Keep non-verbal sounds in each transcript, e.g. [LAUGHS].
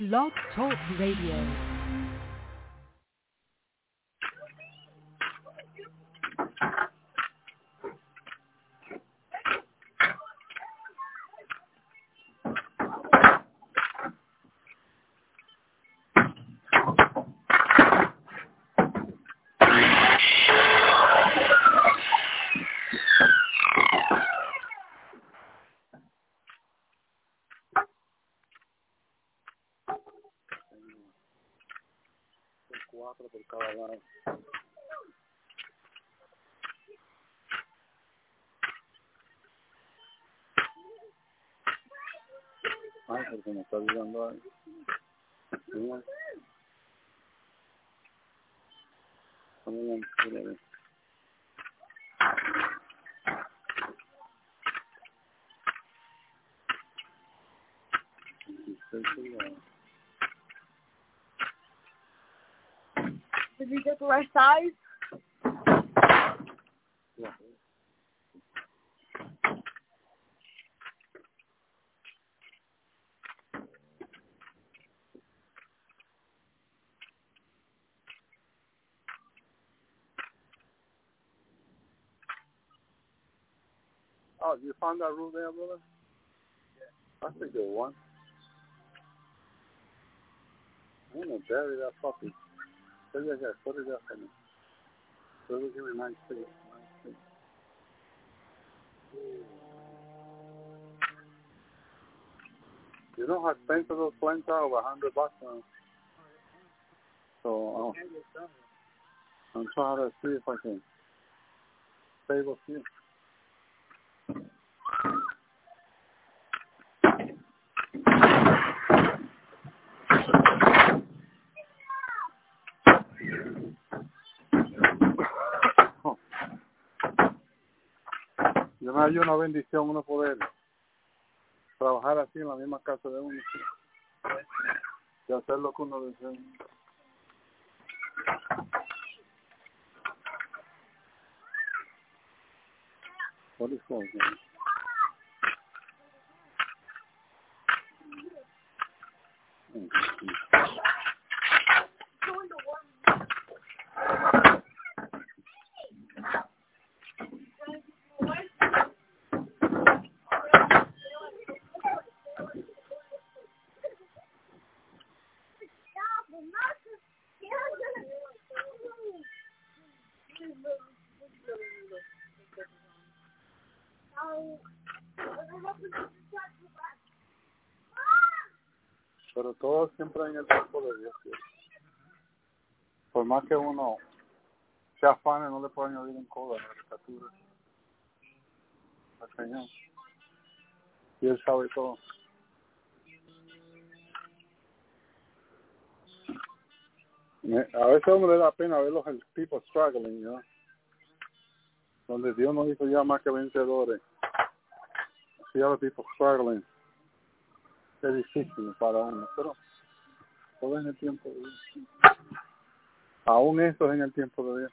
Blog Talk Radio. Did we get the right size? Yeah. Oh, you found that room there, brother? That's a good one. I'm gonna bury that puppy. Put it up in it. So me a nice thing. You know how expensive those planes are? Over a hundred bucks now. So uh, I'm trying to see if I can save a few. Hallo una bendición uno poder trabajar así en la misma casa de uno y hacer lo que uno desea. En el tiempo de Dios. Por más que uno se afane, no le puede añadir en coda a la criatura. Al Señor. Y Él sabe todo. A veces a uno le da pena ver los tipos struggling, ¿no? Donde Dios nos hizo ya más que vencedores. See other people struggling. Es difícil para uno, pero todo en el tiempo de Dios. Aún eso es en el tiempo de Dios.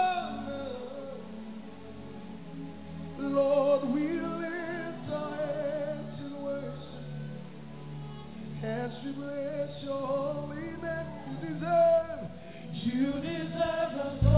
Lord, we lift our hands in worship as we bless your holy name. You deserve, you deserve the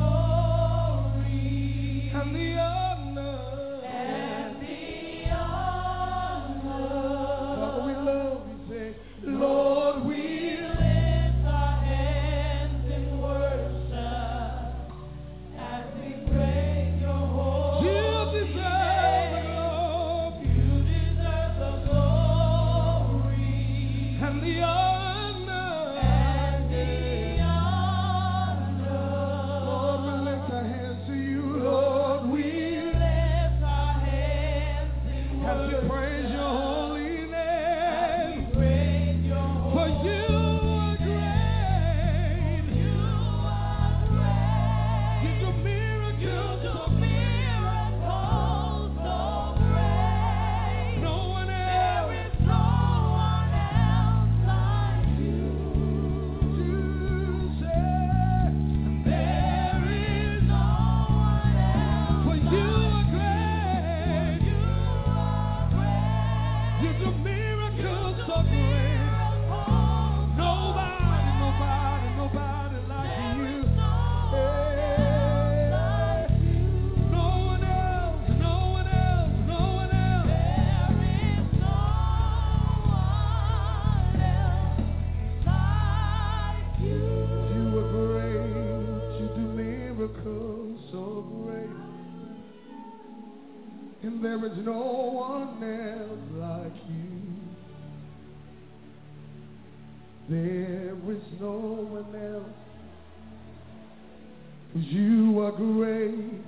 great.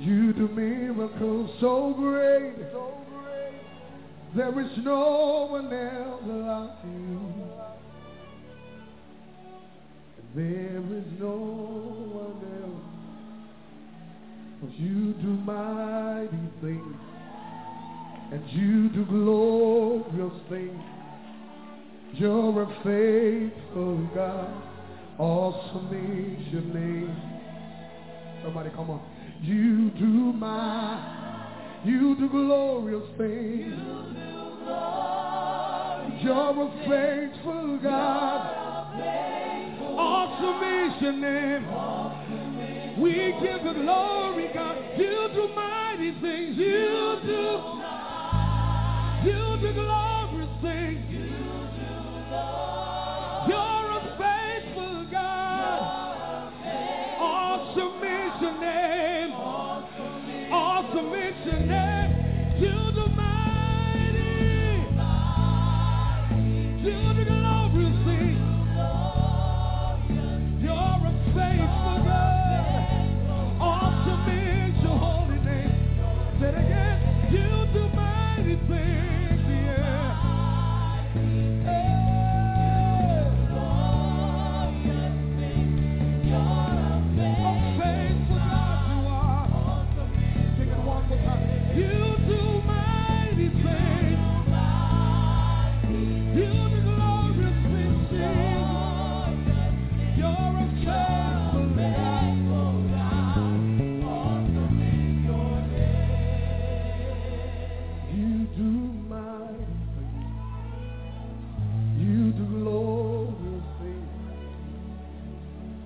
You do miracles so great. There is no one else like you. There is no one else. 'Cause you do mighty things. And you do glorious things. You're a faithful God. Awesome is your name. Somebody come on. You do my, you do glorious things. You're a faithful God. Awesome is your name. We give you glory, God. You do mighty things. You do. You do glorious things. You're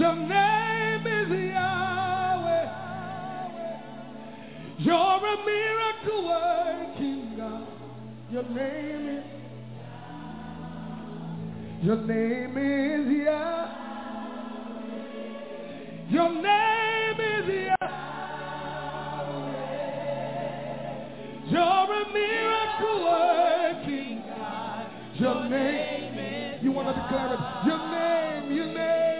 Your name is Yahweh. You're a miracle working God. Your name is Your name is Yah. Your name is Yahweh. You're a miracle working God. Your name is You want to declare it? Your name, your name,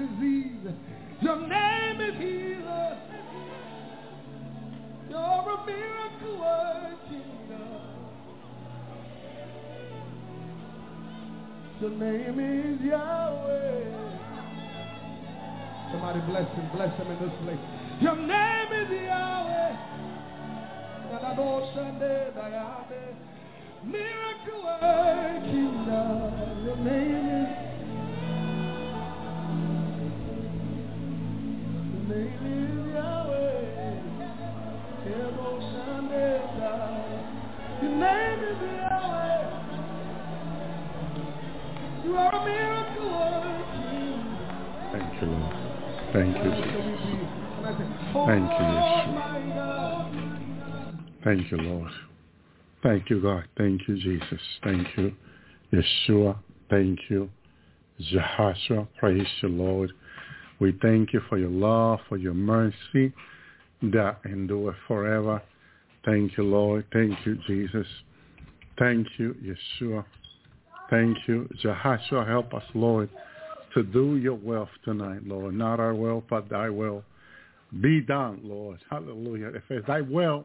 disease. Your name is healer. You're a miracle working. Your name is Yahweh. Somebody bless him, bless him in this place. Your name is Yahweh. Miracle working. Your name is Thank you, Lord. Thank you, Jesus. Thank you, Yeshua. Thank you, Lord. Thank you, God. Thank you, Jesus. Thank you, Yeshua. Thank you, Jehoshua. Praise the Lord. We thank you for your love, for your mercy that endure forever. Thank you, Lord. Thank you, Jesus. Thank you, Yeshua. Thank you, Jehoshua. Help us, Lord, to do your will tonight, Lord. Not our will, but thy will. Be done, Lord. Hallelujah. If it's thy will,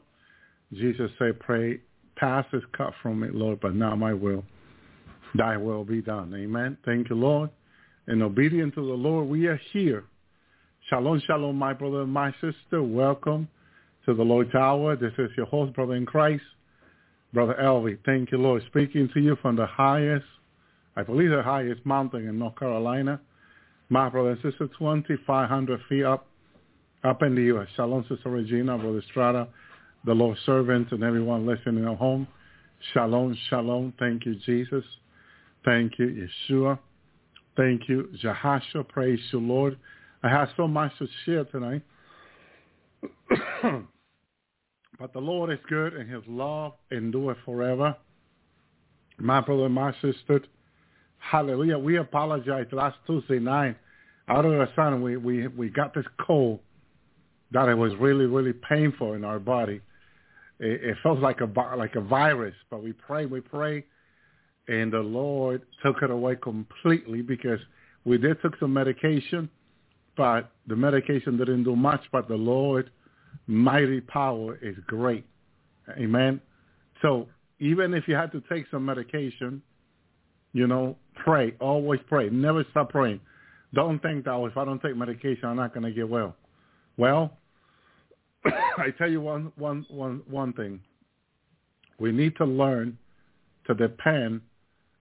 Jesus said, pray, pass this cup from me, Lord, but not my will. Thy will be done. Amen. Thank you, Lord. In obedience to the Lord, we are here. Shalom, shalom, my brother and my sister. Welcome to the Lord's Hour. This is your host, brother in Christ, Brother Elvi. Thank you, Lord. Speaking to you from the highest, I believe the highest mountain in North Carolina. My brother and sister, 2,500 feet up, up in the U.S. Shalom, Sister Regina, Brother Strata, the Lord's servants, and everyone listening at home. Shalom, shalom. Thank you, Jesus. Thank you, Yeshua. Thank you, Jehoshua. Praise you, Lord. I have so much to share tonight. [COUGHS] but the Lord is good and his love endure forever. My brother and my sister, hallelujah. We apologize last Tuesday night. Out of the sun, we, we, we got this cold that it was really, really painful in our body. It, it felt like a, like a virus, but we pray, we pray, and the Lord took it away completely because we did took some medication, but the medication didn't do much, but the Lord mighty power is great. Amen. So even if you had to take some medication, you know, pray. Always pray. Never stop praying. Don't think that oh, if I don't take medication, I'm not going to get well. Well, [COUGHS] I tell you one, one, one, one thing. We need to learn to depend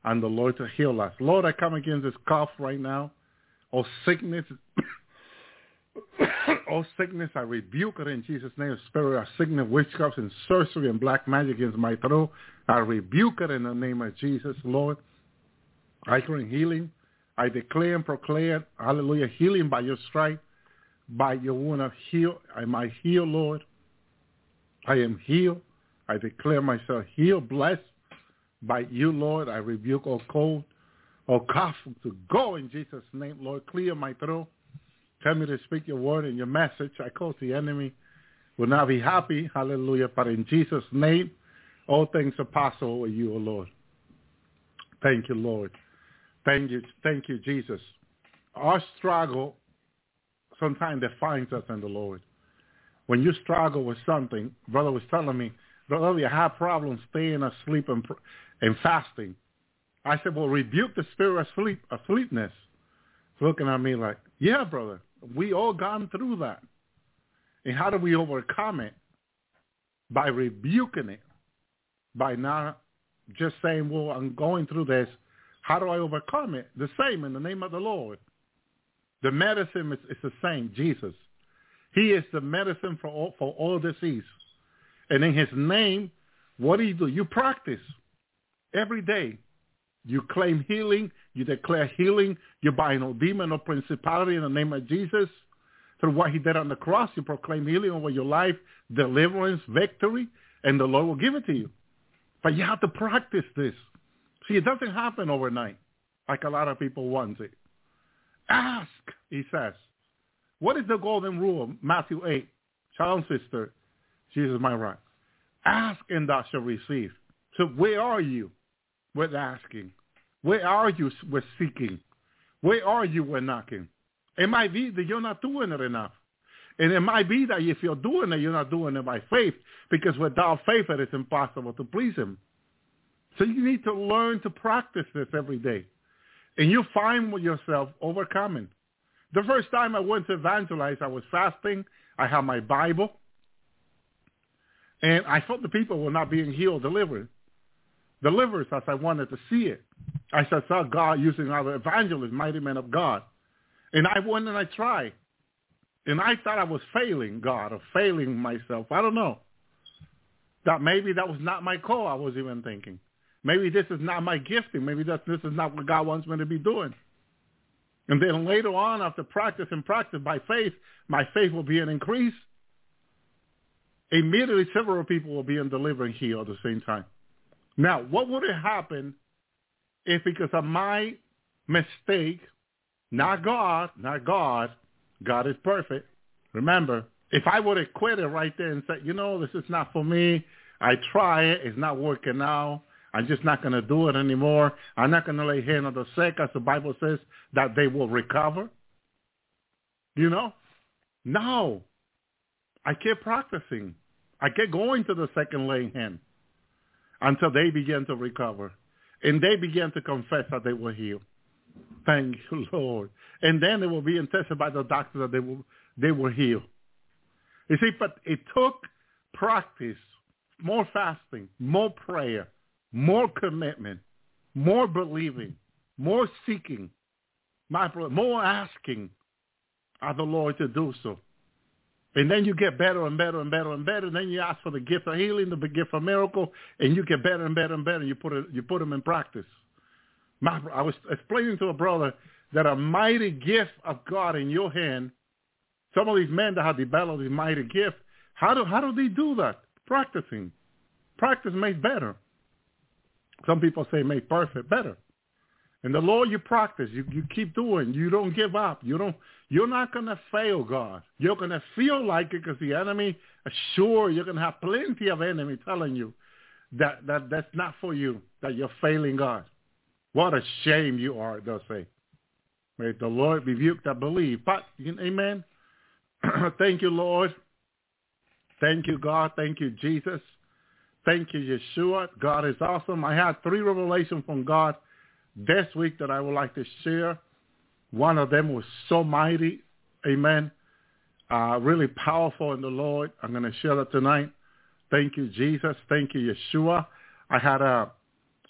on the Lord to heal us. Lord, I come against this cough right now. Oh, sickness. [COUGHS] oh, sickness, I rebuke it in Jesus' name. Spirit of sickness, witchcraft, and sorcery and black magic against my throat. I rebuke it in the name of Jesus, Lord. I bring healing. I declare and proclaim, hallelujah, healing by your stripe, by your wound of heal. I might heal, Lord. I am healed. I declare myself healed, blessed by you, Lord. I rebuke all cold, all cough to go in Jesus' name, Lord. Clear my throat. Tell me to speak your word and your message. I cause the enemy will not be happy. Hallelujah. But in Jesus' name, all things are possible with you, O Lord. Thank you, Lord. Thank you, thank you, Jesus. Our struggle sometimes defines us in the Lord. When you struggle with something, brother was telling me, brother, you have problems staying asleep and, and fasting. I said, well, rebuke the spirit of sleep, of sleepness. Looking at me like, yeah, brother, we all gone through that. And how do we overcome it? By rebuking it. By not just saying, well, I'm going through this. How do I overcome it? The same in the name of the Lord. The medicine is, is the same, Jesus. He is the medicine for all, for all disease. And in his name, what do you do? You practice every day. You claim healing. You declare healing. You bind no demon or principality in the name of Jesus. Through what he did on the cross, you proclaim healing over your life, deliverance, victory, and the Lord will give it to you. But you have to practice this. See, it doesn't happen overnight like a lot of people want it. Ask, he says. What is the golden rule? Matthew 8. Shalom, sister. Jesus, my right. Ask and thou shalt receive. So where are you with asking? Where are you with seeking? Where are you with knocking? It might be that you're not doing it enough. And it might be that if you're doing it, you're not doing it by faith because without faith it is impossible to please him. So you need to learn to practice this every day. And you find yourself overcoming. The first time I went to evangelize, I was fasting. I had my Bible. And I thought the people were not being healed, delivered. Delivered as I wanted to see it. I said, saw God using other evangelists, mighty men of God. And I went and I tried. And I thought I was failing God or failing myself. I don't know. That maybe that was not my call, I was even thinking. Maybe this is not my gifting. Maybe this is not what God wants me to be doing. And then later on, after practice and practice by faith, my faith will be an increase. Immediately, several people will be in delivery here at the same time. Now, what would have happened if because of my mistake, not God, not God, God is perfect. Remember, if I would have quit it right there and said, you know, this is not for me. I try it. It's not working now. I'm just not going to do it anymore. I'm not going to lay hand on the sick, as the Bible says, that they will recover. You know? No. I kept practicing. I kept going to the second laying hand until they began to recover. And they began to confess that they were healed. Thank [LAUGHS] you, Lord. And then they were being tested by the doctor that they were, they were healed. You see, but it took practice, more fasting, more prayer, more commitment, more believing, more seeking, my more asking of the Lord to do so. And then you get better and better and better and better. And then you ask for the gift of healing, the gift of miracle, and you get better and better and better. And you put it, you put them in practice. My, I was explaining to a brother that a mighty gift of God in your hand. Some of these men that have developed this mighty gift, how do how do they do that? Practicing. Practice makes better. Some people say make perfect better. And the Lord you practice, you, you keep doing. You don't give up. You don't. You're not gonna fail God. You're gonna feel like it because the enemy, sure, you're gonna have plenty of enemy telling you that that that's not for you. That you're failing God. What a shame you are, they'll say. May the Lord rebuke that believe. But, amen. [CLEARS THROAT] Thank you, Lord. Thank you, God. Thank you, Jesus. Thank you, Yeshua. God is awesome. I had three revelations from God this week that I would like to share. One of them was so mighty. Amen. Uh, really powerful in the Lord. I'm going to share that tonight. Thank you, Jesus. Thank you, Yeshua. I had a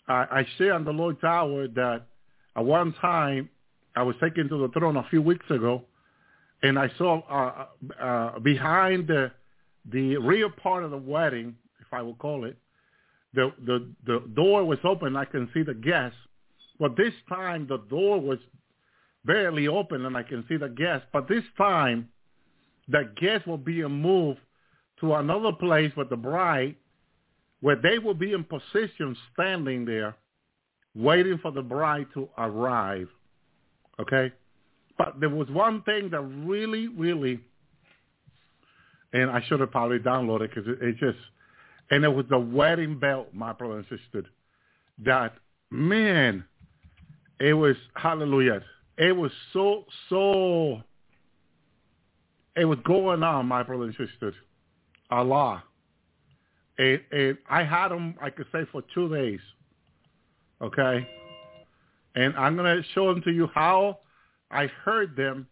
I, I say on the Lord's hour that at one time I was taken to the throne a few weeks ago, and I saw uh, uh, behind the the rear part of the wedding, if I will call it, the the the door was open. I can see the guests, but this time the door was barely open, and I can see the guests. But this time, the guests were being moved to another place with the bride where they will be in position standing there waiting for the bride to arrive. Okay? But there was one thing that really, really, and I should have probably downloaded because it, it just, and it was the wedding belt, my brother and sister, that, man, it was, hallelujah, it was so, so, it was going on, my brother and sisters. Allah and, and I had them, I could say, for two days. Okay? And I'm going to show them to you how I heard them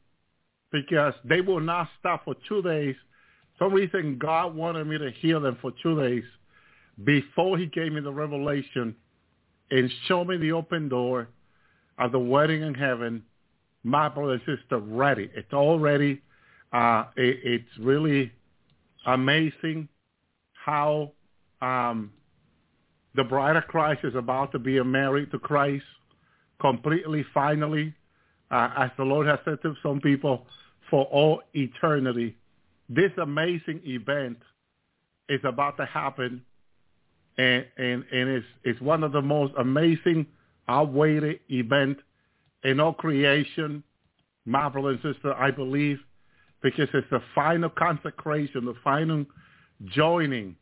because they will not stop for two days. some reason God wanted me to heal them for two days before he gave me the revelation and show me the open door of the wedding in heaven. My brother and sister, ready. It's already, uh, it, it's really amazing how um, the bride of Christ is about to be married to Christ completely, finally, uh, as the Lord has said to some people, for all eternity. This amazing event is about to happen, and and and it's it's one of the most amazing, awaited event in all creation, my brother and sister, I believe, because it's the final consecration, the final joining,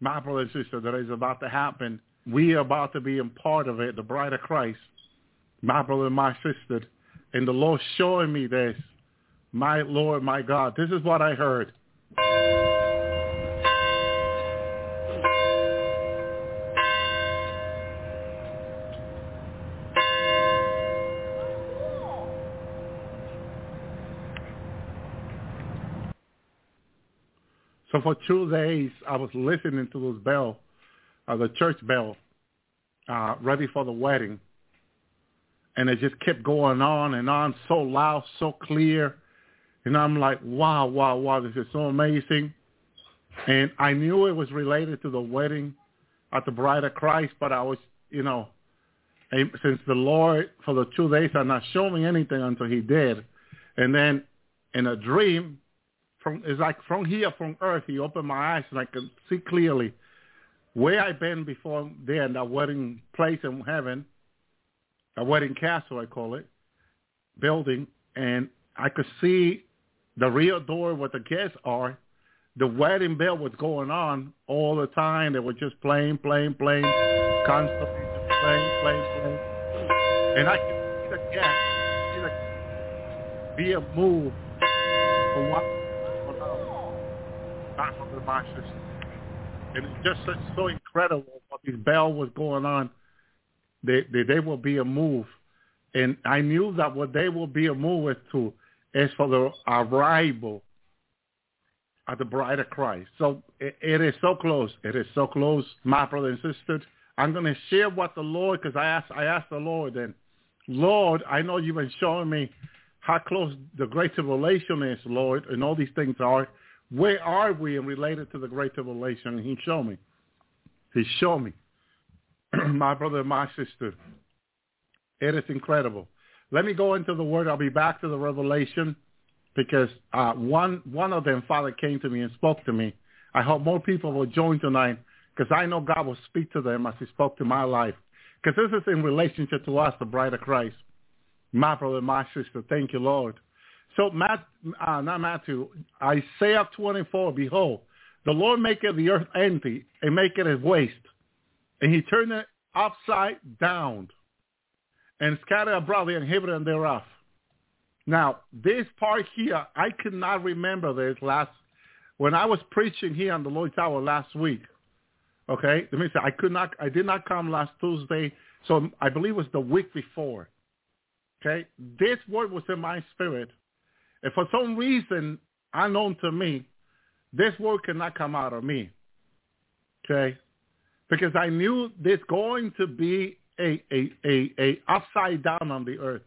my brother and sister, that is about to happen. We are about to be a part of it, the bride of Christ, my brother and my sister. And the Lord showing me this. My Lord, my God. This is what I heard. For two days, I was listening to those bell, uh, the church bell, uh, ready for the wedding. And it just kept going on and on so loud, so clear. And I'm like, wow, wow, wow, this is so amazing. And I knew it was related to the wedding at the Bride of Christ, but I was, you know, since the Lord for the two days had not shown me anything until he did. And then in a dream, from it's like from here from earth he opened my eyes and I could see clearly where I've been before then, that wedding place in heaven, a wedding castle I call it, building, and I could see the real door where the guests are. The wedding bell was going on all the time. They were just playing, playing, playing, constantly just playing, playing, playing. And I could see the guests, see the be a move from what back of the. And it's just such, so incredible what this bell was going on. They, they, they will be a move. And I knew that what they will be a move to is for the arrival at the bride of Christ. So it, it is so close. It is so close, my brothers and sisters. I'm going to share what the Lord, because I asked, I asked the Lord, and Lord, I know you've been showing me how close the great tribulation is, Lord, and all these things are. Where are we in related to the great tribulation? And he showed me. He showed me. [CLEARS THROAT] my brother and my sister. It is incredible. Let me go into the word. I'll be back to the revelation because uh, one one of them, Father, came to me and spoke to me. I hope more people will join tonight because I know God will speak to them as he spoke to my life. Because this is in relationship to us, the bride of Christ. My brother, my sister, thank you, Lord. So, Matt, uh, not Matthew, Isaiah 24, behold, the Lord maketh the earth empty and make it waste. And he turned it upside down and scattered abroad the inhabitant thereof. Now, this part here, I could not remember this last, when I was preaching here on the Lord's Hour last week. Okay, let me say, I could not, I did not come last Tuesday, so I believe it was the week before. Okay, this word was in my spirit, and for some reason unknown to me, this word cannot come out of me. Okay? Because I knew there's going to be a, a, a, a upside down on the earth.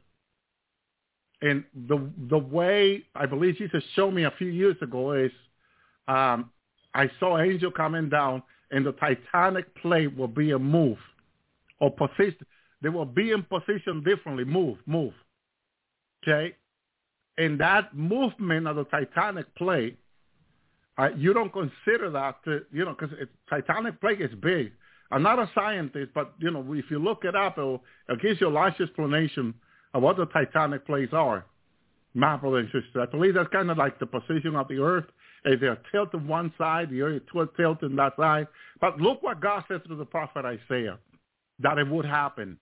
And the the way I believe Jesus showed me a few years ago is um, I saw an angel coming down and the titanic plate will be a move or position. They will be in position differently. Move, move. Okay? In that movement of the Titanic plate, uh, you don't consider that, to, you know, because Titanic plate is big. I'm not a scientist, but, you know, if you look it up, it'll, it gives you a large explanation of what the Titanic plates are. Brother and sister, I believe that's kind of like the position of the earth. Is they're tilted one side, the earth is tilted that side. But look what God said to the prophet Isaiah, that it would happen.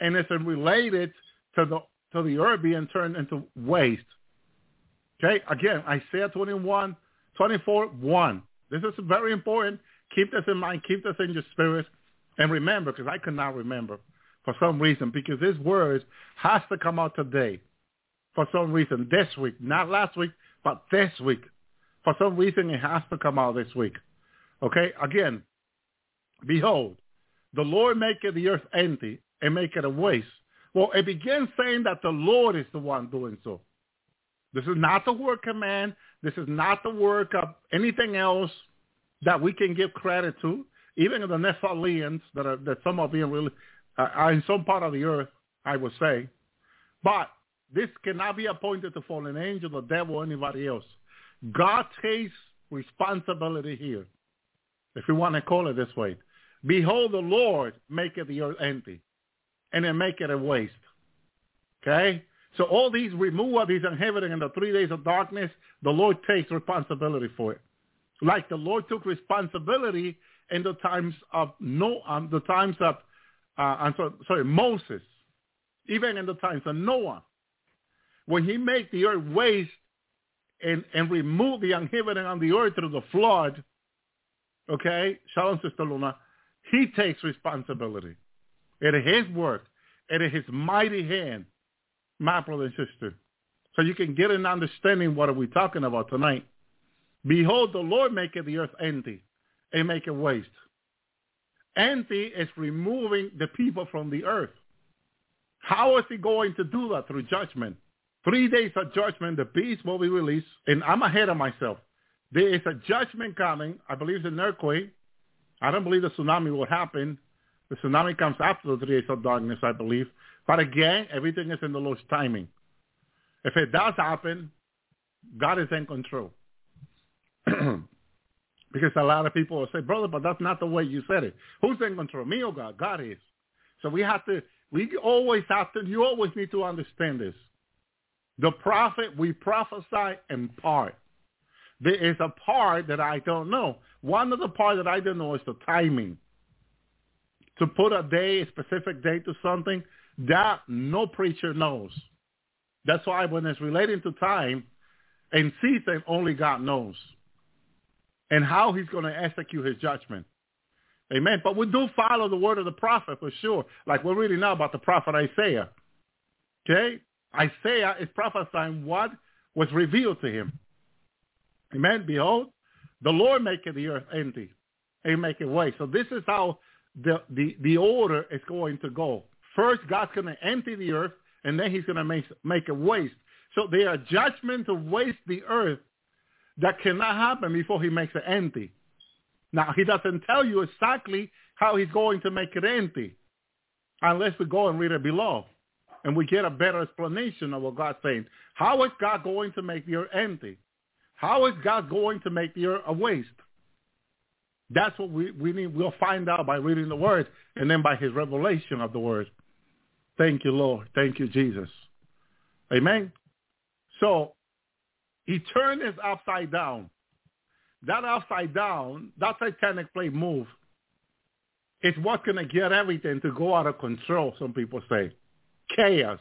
And it's related to the to the earth being turned into waste. Okay, again, Isaiah 21, 24, 1. This is very important. Keep this in mind. Keep this in your spirit. And remember, because I could not remember for some reason, because this word has to come out today for some reason this week, not last week, but this week. For some reason, it has to come out this week. Okay, again, behold, the Lord maketh the earth empty and make it a waste well, it begins saying that the Lord is the one doing so. This is not the work of man. This is not the work of anything else that we can give credit to. Even the Nephilims that are that some are being really uh, are in some part of the earth, I would say. But this cannot be appointed to fallen angel, the devil, or anybody else. God takes responsibility here, if you want to call it this way. Behold, the Lord maketh the earth empty and then make it a waste. Okay? So all these removal, these inhabiting in the three days of darkness, the Lord takes responsibility for it. Like the Lord took responsibility in the times of no, um, the times of, uh, I'm sorry, sorry, Moses, even in the times of Noah, when he made the earth waste and, and remove the inhabitant on the earth through the flood, okay, Shalom Sister Luna, he takes responsibility. It is his work. It is his mighty hand, my brother and sister. So you can get an understanding what are we talking about tonight. Behold, the Lord maketh the earth empty and make it waste. Empty is removing the people from the earth. How is he going to do that? Through judgment. Three days of judgment, the beast will be released. And I'm ahead of myself. There is a judgment coming. I believe it's an earthquake. I don't believe the tsunami will happen. The tsunami comes after the three days of darkness, I believe. But again, everything is in the Lord's timing. If it does happen, God is in control. [CLEARS THROAT] because a lot of people will say, brother, but that's not the way you said it. Who's in control? Me or God? God is. So we have to, we always have to, you always need to understand this. The prophet, we prophesy in part. There is a part that I don't know. One of the parts that I don't know is the timing. To put a day, a specific date to something, that no preacher knows. That's why when it's relating to time and season, only God knows. And how he's going to execute his judgment. Amen. But we do follow the word of the prophet for sure. Like we're reading now about the prophet Isaiah. Okay? Isaiah is prophesying what was revealed to him. Amen. Behold, the Lord maketh the earth empty and make it waste. So this is how the, the, the order is going to go. First, God's going to empty the earth, and then he's going to make, make it waste. So there are judgments to waste the earth that cannot happen before he makes it empty. Now, he doesn't tell you exactly how he's going to make it empty unless we go and read it below and we get a better explanation of what God's saying. How is God going to make the earth empty? How is God going to make the earth a waste? That's what we, we need. We'll find out by reading the word and then by his revelation of the word. Thank you, Lord. Thank you, Jesus. Amen. So he turned it upside down. That upside down, that titanic plane move, is what's going to get everything to go out of control, some people say. Chaos.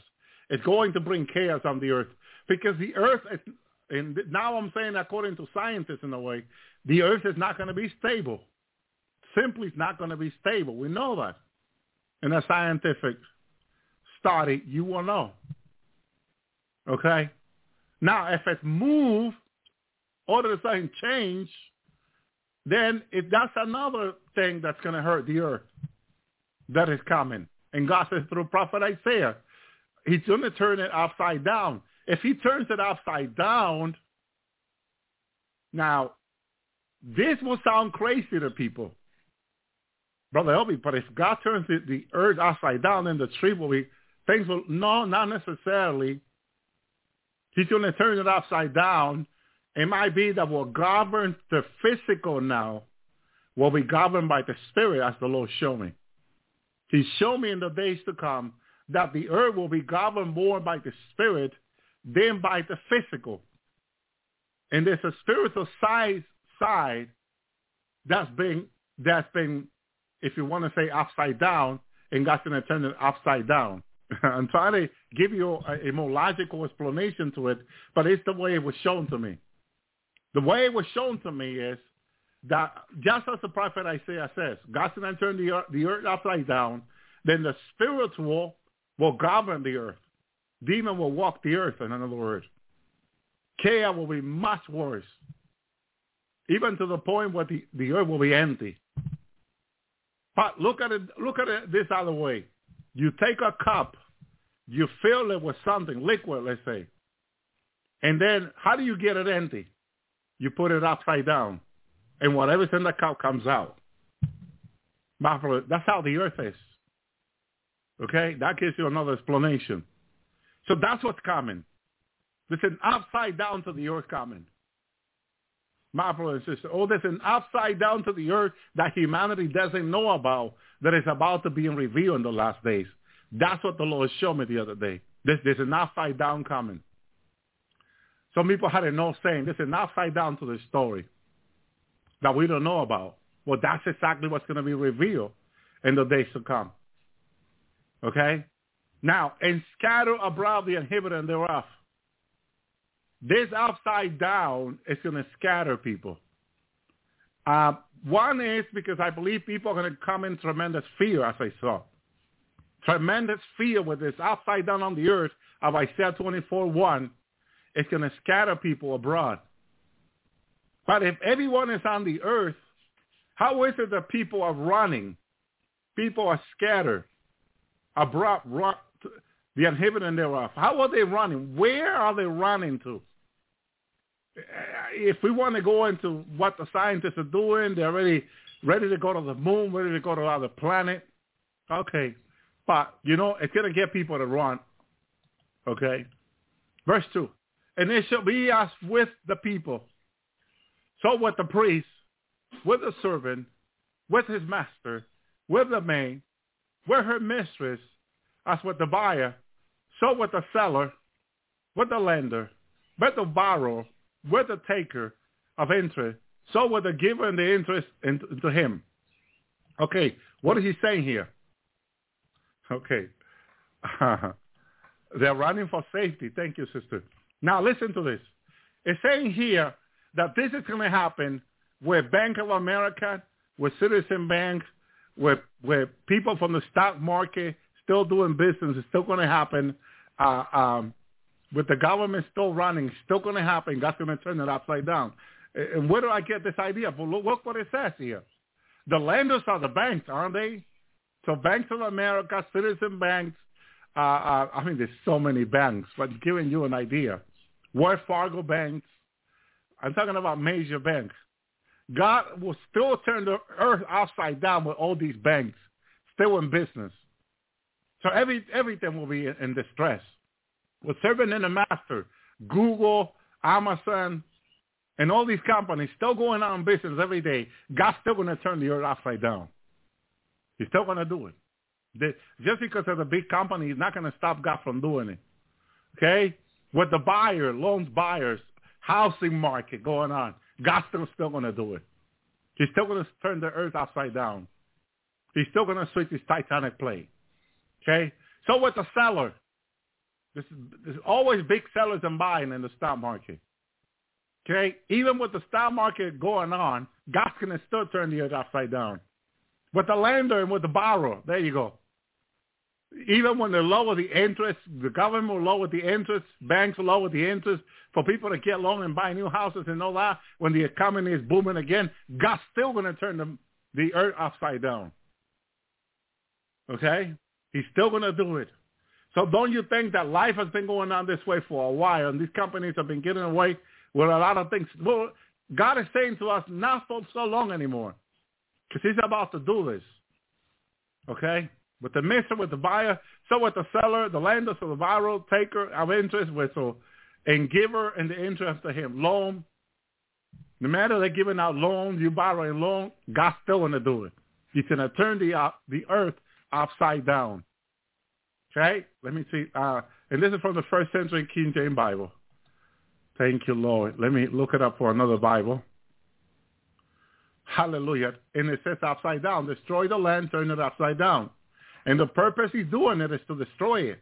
It's going to bring chaos on the earth because the earth is, and now I'm saying according to scientists in a way, the earth is not going to be stable. Simply it's not going to be stable. We know that. In a scientific study, you will know. Okay? Now, if it's move, all of a sudden change, then if that's another thing that's going to hurt the earth that is coming. And God says through prophet Isaiah, he's going to turn it upside down. If he turns it upside down, now, this will sound crazy to people. Brother Elvi, but if God turns the, the earth upside down, then the tree will be, things will, no, not necessarily. He's going to turn it upside down. It might be that what governs the physical now will be governed by the spirit as the Lord showed me. He showed me in the days to come that the earth will be governed more by the spirit than by the physical. And there's a spiritual side side that's been that's been, if you want to say upside down, and God's going to turn it upside down. [LAUGHS] I'm trying to give you a, a, more logical explanation to it, but it's the way it was shown to me. The way it was shown to me is that just as the prophet Isaiah says, God's going to turn the earth, the earth upside down, then the spiritual will govern the earth. Demon will walk the earth, in other words. Chaos will be much worse, even to the point where the, the earth will be empty. But look at it, look at it this other way. You take a cup, you fill it with something, liquid, let's say. And then how do you get it empty? You put it upside down. And whatever's in the cup comes out. That's how the earth is. Okay? That gives you another explanation. So that's what's coming. There's an upside down to the earth coming. My brother and sister, oh, there's an upside down to the earth that humanity doesn't know about that is about to be revealed in the last days. That's what the Lord showed me the other day. There's, there's an upside down coming. Some people had a no saying, there's an upside down to the story that we don't know about. Well, that's exactly what's going to be revealed in the days to come. Okay? Now, and scatter abroad the inhabitant thereof. this upside down is going to scatter people. Uh, one is because I believe people are going to come in tremendous fear, as I saw. Tremendous fear with this upside down on the earth of Isaiah 24, 1. It's going to scatter people abroad. But if everyone is on the earth, how is it that people are running? People are scattered abroad, the inhibitor thereof. How are they running? Where are they running to? If we want to go into what the scientists are doing, they're ready, ready to go to the moon, ready to go to other planet. Okay, but you know it's gonna get people to run. Okay, verse two, and it shall be as with the people, so with the priest, with the servant, with his master, with the maid, with her mistress, as with the buyer, so with the seller, with the lender, with the borrower, with the taker of interest, so with the giver and the interest into him. Okay, what is he saying here? Okay. [LAUGHS] They're running for safety. Thank you, sister. Now listen to this. It's saying here that this is going to happen with Bank of America, with Citizen Bank, with with people from the stock market still doing business. It's still going to happen. Uh, um, with the government still running, still going to happen. God's going to turn it upside down. And where do I get this idea? Well, look what it says here. The lenders are the banks, aren't they? So Banks of America, Citizen Banks, uh, uh, I mean, there's so many banks, but giving you an idea. Wells Fargo banks, I'm talking about major banks. God will still turn the earth upside down with all these banks still in business. So every everything will be in distress. With serving in the master, Google, Amazon, and all these companies still going on business every day, God's still going to turn the earth upside down. He's still going to do it. just because it's a big company, he's not going to stop God from doing it. Okay? With the buyer, loans buyers, housing market going on, God's still, still going to do it. He's still going to turn the earth upside down. He's still going to switch his Titanic plane. Okay? So with the seller, there's, there's always big sellers and buying in the stock market. Okay? Even with the stock market going on, God's to still turn the earth upside down. With the lender and with the borrower, there you go. Even when they lower the interest, the government will lower the interest, banks will lower the interest for people to get loan and buy new houses and all that. When the economy is booming again, God's still going to turn the, the earth upside down. Okay? He's still going to do it. So don't you think that life has been going on this way for a while and these companies have been getting away with a lot of things? Well, God is saying to us, not for so long anymore because he's about to do this. Okay? With the mister, with the buyer, so with the seller, the lender, so the borrower, taker of interest, with so and giver and the interest to him. Loan. No matter they're giving out loans, you borrowing loan, God's still going to do it. He's going to turn the, uh, the earth upside down. Okay? Let me see. Uh, and this is from the first century King James Bible. Thank you, Lord. Let me look it up for another Bible. Hallelujah. And it says upside down. Destroy the land, turn it upside down. And the purpose he's doing it is to destroy it.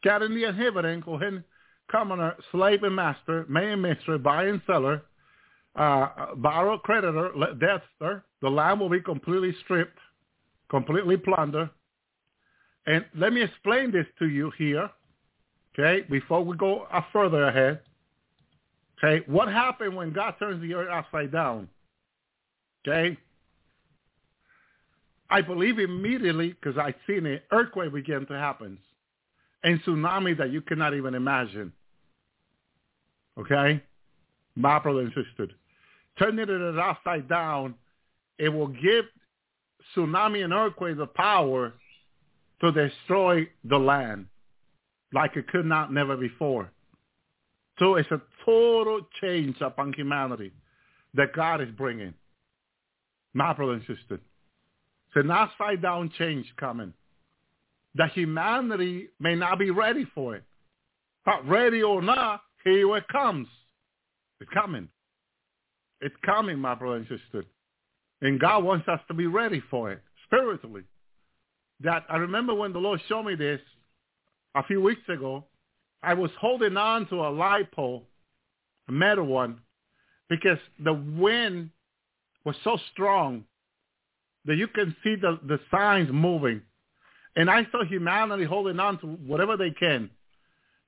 Scattering the inhabitant, cohen commoner, slave and master, man and mistress, buyer and seller, uh, borrower, creditor, debtor. The land will be completely stripped completely plunder. And let me explain this to you here, okay, before we go further ahead. Okay, what happened when God turns the earth upside down? Okay, I believe immediately because I've seen an earthquake begin to happen and tsunami that you cannot even imagine. Okay, my brother and turning it upside down, it will give tsunami and earthquake the power to destroy the land like it could not never before. So it's a total change upon humanity that God is bringing. My brother and sister. It's an upside down change coming. That humanity may not be ready for it. But ready or not, here it comes. It's coming. It's coming, my brother and sister. And God wants us to be ready for it spiritually. That I remember when the Lord showed me this a few weeks ago, I was holding on to a light pole a metal one, because the wind was so strong that you can see the, the signs moving. And I saw humanity holding on to whatever they can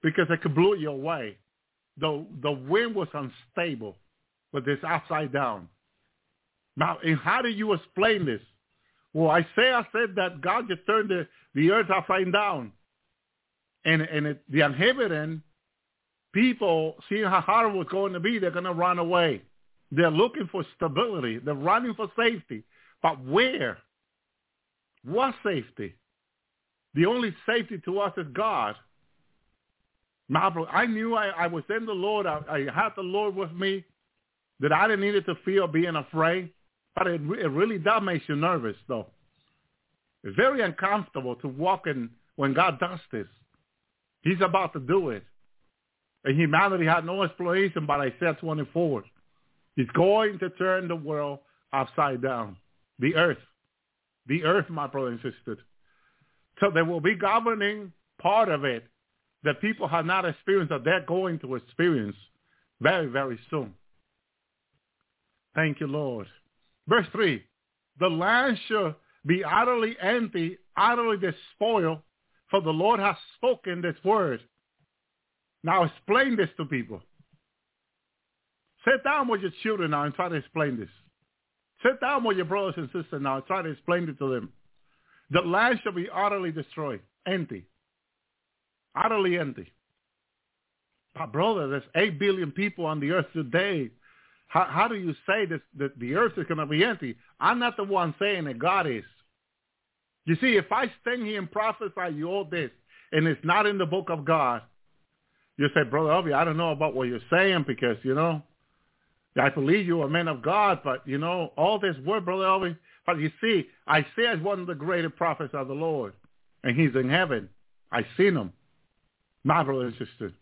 because it could blow you away. The, the wind was unstable with this upside down. Now, and how do you explain this? Well, Isaiah said that God just turned the, the earth upside down. And, and it, the inhabitant people, seeing how hard it was going to be, they're going to run away. They're looking for stability. They're running for safety. But where? What safety? The only safety to us is God. I knew I, I was in the Lord. I, I had the Lord with me. That I didn't need to feel being afraid. But it, it really does make you nervous, though. It's very uncomfortable to walk in when God does this. He's about to do it. And humanity had no explanation but Isaiah 24. He's going to turn the world upside down. The earth. The earth, my brother and sister. So there will be governing part of it that people have not experienced that they're going to experience very, very soon. Thank you, Lord. Verse 3, the land shall be utterly empty, utterly despoiled, for the Lord has spoken this word. Now explain this to people. Sit down with your children now and try to explain this. Sit down with your brothers and sisters now and try to explain it to them. The land shall be utterly destroyed, empty. Utterly empty. But brother, there's 8 billion people on the earth today. How, how do you say this, that the earth is going to be empty? I'm not the one saying that God is. You see, if I stand here and prophesy you all this, and it's not in the book of God, you say, Brother Elvi, I don't know about what you're saying because, you know, I believe you're a man of God, but, you know, all this word, Brother Elvi, but you see, Isaiah is one of the greatest prophets of the Lord, and he's in heaven. I've seen him, my brother and sister.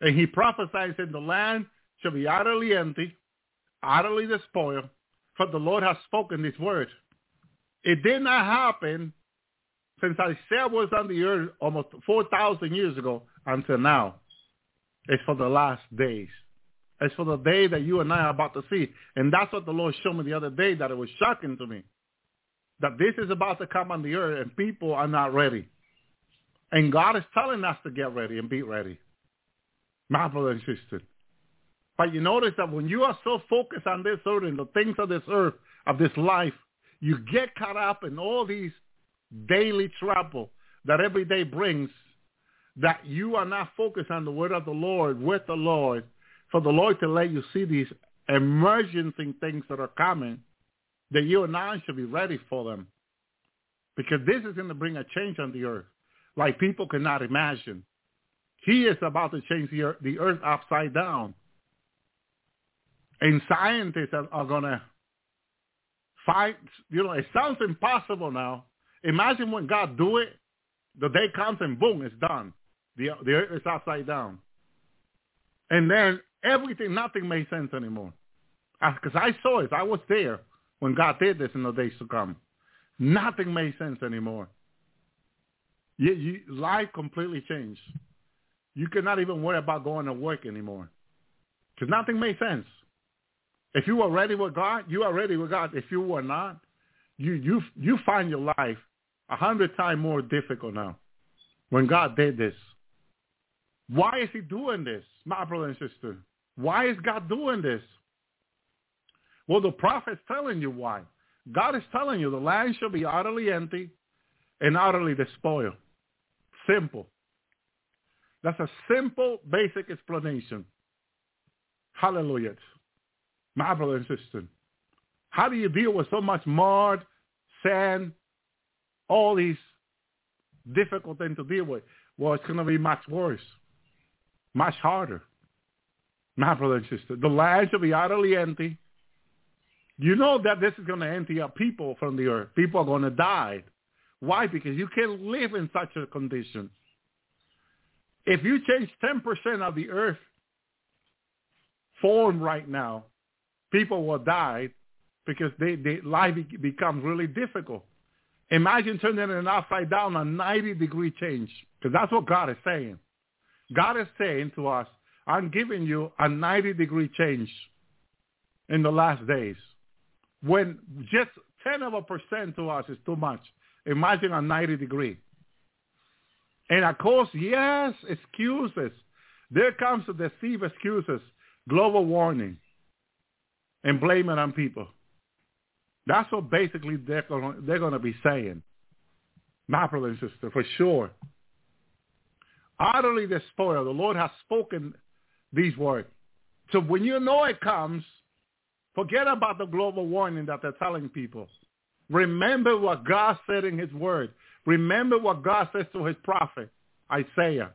And he prophesies in the land shall be utterly empty, utterly despoiled, for the Lord has spoken this word. It did not happen since Isaiah was on the earth almost 4,000 years ago until now. It's for the last days. It's for the day that you and I are about to see. And that's what the Lord showed me the other day that it was shocking to me. That this is about to come on the earth and people are not ready. And God is telling us to get ready and be ready. My brother and sister. But you notice that when you are so focused on this earth and the things of this earth, of this life, you get caught up in all these daily trouble that every day brings that you are not focused on the word of the Lord with the Lord for the Lord to let you see these emergency things that are coming that you and I should be ready for them because this is going to bring a change on the earth like people cannot imagine. He is about to change the earth, the earth upside down. And scientists are, are going to fight, you know, it sounds impossible now. Imagine when God do it, the day comes and boom, it's done. The, the earth is upside down. And then everything, nothing made sense anymore. Because I saw it. I was there when God did this in the days to come. Nothing made sense anymore. You, you, life completely changed. You cannot even worry about going to work anymore. Because nothing made sense. If you are ready with God, you are ready with God. If you were not, you you you find your life a hundred times more difficult now. When God did this, why is He doing this, my brother and sister? Why is God doing this? Well, the prophet's telling you why. God is telling you the land shall be utterly empty and utterly despoiled. Simple. That's a simple, basic explanation. Hallelujah my brother and sister. How do you deal with so much mud, sand, all these difficult things to deal with? Well, it's going to be much worse, much harder. My brother and sister, the land shall be utterly empty. You know that this is going to empty out people from the earth. People are going to die. Why? Because you can't live in such a condition. If you change 10% of the earth form right now, people will die because they, they life becomes really difficult. Imagine turning it upside down, a 90 degree change, because that's what God is saying. God is saying to us, I'm giving you a 90 degree change in the last days. When just 10 of a percent to us is too much. Imagine a 90 degree. And of course, yes, excuses. There comes the deceive excuses, global warming, and blame it on people. That's what basically they're going they're going to be saying. My brother and sister, for sure. Utterly despoiled. The Lord has spoken these words. So when you know it comes, forget about the global warming that they're telling people. Remember what God said in his word. Remember what God says to his prophet, Isaiah,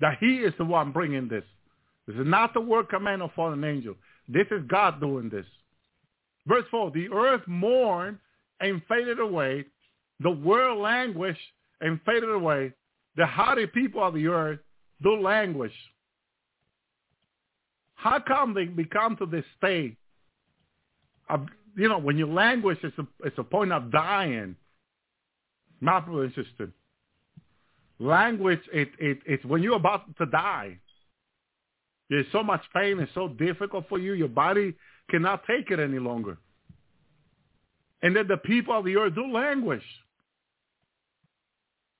that he is the one bringing this. This is not the word command of fallen angel. This is God doing this. Verse 4, the earth mourned and faded away. The world languished and faded away. The haughty people of the earth do languish. How come they become to this state? Of, you know, when you languish, it's a, it's a point of dying. Brother and sister. Language, it, it, it's when you're about to die. There's so much pain. and so difficult for you. Your body cannot take it any longer. And then the people of the earth do languish.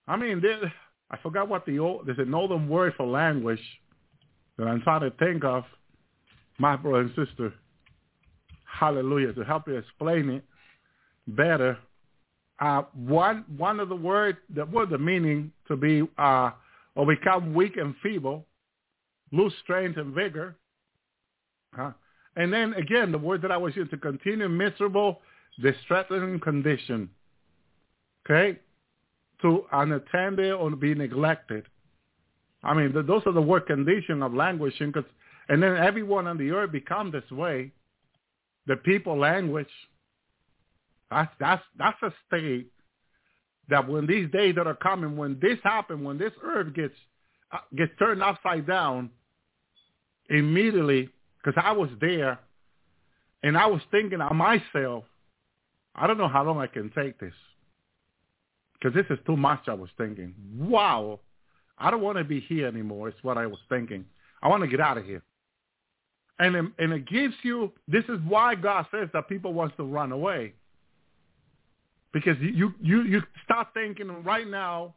I mean, I forgot what the old, there's an olden word for language that I'm trying to think of, my brother and sister. Hallelujah. To help you explain it better. Uh, one one of the words that was the meaning to be uh, or become weak and feeble, lose strength and vigor. Huh? And then again, the word that I was using to continue miserable, distressing condition. Okay, to unattended or be neglected. I mean, those are the word condition of languishing. Cause, and then everyone on the earth become this way. The people language. That's that's that's a state that when these days that are coming, when this happens, when this earth gets gets turned upside down, immediately, because I was there, and I was thinking of myself, I don't know how long I can take this, because this is too much. I was thinking, wow, I don't want to be here anymore. It's what I was thinking. I want to get out of here. And it, and it gives you. This is why God says that people want to run away because you you you start thinking right now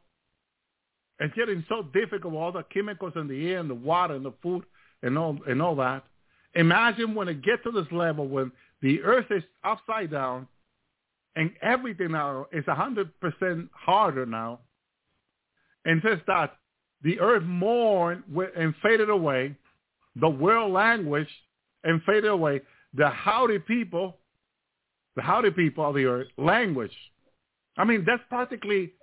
it's getting so difficult with all the chemicals in the air and the water and the food and all and all that. Imagine when it gets to this level when the earth is upside down and everything now is a hundred percent harder now. And says that the earth mourned and faded away, the world languished and faded away. The howdy people the howdy people of the earth language. I mean, that's practically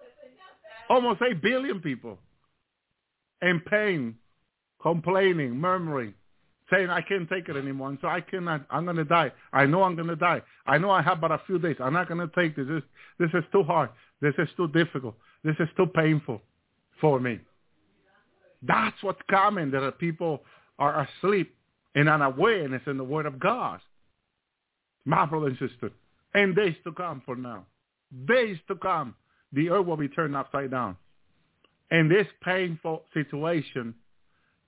almost 8 billion people in pain, complaining, murmuring, saying, I can't take it anymore. And so I cannot, I'm going to die. I know I'm going to die. I know I have but a few days. I'm not going to take this. this. This is too hard. This is too difficult. This is too painful for me. That's what's coming, that people are asleep and unawareness in the word of God. My brother and sister and days to come for now. Days to come, the earth will be turned upside down. And this painful situation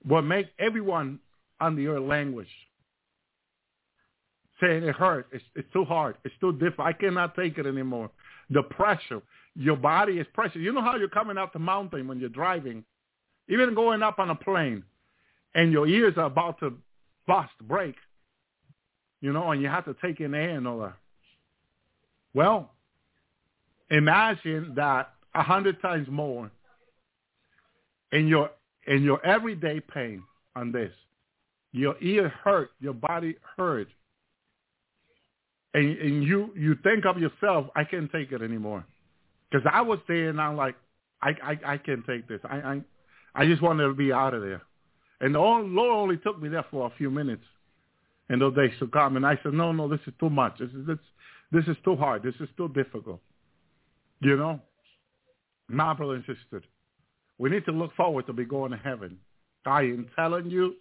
will make everyone on the earth languish. Saying it hurts, it's, it's too hard, it's too difficult, I cannot take it anymore. The pressure, your body is pressure. You know how you're coming up the mountain when you're driving, even going up on a plane, and your ears are about to bust, break, you know, and you have to take in air and all that. Well, imagine that a hundred times more in your in your everyday pain on this. Your ear hurt, your body hurt. And, and you you think of yourself, I can't take it anymore. Because I was there and I'm like, I, I I can't take this. I I I just wanted to be out of there. And the Lord only took me there for a few minutes in those days to come. And I said, no, no, this is too much. This is this this is too hard. This is too difficult. You know? My brother and sister, we need to look forward to be going to heaven. I am telling you,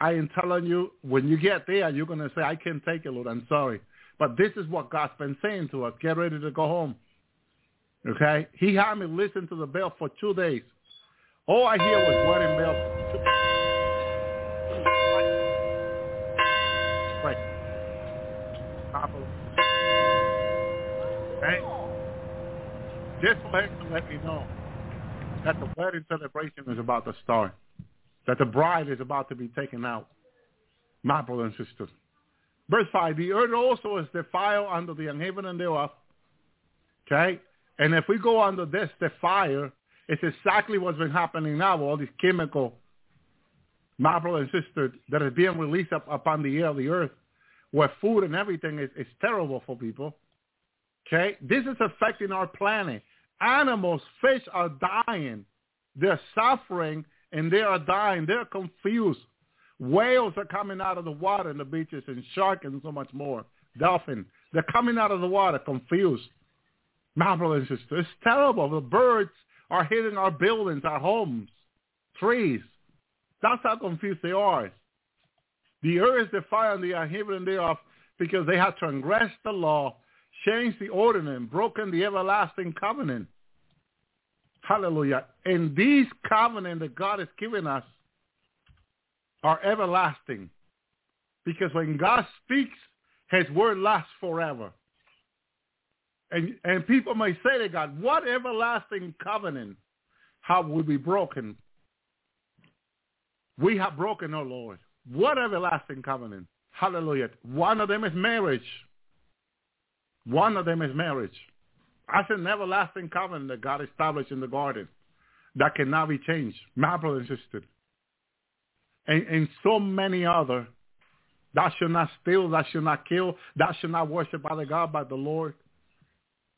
I am telling you, when you get there, you're going to say, I can't take it, Lord. I'm sorry. But this is what God's been saying to us. Get ready to go home. Okay? He had me listen to the bell for two days. All I hear was wedding bell. Way to let me know that the wedding celebration is about to start, that the bride is about to be taken out. My brothers and sisters. Verse 5, the earth also is defiled under the unheaven thereof. Okay? And if we go under this, the fire, it's exactly what's been happening now, all these chemical, my brother and sister, that is being released up upon the air of the earth, where food and everything is, is terrible for people. Okay? This is affecting our planet. Animals, fish are dying. They're suffering and they are dying. They're confused. Whales are coming out of the water in the beaches and shark and so much more. Dolphin. They're coming out of the water confused. My brothers and sisters, it's terrible. The birds are hitting our buildings, our homes, trees. That's how confused they are. The earth is defiant the heaven thereof because they have transgressed the law, changed the ordinance, broken the everlasting covenant. Hallelujah. And these covenant that God has given us are everlasting. Because when God speaks, his word lasts forever. And, and people may say to God, what everlasting covenant have we be broken? We have broken, oh Lord. What everlasting covenant? Hallelujah. One of them is marriage. One of them is marriage. That's an everlasting covenant that God established in the garden that cannot be changed. My brother and. And, so many other. Thou shalt not steal, thou shalt not kill, thou shalt not worship other God but the Lord.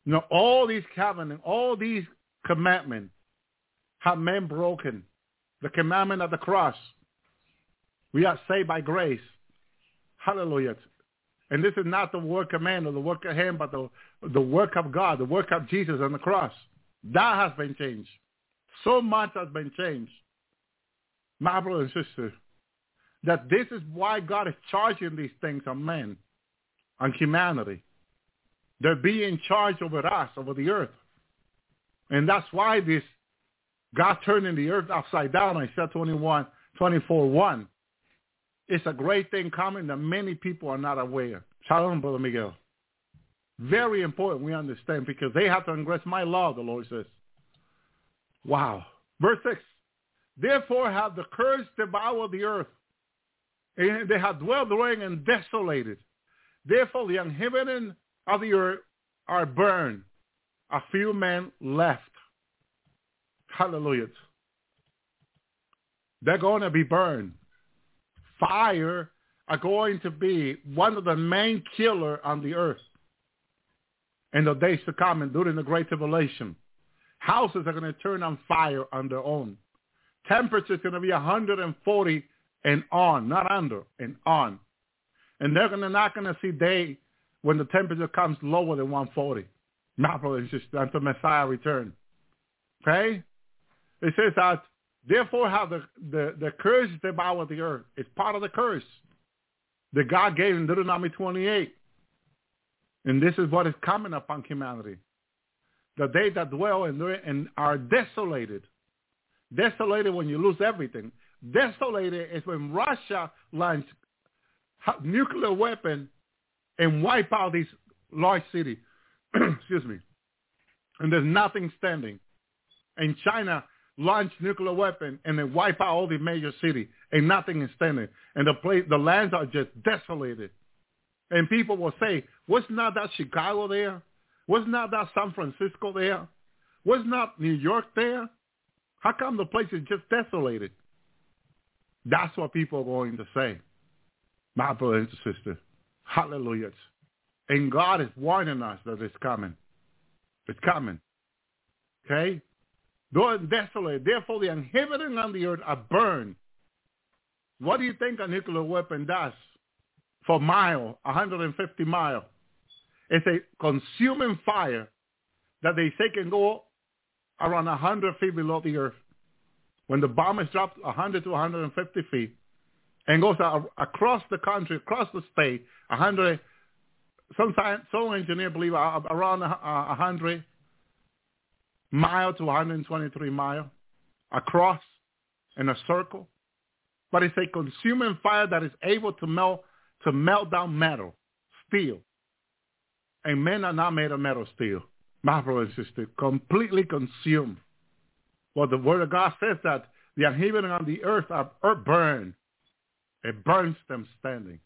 You know, all these covenants, all these commandments have men broken. The commandment of the cross. We are saved by grace. Hallelujah. And this is not the work of man or the work of him, but the, the work of God, the work of Jesus on the cross. That has been changed. So much has been changed. My brother and sister, that this is why God is charging these things on men, on humanity. They're being charged over us, over the earth. And that's why this God turning the earth upside down, I said 21, 24, 1. It's a great thing coming that many people are not aware. Shalom, Brother Miguel. Very important we understand because they have to transgress my law, the Lord says. Wow. Verse 6. Therefore have the curse devoured the earth, and they have dwelled therein and desolated. Therefore the inhabitant of the earth are burned. A few men left. Hallelujah. They're going to be burned. Fire are going to be one of the main killer on the earth in the days to come and during the Great Tribulation. Houses are going to turn on fire on their own. Temperature is going to be 140 and on, not under, and on. And they're gonna, not going to see day when the temperature comes lower than 140. Not brothers just until Messiah return. Okay? It says that therefore how the, the, the curse devour the earth. It's part of the curse that God gave in Deuteronomy 28. And this is what is coming upon humanity. The they that dwell and, and are desolated. Desolated when you lose everything. Desolated is when Russia launches nuclear weapon and wipe out these large cities. [CLEARS THROAT] Excuse me. And there's nothing standing. And China launched nuclear weapon and then wipe out all the major cities and nothing is standing. And the place, the lands are just desolated. And people will say, was not that Chicago there? Was not that San Francisco there? Was not New York there? How come the place is just desolated? That's what people are going to say. My brother and sister. Hallelujah. And God is warning us that it's coming. It's coming. Okay? Though desolate, therefore the inhabitants on the earth are burned. What do you think a nuclear weapon does for mile, 150 mile? It's a consuming fire that they say can go around 100 feet below the earth. When the bomb is dropped 100 to 150 feet, and goes across the country, across the state, 100, some, science, some engineer believe around 100 mile to 123 mile across in a circle. But it's a consuming fire that is able to melt to melt down metal, steel. And men are not made of metal steel. My brother and sister, completely consumed. Well, the word of God says that the inhabitant on the earth are, are burned. It burns them standing.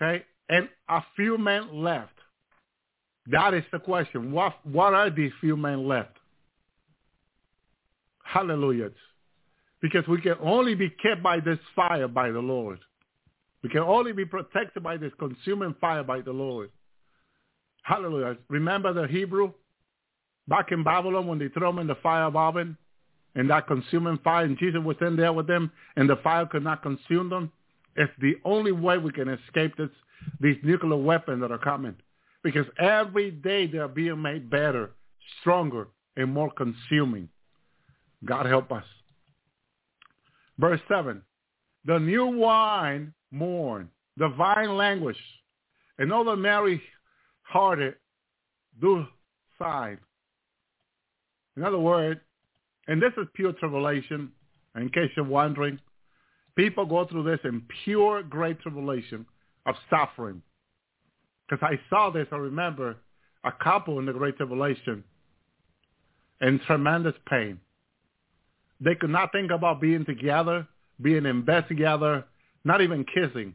Okay? And a few men left. That is the question. What, what are these few men left? Hallelujah. Because we can only be kept by this fire by the Lord. We can only be protected by this consuming fire by the Lord. Hallelujah. Remember the Hebrew back in Babylon when they threw them in the fire of oven and that consuming fire and Jesus was in there with them and the fire could not consume them? It's the only way we can escape this, these nuclear weapons that are coming. Because every day they're being made better, stronger, and more consuming. God help us. Verse 7. The new wine mourn, the vine languish, and all the merry hearted do sigh. In other words, and this is pure tribulation, in case you're wondering, people go through this in pure great tribulation of suffering. Because I saw this, I remember a couple in the great tribulation in tremendous pain. They could not think about being together, being in bed together, not even kissing.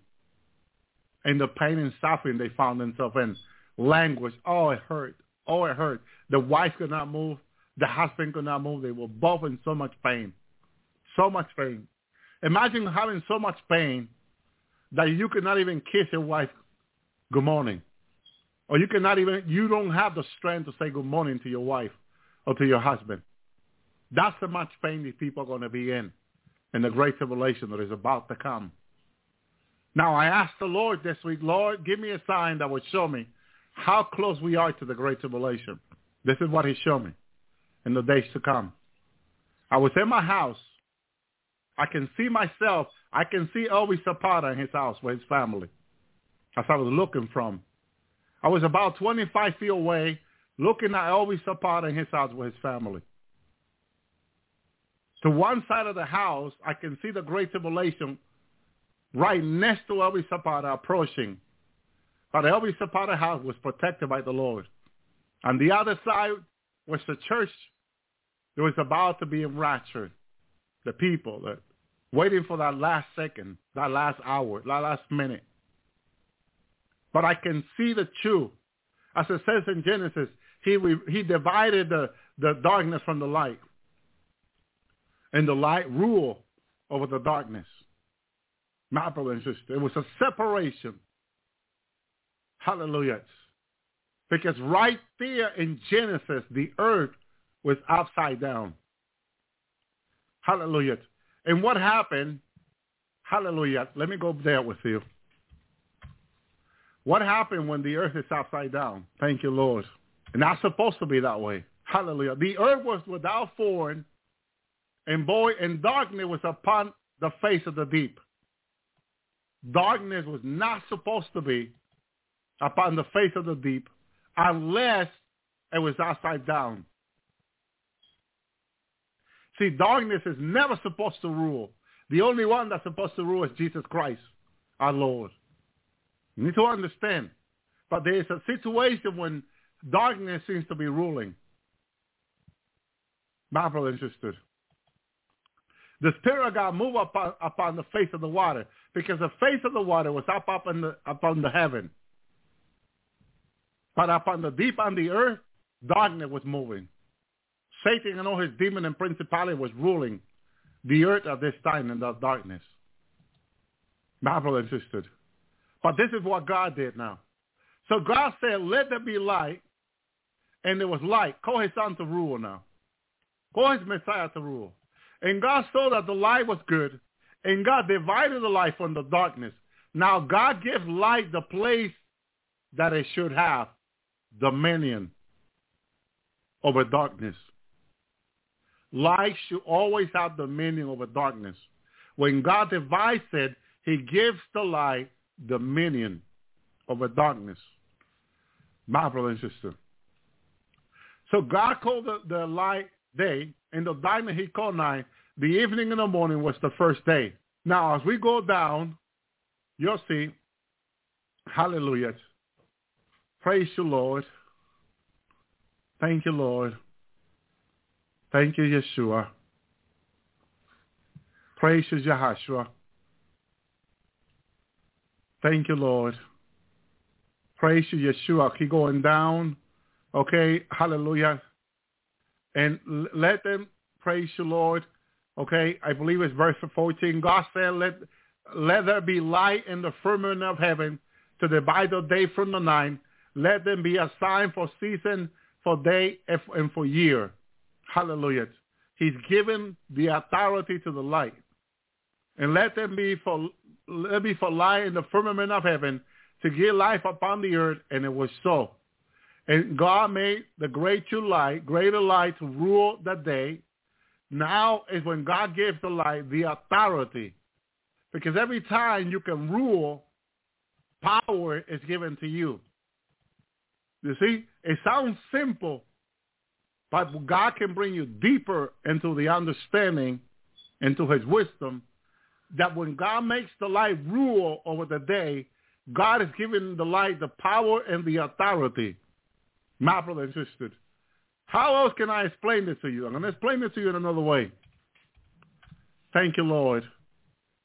And the pain and suffering they found themselves in. Language, oh, it hurt. Oh, it hurt. The wife could not move. The husband could not move. They were both in so much pain. So much pain. Imagine having so much pain that you could not even kiss your wife good morning. Or you cannot even, you don't have the strength to say good morning to your wife or to your husband. That's the much pain these people are going to be in, in the great tribulation that is about to come. Now I asked the Lord this week, Lord, give me a sign that would show me how close we are to the great tribulation. This is what he showed me in the days to come. I was in my house. I can see myself. I can see Elvi Zapata in his house with his family as I was looking from. I was about 25 feet away looking at Elvi Zapata in his house with his family. To one side of the house, I can see the Great Tribulation right next to Elvi Zapata approaching. But Elvi Zapata house was protected by the Lord. On the other side was the church that was about to be enraptured. The people that waiting for that last second, that last hour, that last minute. But I can see the truth. As it says in Genesis, he, he divided the, the darkness from the light and the light rule over the darkness. My brother and sister, it was a separation. Hallelujah. Because right there in Genesis, the earth was upside down. Hallelujah. And what happened? Hallelujah. Let me go there with you. What happened when the earth is upside down? Thank you, Lord. And not supposed to be that way. Hallelujah. The earth was without form and boy, and darkness was upon the face of the deep. Darkness was not supposed to be upon the face of the deep unless it was upside down. See, darkness is never supposed to rule. The only one that's supposed to rule is Jesus Christ, our Lord. You need to understand. But there is a situation when darkness seems to be ruling. My brother and sister, the Spirit of God moved upon, upon the face of the water because the face of the water was up, up, in the, upon the heaven. But upon the deep on the earth, darkness was moving. Satan and all his demon and principality was ruling the earth at this time in that darkness. My brother and sister. But this is what God did now. So God said, let there be light. And there was light. Son to rule now. Call Messiah to rule. And God saw that the light was good. And God divided the light from the darkness. Now God gives light the place that it should have dominion over darkness. Light should always have dominion over darkness. When God divides it, he gives the light dominion over darkness. My brother and sister. So God called the, the light day, and the darkness he called night. The evening and the morning was the first day. Now, as we go down, you'll see, hallelujah, praise the Lord. Thank you, Lord. Thank you, Yeshua. Praise you, Yahshua. Thank you, Lord. Praise you, Yeshua. Keep going down. Okay, hallelujah. And let them praise you, Lord. Okay, I believe it's verse 14. God said, let, let there be light in the firmament of heaven to divide the day from the night. Let them be a sign for season, for day, and for year. Hallelujah. He's given the authority to the light. And let them be for let me for light in the firmament of heaven to give life upon the earth, and it was so. And God made the great greater light, greater light to rule the day. Now is when God gives the light the authority. Because every time you can rule, power is given to you. You see, it sounds simple, but God can bring you deeper into the understanding, into his wisdom, that when God makes the light rule over the day, God is giving the light the power and the authority. My brother and sister. How else can I explain this to you? I'm going to explain this to you in another way. Thank you, Lord.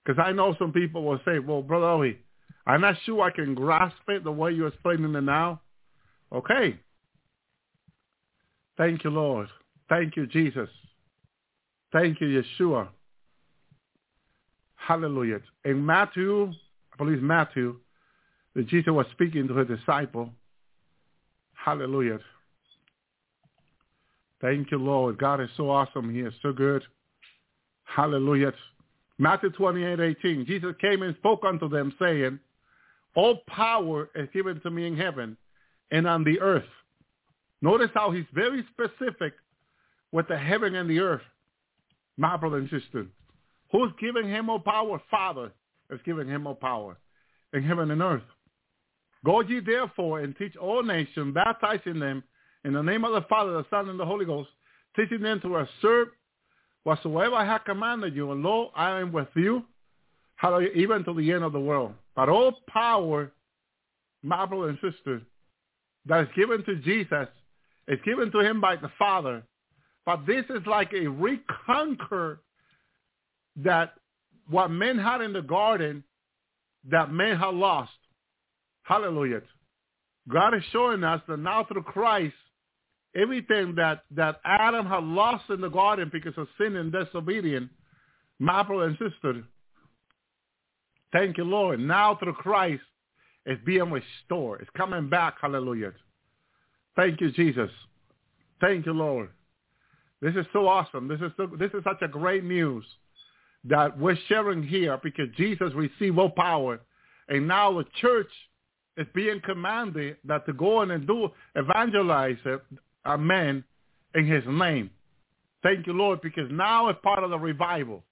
Because I know some people will say, well, Brother Owie, I'm not sure I can grasp it the way you're explaining it now. Okay. Thank you, Lord. Thank you, Jesus. Thank you, Yeshua. Hallelujah. In Matthew, I believe Matthew, that Jesus was speaking to his disciple. Hallelujah. Thank you, Lord. God is so awesome. He is so good. Hallelujah. Matthew 28, 18. Jesus came and spoke unto them, saying, All power is given to me in heaven and on the earth. Notice how he's very specific with the heaven and the earth. My brother and sister. Who's giving him more power? Father is giving him more power in heaven and earth. Go ye therefore and teach all nations, baptizing them in the name of the Father, the Son, and the Holy Ghost, teaching them to observe whatsoever I have commanded you. And lo, I am with you, even to the end of the world. But all power, my brother and sister, that is given to Jesus is given to him by the Father. But this is like a reconquer that what men had in the garden that men had lost. Hallelujah. God is showing us that now through Christ, everything that, that Adam had lost in the garden because of sin and disobedience, my brother and sister, thank you, Lord. Now through Christ, it's being restored. It's coming back. Hallelujah. Thank you, Jesus. Thank you, Lord. This is so awesome. This is so, this is such a great news that we're sharing here because Jesus received all power, and now the church is being commanded that to go in and do evangelize a man in His name. Thank you, Lord, because now it's part of the revival.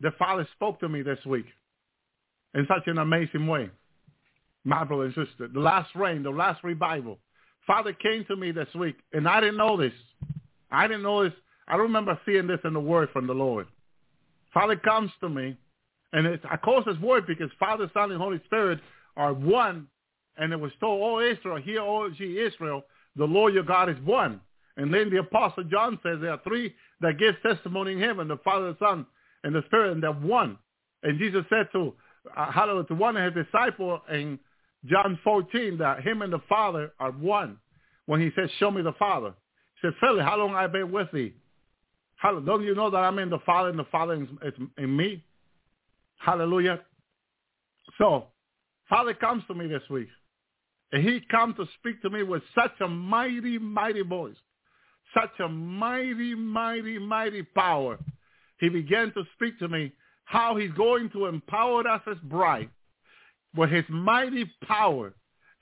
The Father spoke to me this week in such an amazing way. My brother and sister, the last rain, the last revival. Father came to me this week, and I didn't know this. I didn't know this. I don't remember seeing this in the Word from the Lord. Father comes to me, and it's, I call this Word because Father, Son, and Holy Spirit are one, and it was told, "Oh Israel, hear, all ye Israel, the Lord your God is one." And then the Apostle John says there are three that give testimony in heaven, the Father, the Son, and the Spirit, and they're one. And Jesus said to, uh, to one of his disciples in John 14 that him and the Father are one. When he said, show me the Father. He said, Philip, how long have I been with thee? Don't you know that I'm in the Father and the Father is in me? Hallelujah. So, Father comes to me this week. And he come to speak to me with such a mighty, mighty voice. Such a mighty, mighty, mighty power. He began to speak to me how he's going to empower us as bride with his mighty power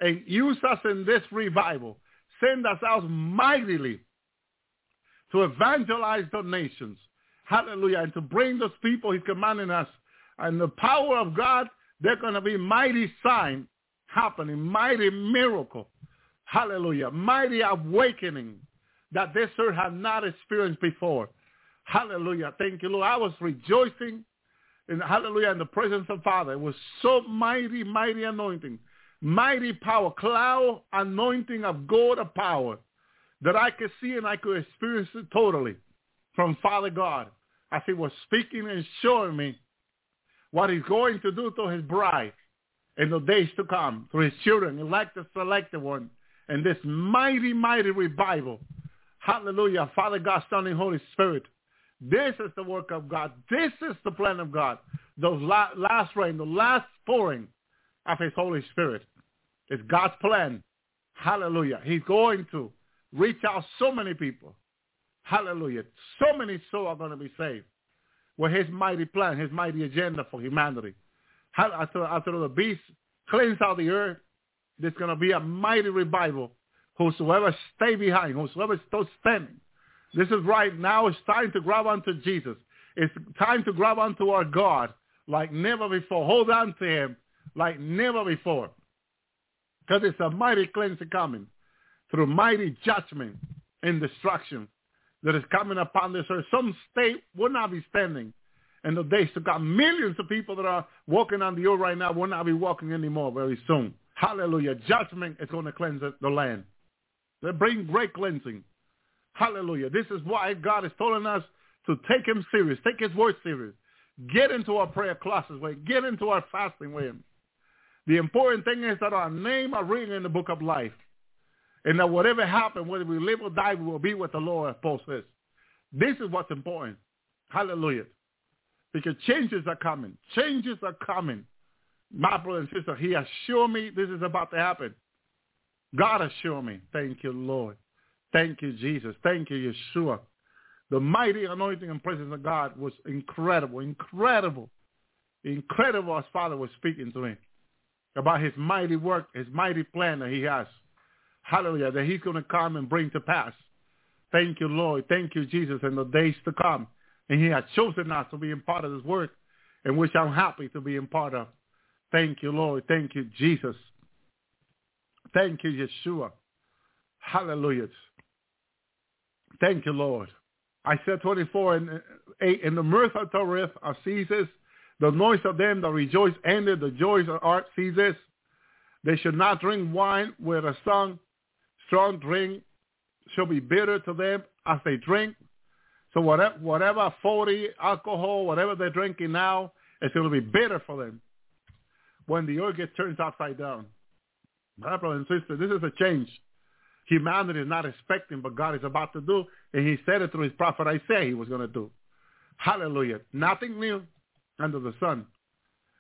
and use us in this revival. Send us out mightily to evangelize the nations. Hallelujah. And to bring those people he's commanding us. And the power of God, they're going to be mighty sign happening, mighty miracle. Hallelujah. Mighty awakening that this earth had not experienced before. Hallelujah. Thank you, Lord. I was rejoicing in hallelujah in the presence of Father. It was so mighty, mighty anointing. Mighty power, cloud anointing of God of power that I could see and I could experience it totally from Father God as he was speaking and showing me what he's going to do to his bride in the days to come, to his children, elect the selected one, and this mighty, mighty revival. Hallelujah. Father God, Son, and Holy Spirit. This is the work of God. This is the plan of God. The last rain, the last pouring of his Holy Spirit. It's God's plan. Hallelujah. He's going to reach out so many people. Hallelujah. So many souls are going to be saved. With his mighty plan, his mighty agenda for humanity. After, after the beast cleans out the earth, there's going to be a mighty revival. Whosoever stay behind, whosoever still standing. This is right now. It's time to grab onto Jesus. It's time to grab onto our God like never before. Hold on to him like never before. Because it's a mighty cleansing coming through mighty judgment and destruction that is coming upon this earth. Some state will not be standing in the days to come. Millions of people that are walking on the earth right now will not be walking anymore very soon. Hallelujah. Judgment is going to cleanse the land. They bring great cleansing. Hallelujah. This is why God is telling us to take him serious, take his word serious. Get into our prayer classes with him. Get into our fasting with him. The important thing is that our name are written in the book of life. And that whatever happens, whether we live or die, we will be with the Lord, Paul says. This is what's important. Hallelujah. Because changes are coming. Changes are coming. My brother and sister, he assured me this is about to happen. God assured me. Thank you, Lord. Thank you, Jesus. Thank you, Yeshua. The mighty anointing and presence of God was incredible, incredible, incredible as Father was speaking to me about his mighty work, his mighty plan that he has. Hallelujah, that he's going to come and bring to pass. Thank you, Lord. Thank you, Jesus, in the days to come. And he has chosen us to be in part of this work, in which I'm happy to be in part of. Thank you, Lord. Thank you, Jesus. Thank you, Yeshua. Hallelujah. Thank you, Lord. I said 24 and uh, 8, in the mirth of Torah ceases, the noise of them that rejoice ended, the joys of art ceases. They should not drink wine with a song. Strong drink shall be bitter to them as they drink. So whatever, whatever 40 alcohol, whatever they're drinking now, it's going to be bitter for them when the earth gets turned upside down. My brother and sister, this is a change. Humanity is not expecting, but God is about to do, and he said it through his prophet Isaiah he was going to do. Hallelujah. Nothing new under the sun.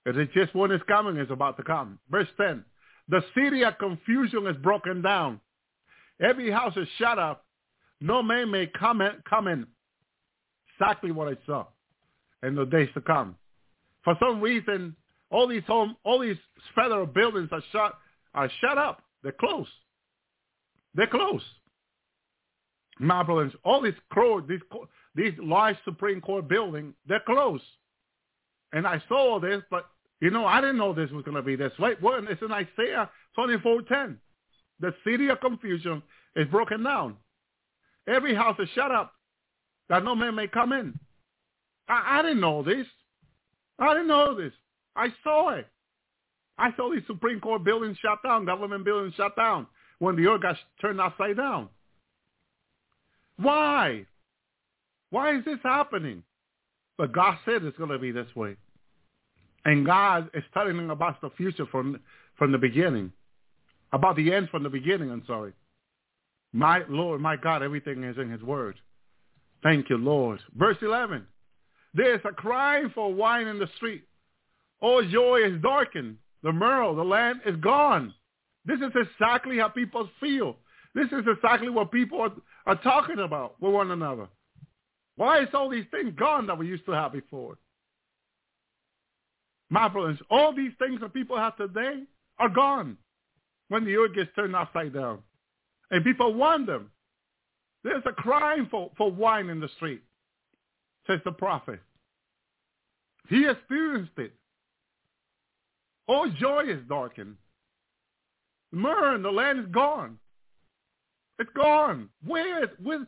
It is just when it's coming, it's about to come. Verse 10. The city of confusion is broken down. Every house is shut up. No man may come in. Exactly what I saw in the days to come. For some reason, all these home, all these federal buildings are shut, are shut up. They're closed. They're closed. My all these court, these these large Supreme Court buildings, they're closed. And I saw all this, but you know, I didn't know this was going to be this way. Well, it's in Isaiah 24:10. The city of confusion is broken down. Every house is shut up, that no man may come in. I, I didn't know this. I didn't know this. I saw it. I saw these Supreme Court buildings shut down, government buildings shut down when the earth got turned upside down. Why? Why is this happening? But God said it's going to be this way. And God is telling them about the future from, from the beginning. About the end from the beginning, I'm sorry. My Lord, my God, everything is in his word. Thank you, Lord. Verse 11. There's a crying for wine in the street. All joy is darkened. The myrrh, the land is gone. This is exactly how people feel. This is exactly what people are, are talking about with one another. Why is all these things gone that we used to have before? My brothers, all these things that people have today are gone when the earth gets turned upside down. And people want them. There's a crying for, for wine in the street, says the prophet. He experienced it. All joy is darkened. Myrrh the land is gone. It's gone. Where where,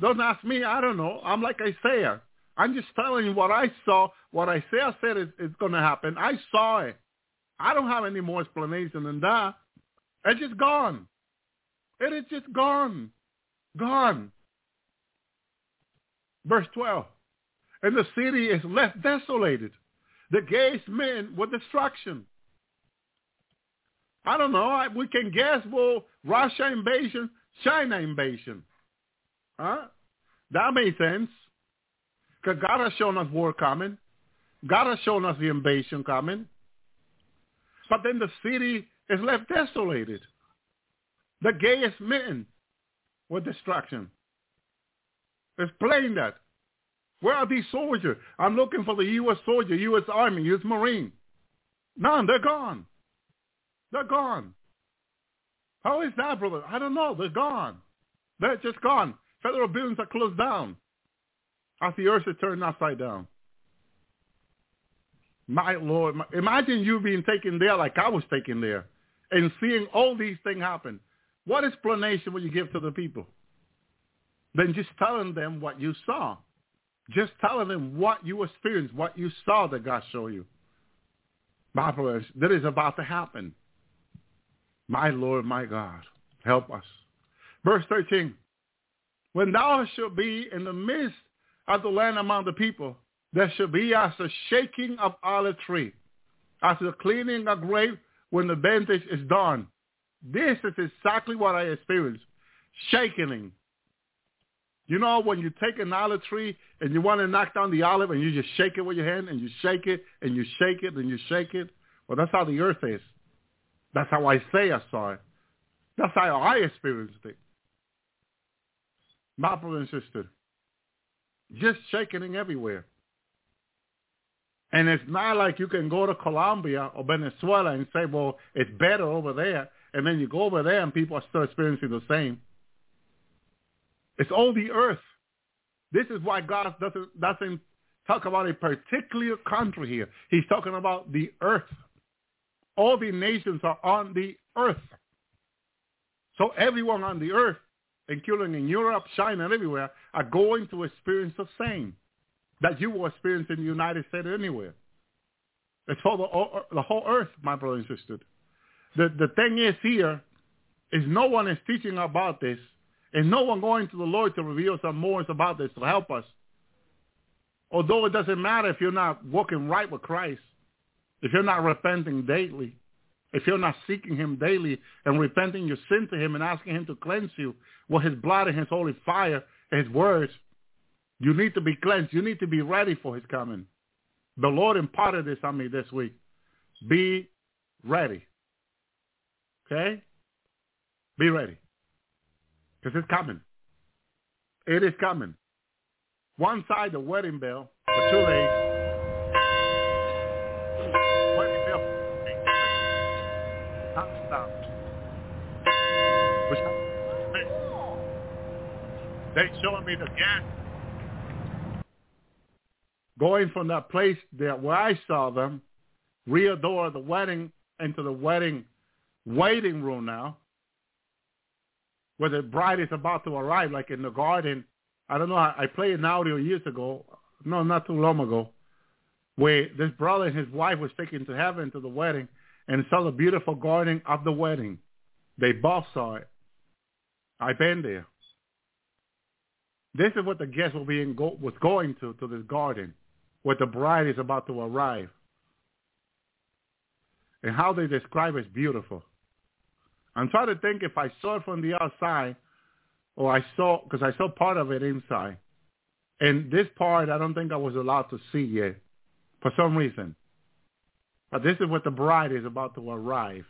don't ask me. I don't know. I'm like Isaiah. I'm just telling you what I saw. What Isaiah said is, is going to happen. I saw it. I don't have any more explanation than that. It's just gone. It is just gone. Gone. Verse 12. And the city is left desolated. The gates men with destruction. I don't know. We can guess, well, Russia invasion, China invasion. Huh? That makes sense. Because God has shown us war coming. God has shown us the invasion coming. But then the city is left desolated. The gate is smitten with destruction. It's plain that. Where are these soldiers? I'm looking for the U.S. soldier, U.S. Army, U.S. Marine. None. They're gone. They're gone. How is that, brother? I don't know. They're gone. They're just gone. Federal buildings are closed down as the earth is turned upside down. My Lord, imagine you being taken there like I was taken there and seeing all these things happen. What explanation will you give to the people? Then just telling them what you saw. Just telling them what you experienced, what you saw that God showed you. My brothers, that is about to happen. My Lord, my God, help us. Verse 13, when thou shalt be in the midst of the land among the people, there shall be as a shaking of olive tree, as the cleaning of grave when the vintage is done. This is exactly what I experienced. Shaking, you know when you take an olive tree and you want to knock down the olive and you just shake it with your hand and you shake it and you shake it and you shake it? Well, that's how the earth is. That's how Isaiah saw it. That's how I experienced it. My brother and sister, just shaking everywhere. And it's not like you can go to Colombia or Venezuela and say, well, it's better over there. And then you go over there and people are still experiencing the same. It's all the earth. This is why God doesn't, doesn't talk about a particular country here. He's talking about the earth. All the nations are on the earth. So everyone on the earth, including in Europe, China, and everywhere, are going to experience the same that you will experience in the United States anywhere. It's for the, the whole earth, my brother and sister. The, the thing is here is no one is teaching about this and no one going to the Lord to reveal some more about this to help us. Although it doesn't matter if you're not walking right with Christ, if you're not repenting daily, if you're not seeking him daily and repenting your sin to him and asking him to cleanse you with his blood and his holy fire and his words, you need to be cleansed. You need to be ready for his coming. The Lord imparted this on me this week. Be ready. Okay? Be ready. Because it's coming. It is coming. One side, the wedding bell for two days. They showing me the gas going from that place where I saw them, rear door the wedding into the wedding waiting room now where the bride is about to arrive, like in the garden. I don't know. I, played an audio years ago, no, not too long ago, where this brother and his wife was taken to heaven to the wedding and saw the beautiful garden of the wedding. They both saw it. I've been there. This is what the guest will be in go, was going to, to this garden, where the bride is about to arrive. And how they describe is beautiful. I'm trying to think if I saw it from the outside or I saw, because I saw part of it inside. And this part, I don't think I was allowed to see yet for some reason. But this is what the bride is about to arrive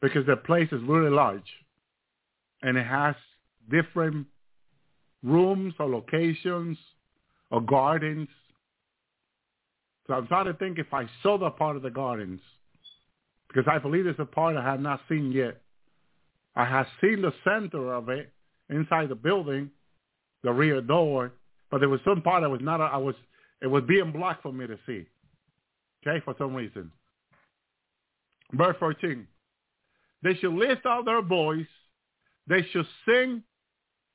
because the place is really large and it has different rooms or locations or gardens. So I'm trying to think if I saw the part of the gardens because I believe it's a part I have not seen yet. I have seen the center of it inside the building, the rear door, but there was some part that was not. I was. It was being blocked for me to see. Okay, for some reason. Verse 14. They shall lift out their voice. They shall sing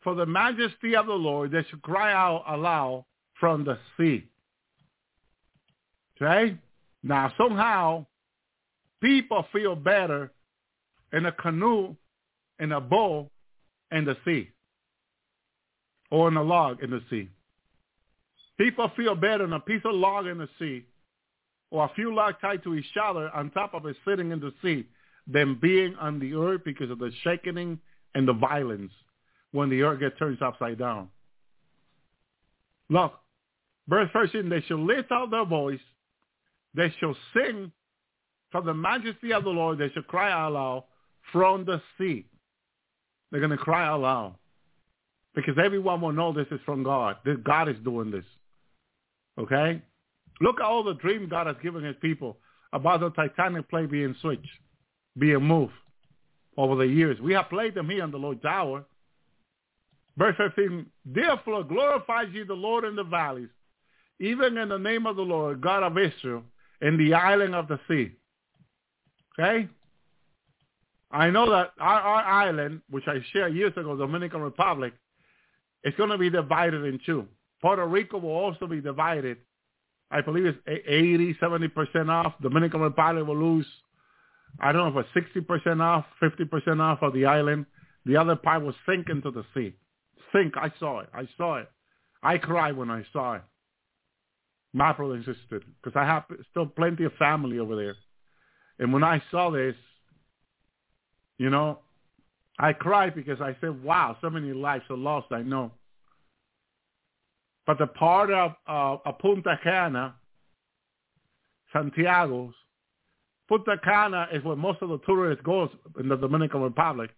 for the majesty of the Lord. They shall cry out aloud from the sea. Okay? Now, somehow, people feel better in a canoe in a bowl in the sea or in a log in the sea. People feel better in a piece of log in the sea or a few logs tied to each other on top of it sitting in the sea than being on the earth because of the shaking and the violence when the earth gets turned upside down. Look, verse 13, they shall lift out their voice. They shall sing from the majesty of the Lord. They shall cry out loud from the sea. They're going to cry out loud because everyone will know this is from God. God is doing this. Okay? Look at all the dreams God has given his people about the Titanic play being switched, being moved over the years. We have played them here on the Lord's Hour. Verse 15, therefore glorify ye the Lord in the valleys, even in the name of the Lord, God of Israel, in the island of the sea. Okay? I know that our, our island, which I shared years ago, Dominican Republic, is going to be divided in two. Puerto Rico will also be divided. I believe it's 80, 70% off. Dominican Republic will lose, I don't know if it's 60% off, 50% off of the island. The other part will sink into the sea Sink. I saw it. I saw it. I cried when I saw it. My brother and sister, because I have still plenty of family over there. And when I saw this, you know, I cried because I said, wow, so many lives are lost, I know. But the part of, uh, of Punta Cana, Santiago's, Punta Cana is where most of the tourists go in the Dominican Republic.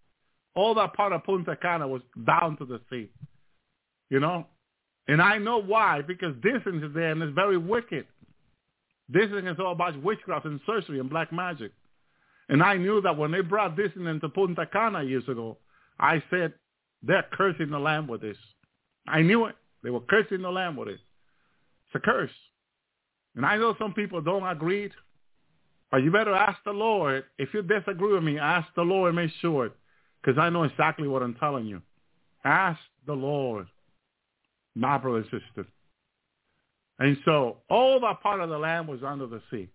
All that part of Punta Cana was down to the sea. You know? And I know why, because Disney is there and it's very wicked. Disney is all about witchcraft and sorcery and black magic. And I knew that when they brought Disney into Punta Cana years ago, I said, they're cursing the land with this. I knew it. They were cursing the land with it. It's a curse. And I know some people don't agree, but you better ask the Lord. If you disagree with me, ask the Lord and make sure it. because I know exactly what I'm telling you. Ask the Lord, my brother and sister. And so all that part of the land was under the sea.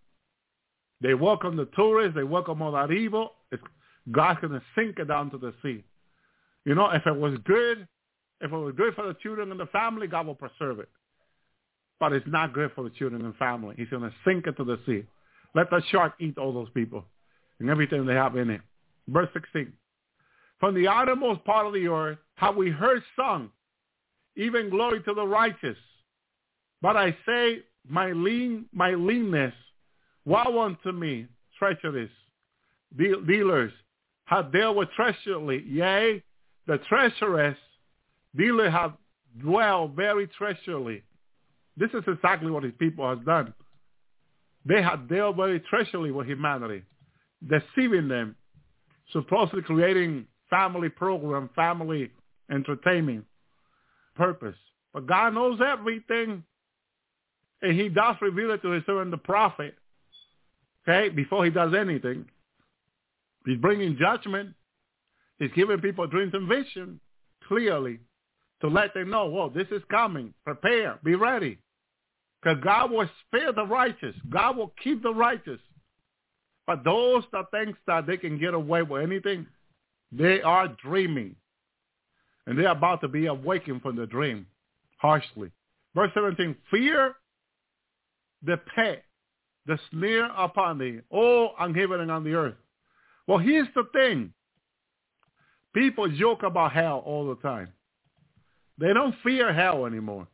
They welcome the tourists. They welcome all that evil. God's going to sink it down to the sea. You know, if it was good, if it was good for the children and the family, God will preserve it. But it's not good for the children and family. He's going to sink it to the sea. Let the shark eat all those people and everything they have in it. Verse 16 from the outermost part of the earth have we heard sung, even glory to the righteous. But I say, my lean, my leanness, woe unto me, treacherous dealers have dealt with treacherously. Yea, the treacherous dealer have dwelled very treacherously. This is exactly what his people have done. They have dealt very treacherously with humanity, deceiving them, supposedly creating family program, family entertainment purpose. But God knows everything. And he does reveal it to his servant, the prophet. Okay, before he does anything. He's bringing judgment. He's giving people dreams and vision clearly to let them know, whoa, this is coming. Prepare. Be ready. Because God will spare the righteous. God will keep the righteous. But those that think that they can get away with anything, they are dreaming. And they're about to be awakened from the dream harshly. Verse 17, fear the pit, the snare upon thee, all on heaven and on the earth. Well, here's the thing. People joke about hell all the time. They don't fear hell anymore.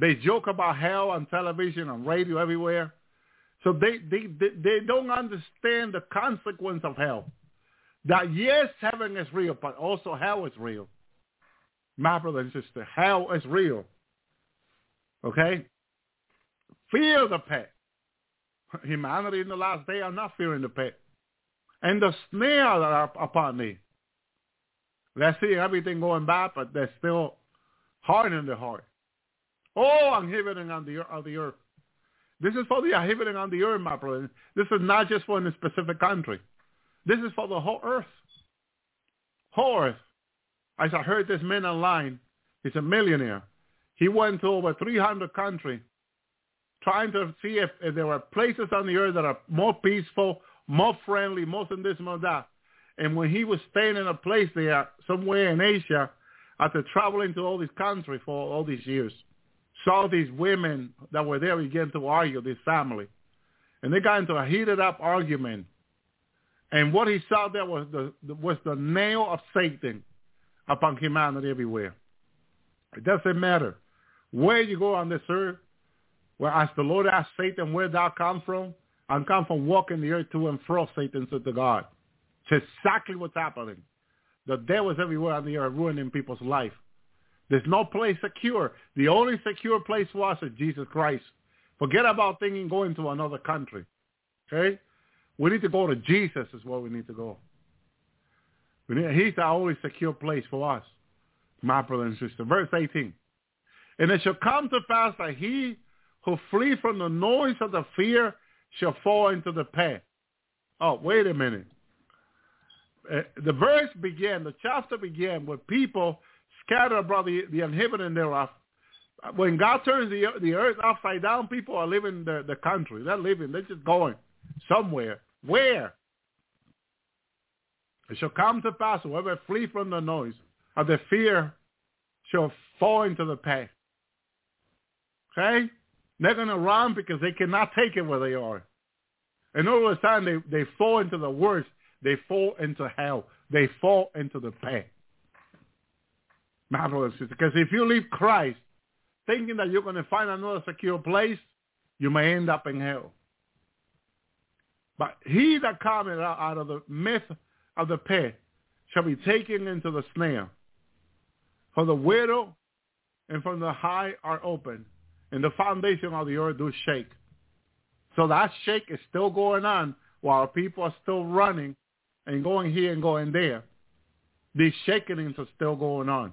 They joke about hell on television, on radio, everywhere. So they, they, they, they don't understand the consequence of hell that yes, heaven is real, but also hell is real. My brother and sister, hell is real. Okay? Fear the pit. Humanity in the last day are not fearing the pit. And the snare that are upon thee. They're seeing everything going bad, but they're still hardening their heart. Oh, I'm heaven on the, on the earth. This is for the heaven on the earth, my brother. This is not just for a specific country. This is for the whole earth. Whole earth. As I heard this man online, he's a millionaire. He went to over 300 countries trying to see if, if there were places on the earth that are more peaceful, more friendly, more than this, more that. And when he was staying in a place there, somewhere in Asia, after traveling to all these countries for all these years, saw these women that were there begin to argue, this family. And they got into a heated up argument. And what he saw there was the, was the nail of Satan upon humanity everywhere. It doesn't matter where you go on this earth, where as the Lord asked Satan, where thou come from, I come from walking the earth to and fro, Satan said to God. It's exactly what's happening. The devil is everywhere on the earth ruining people's life. There's no place secure. The only secure place for us is Jesus Christ. Forget about thinking going to another country. Okay? We need to go to Jesus is where we need to go. He's the only secure place for us, my brother and sister. Verse 18. And it shall come to pass that he who flee from the noise of the fear shall fall into the pit. Oh, wait a minute. Uh, the verse began, the chapter began with people scattered abroad the, the inhabitant thereof. When God turns the, the earth upside down, people are leaving the, the country. They're leaving. They're just going somewhere. Where? It shall come to pass, whoever flee from the noise of the fear shall fall into the pit. Okay? They're going to run because they cannot take it where they are. And all of a sudden, they, they fall into the worst. They fall into hell. They fall into the pit. My brothers and because if you leave Christ thinking that you're going to find another secure place, you may end up in hell. But he that cometh out of the midst of the pit shall be taken into the snare. For the widow and from the high are open, and the foundation of the earth do shake. So that shake is still going on while people are still running and going here and going there. These shakings are still going on.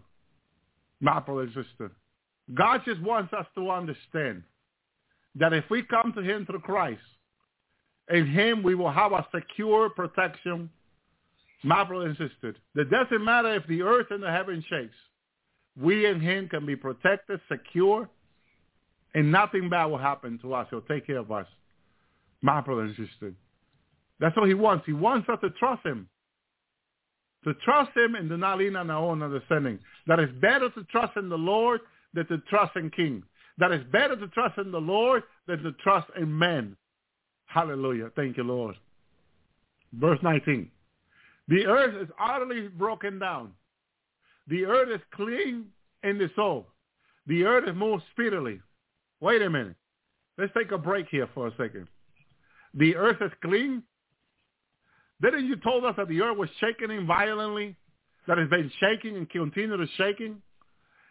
My brother sister. God just wants us to understand that if we come to him through Christ, in him we will have a secure protection. My insisted. It doesn't matter if the earth and the heaven shakes. We and him can be protected, secure, and nothing bad will happen to us. He'll take care of us. My insisted. That's what he wants. He wants us to trust him. To trust him and to not lean on our own understanding. That it's better to trust in the Lord than to trust in king. That it's better to trust in the Lord than to trust in men. Hallelujah. Thank you, Lord. Verse 19. The earth is utterly broken down. The earth is clean in the soul. The earth is moved speedily. Wait a minute. Let's take a break here for a second. The earth is clean. Didn't you told us that the earth was shaking violently? That it's been shaking and continue to shaking?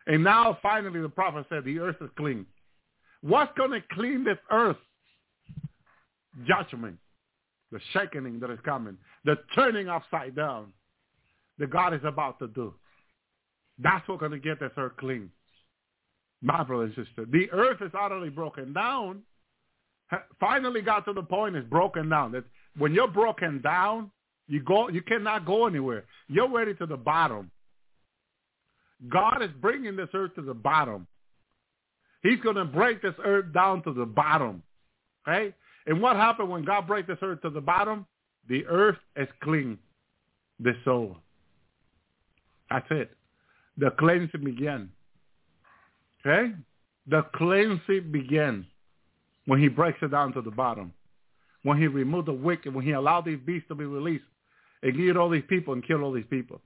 And now finally the prophet said the earth is clean. What's going to clean this earth? Judgment. The shaking that is coming. The turning upside down that God is about to do. That's what's going to get this earth clean. My brother and sister. The earth is utterly broken down. Finally got to the point it's broken down. That when you're broken down, you go you cannot go anywhere. You're ready to the bottom. God is bringing this earth to the bottom. He's going to break this earth down to the bottom. Okay? And what happened when God breaks this earth to the bottom? The earth is clean. The soul. That's it. The cleansing began. Okay? The cleansing began when he breaks it down to the bottom. When he removed the wicked, when he allowed these beasts to be released and get all these people and kill all these people.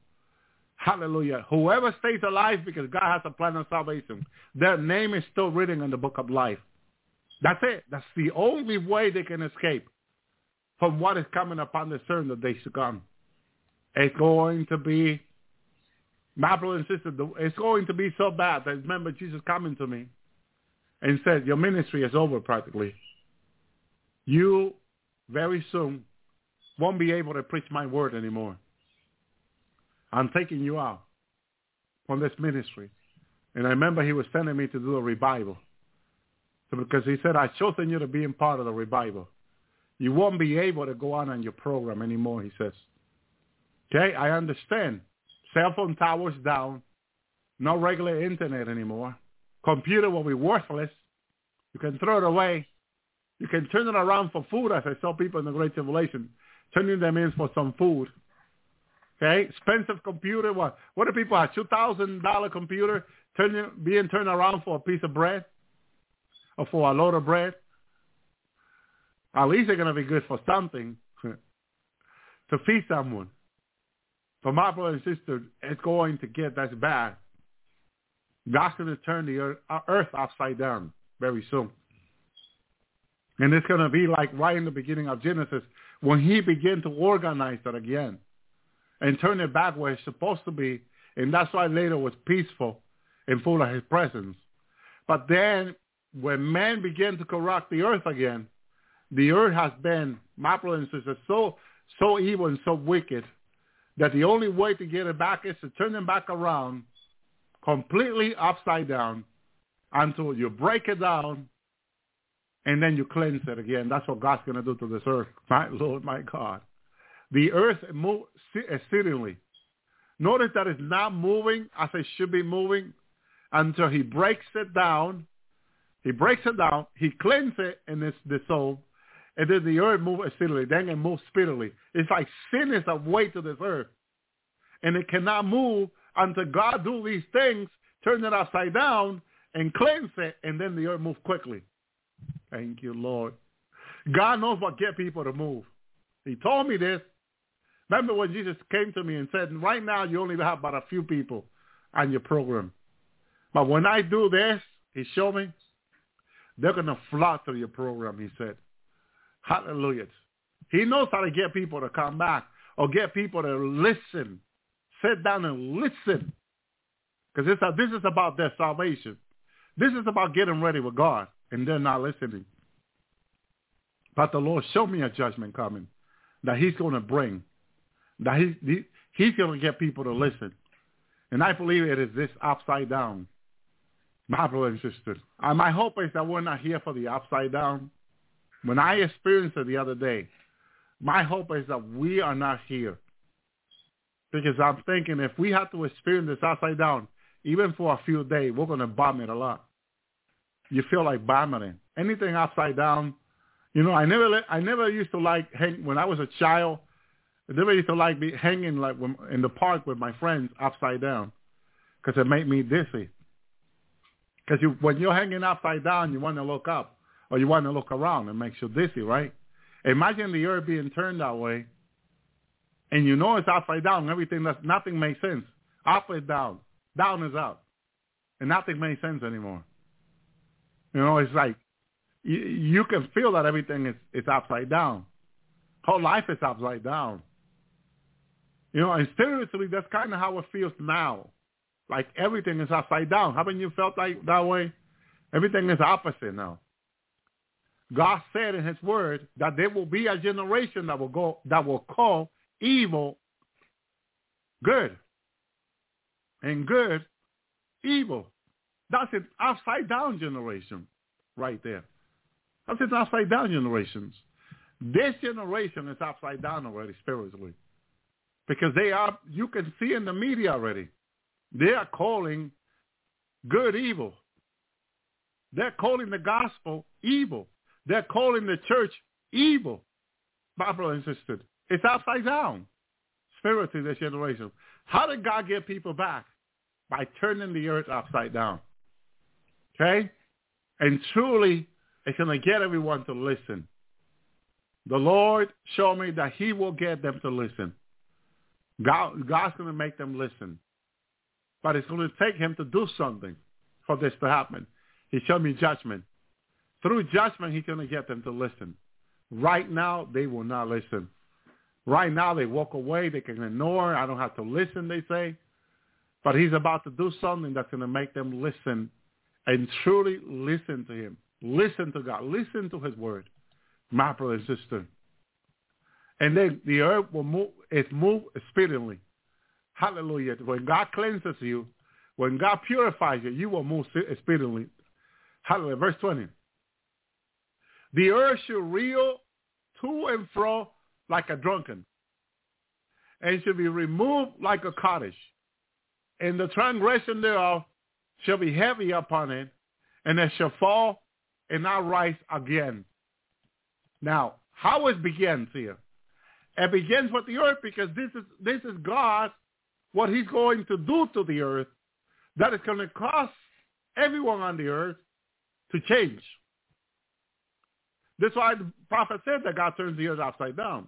Hallelujah. Whoever stays alive because God has a plan of salvation, their name is still written in the book of life. That's it. That's the only way they can escape from what is coming upon the certain the days to come. It's going to be, my brother and sister, it's going to be so bad that remember Jesus coming to me and said, your ministry is over practically. You very soon won't be able to preach my word anymore. I'm taking you out from this ministry. And I remember he was sending me to do a revival. Because he said, I've chosen you to be in part of the revival. You won't be able to go on on your program anymore, he says. Okay, I understand. Cell phone towers down. No regular internet anymore. Computer will be worthless. You can throw it away. You can turn it around for food, as I saw people in the Great Tribulation, turning them in for some food. Okay, expensive computer. What? What do people have? Two thousand dollar computer turning being turned around for a piece of bread, or for a load of bread. At least they're gonna be good for something [LAUGHS] to feed someone. For my brother and sister, it's going to get that's bad. God's going to turn the earth, uh, earth upside down very soon. And it's going to be like right in the beginning of Genesis when he began to organize it again and turn it back where it's supposed to be. And that's why later was peaceful and full of his presence. But then when man began to corrupt the earth again, the earth has been, my brothers and sisters, so, so evil and so wicked that the only way to get it back is to turn them back around completely upside down until you break it down and then you cleanse it again. That's what God's going to do to this earth. [LAUGHS] My Lord, my God. The earth moves uh, exceedingly. Notice that it's not moving as it should be moving until he breaks it down. He breaks it down. He cleanses it and it's dissolved. And then the earth moves exceedingly. Then it moves speedily. It's like sin is a weight to this earth. And it cannot move until God do these things, turn it upside down and cleanse it, and then the earth move quickly. Thank you, Lord. God knows what get people to move. He told me this. Remember when Jesus came to me and said, right now you only have about a few people on your program. But when I do this, he showed me, they're going to flock to your program, he said. Hallelujah. He knows how to get people to come back or get people to listen sit down and listen. Because this is about their salvation. This is about getting ready with God, and they're not listening. But the Lord showed me a judgment coming that he's going to bring, that he, he he's going to get people to listen. And I believe it is this upside down. My and sisters, and my hope is that we're not here for the upside down. When I experienced it the other day, my hope is that we are not here because I'm thinking if we have to experience this upside down, even for a few days, we're going to bomb it a lot. You feel like bombing. Anything upside down, you know, I never, I never used to like hang when I was a child. I never used to like be hanging like in the park with my friends upside down, because it made me dizzy. Because you, when you're hanging upside down, you want to look up or you want to look around. It makes you dizzy, right? Imagine the earth being turned that way and you know it's upside down. Everything that's nothing makes sense. Up is down, down is up, and nothing makes sense anymore. You know, it's like you, you can feel that everything is is upside down. Whole life is upside down. You know, and seriously, that's kind of how it feels now. Like everything is upside down. Haven't you felt like that way? Everything is opposite now. God said in His Word that there will be a generation that will go that will call evil good. And good evil. That's an upside down generation right there. That's an upside down generations. This generation is upside down already spiritually. Because they are, you can see in the media already, they are calling good evil. They're calling the gospel evil. They're calling the church evil. My brother and sister, it's upside down. Spiritually, this generation. How did God get people back? By turning the earth upside down. Okay? And truly, it's going to get everyone to listen. The Lord showed me that he will get them to listen. God, God's going to make them listen. But it's going to take him to do something for this to happen. He showed me judgment. Through judgment, he's going to get them to listen. Right now, they will not listen. Right now, they walk away. They can ignore. I don't have to listen, they say. But he's about to do something that's going to make them listen and truly listen to him. Listen to God. Listen to his word, my brother and sister. And then the earth will move, it's move speedily. Hallelujah. When God cleanses you, when God purifies you, you will move speedily. Hallelujah. Verse 20. The earth shall reel to and fro like a drunken, and shall be removed like a cottage. And the transgression thereof shall be heavy upon it, and it shall fall and not rise again. Now, how it begins here? It begins with the earth because this is this is God, what he's going to do to the earth that is going to cause everyone on the earth to change. That's why the prophet said that God turns the earth upside down.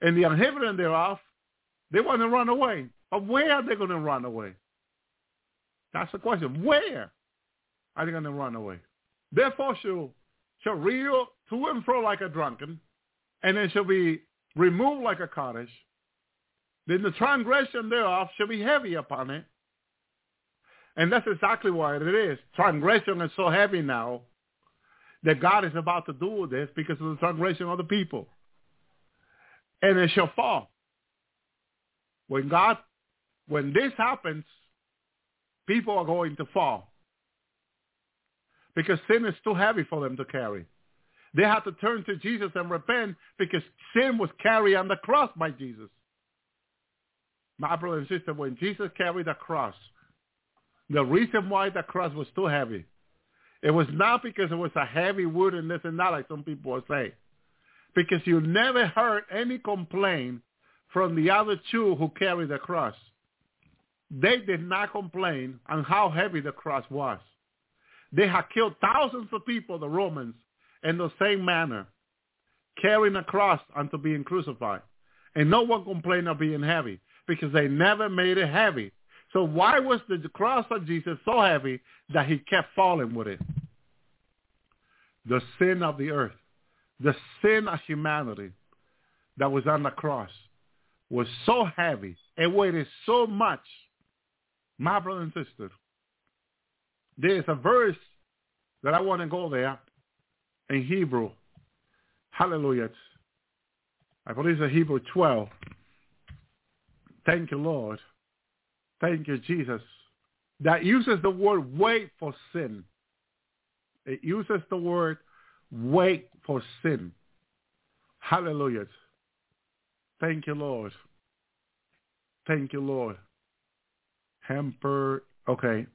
And the inhabitant thereof, they want to run away. But where are they going to run away? That's the question. Where are they going to run away? Therefore shall, shall reel to and fro like a drunken, and it shall be removed like a cottage. Then the transgression thereof shall be heavy upon it. And that's exactly what it is. Transgression is so heavy now that God is about to do this because of the transgression of the people. And it shall fall. When God, when this happens, people are going to fall. Because sin is too heavy for them to carry. They have to turn to Jesus and repent because sin was carried on the cross by Jesus. My brother and sister, when Jesus carried the cross, the reason why the cross was too heavy, it was not because it was a heavy wood and this and that, like some people will say. Because you never heard any complaint from the other two who carried the cross. They did not complain on how heavy the cross was. They had killed thousands of people, the Romans, in the same manner, carrying a cross unto being crucified. And no one complained of being heavy because they never made it heavy. So why was the cross of Jesus so heavy that he kept falling with it? The sin of the earth, the sin of humanity that was on the cross was so heavy. It weighed so much. My brother and sister, there's a verse that I want to go there in Hebrew. Hallelujah. I believe it's Hebrew 12. Thank you, Lord. Thank you, Jesus. That uses the word wait for sin. It uses the word wait for sin. Hallelujah. Thank you, Lord. Thank you, Lord. Hamper. Okay.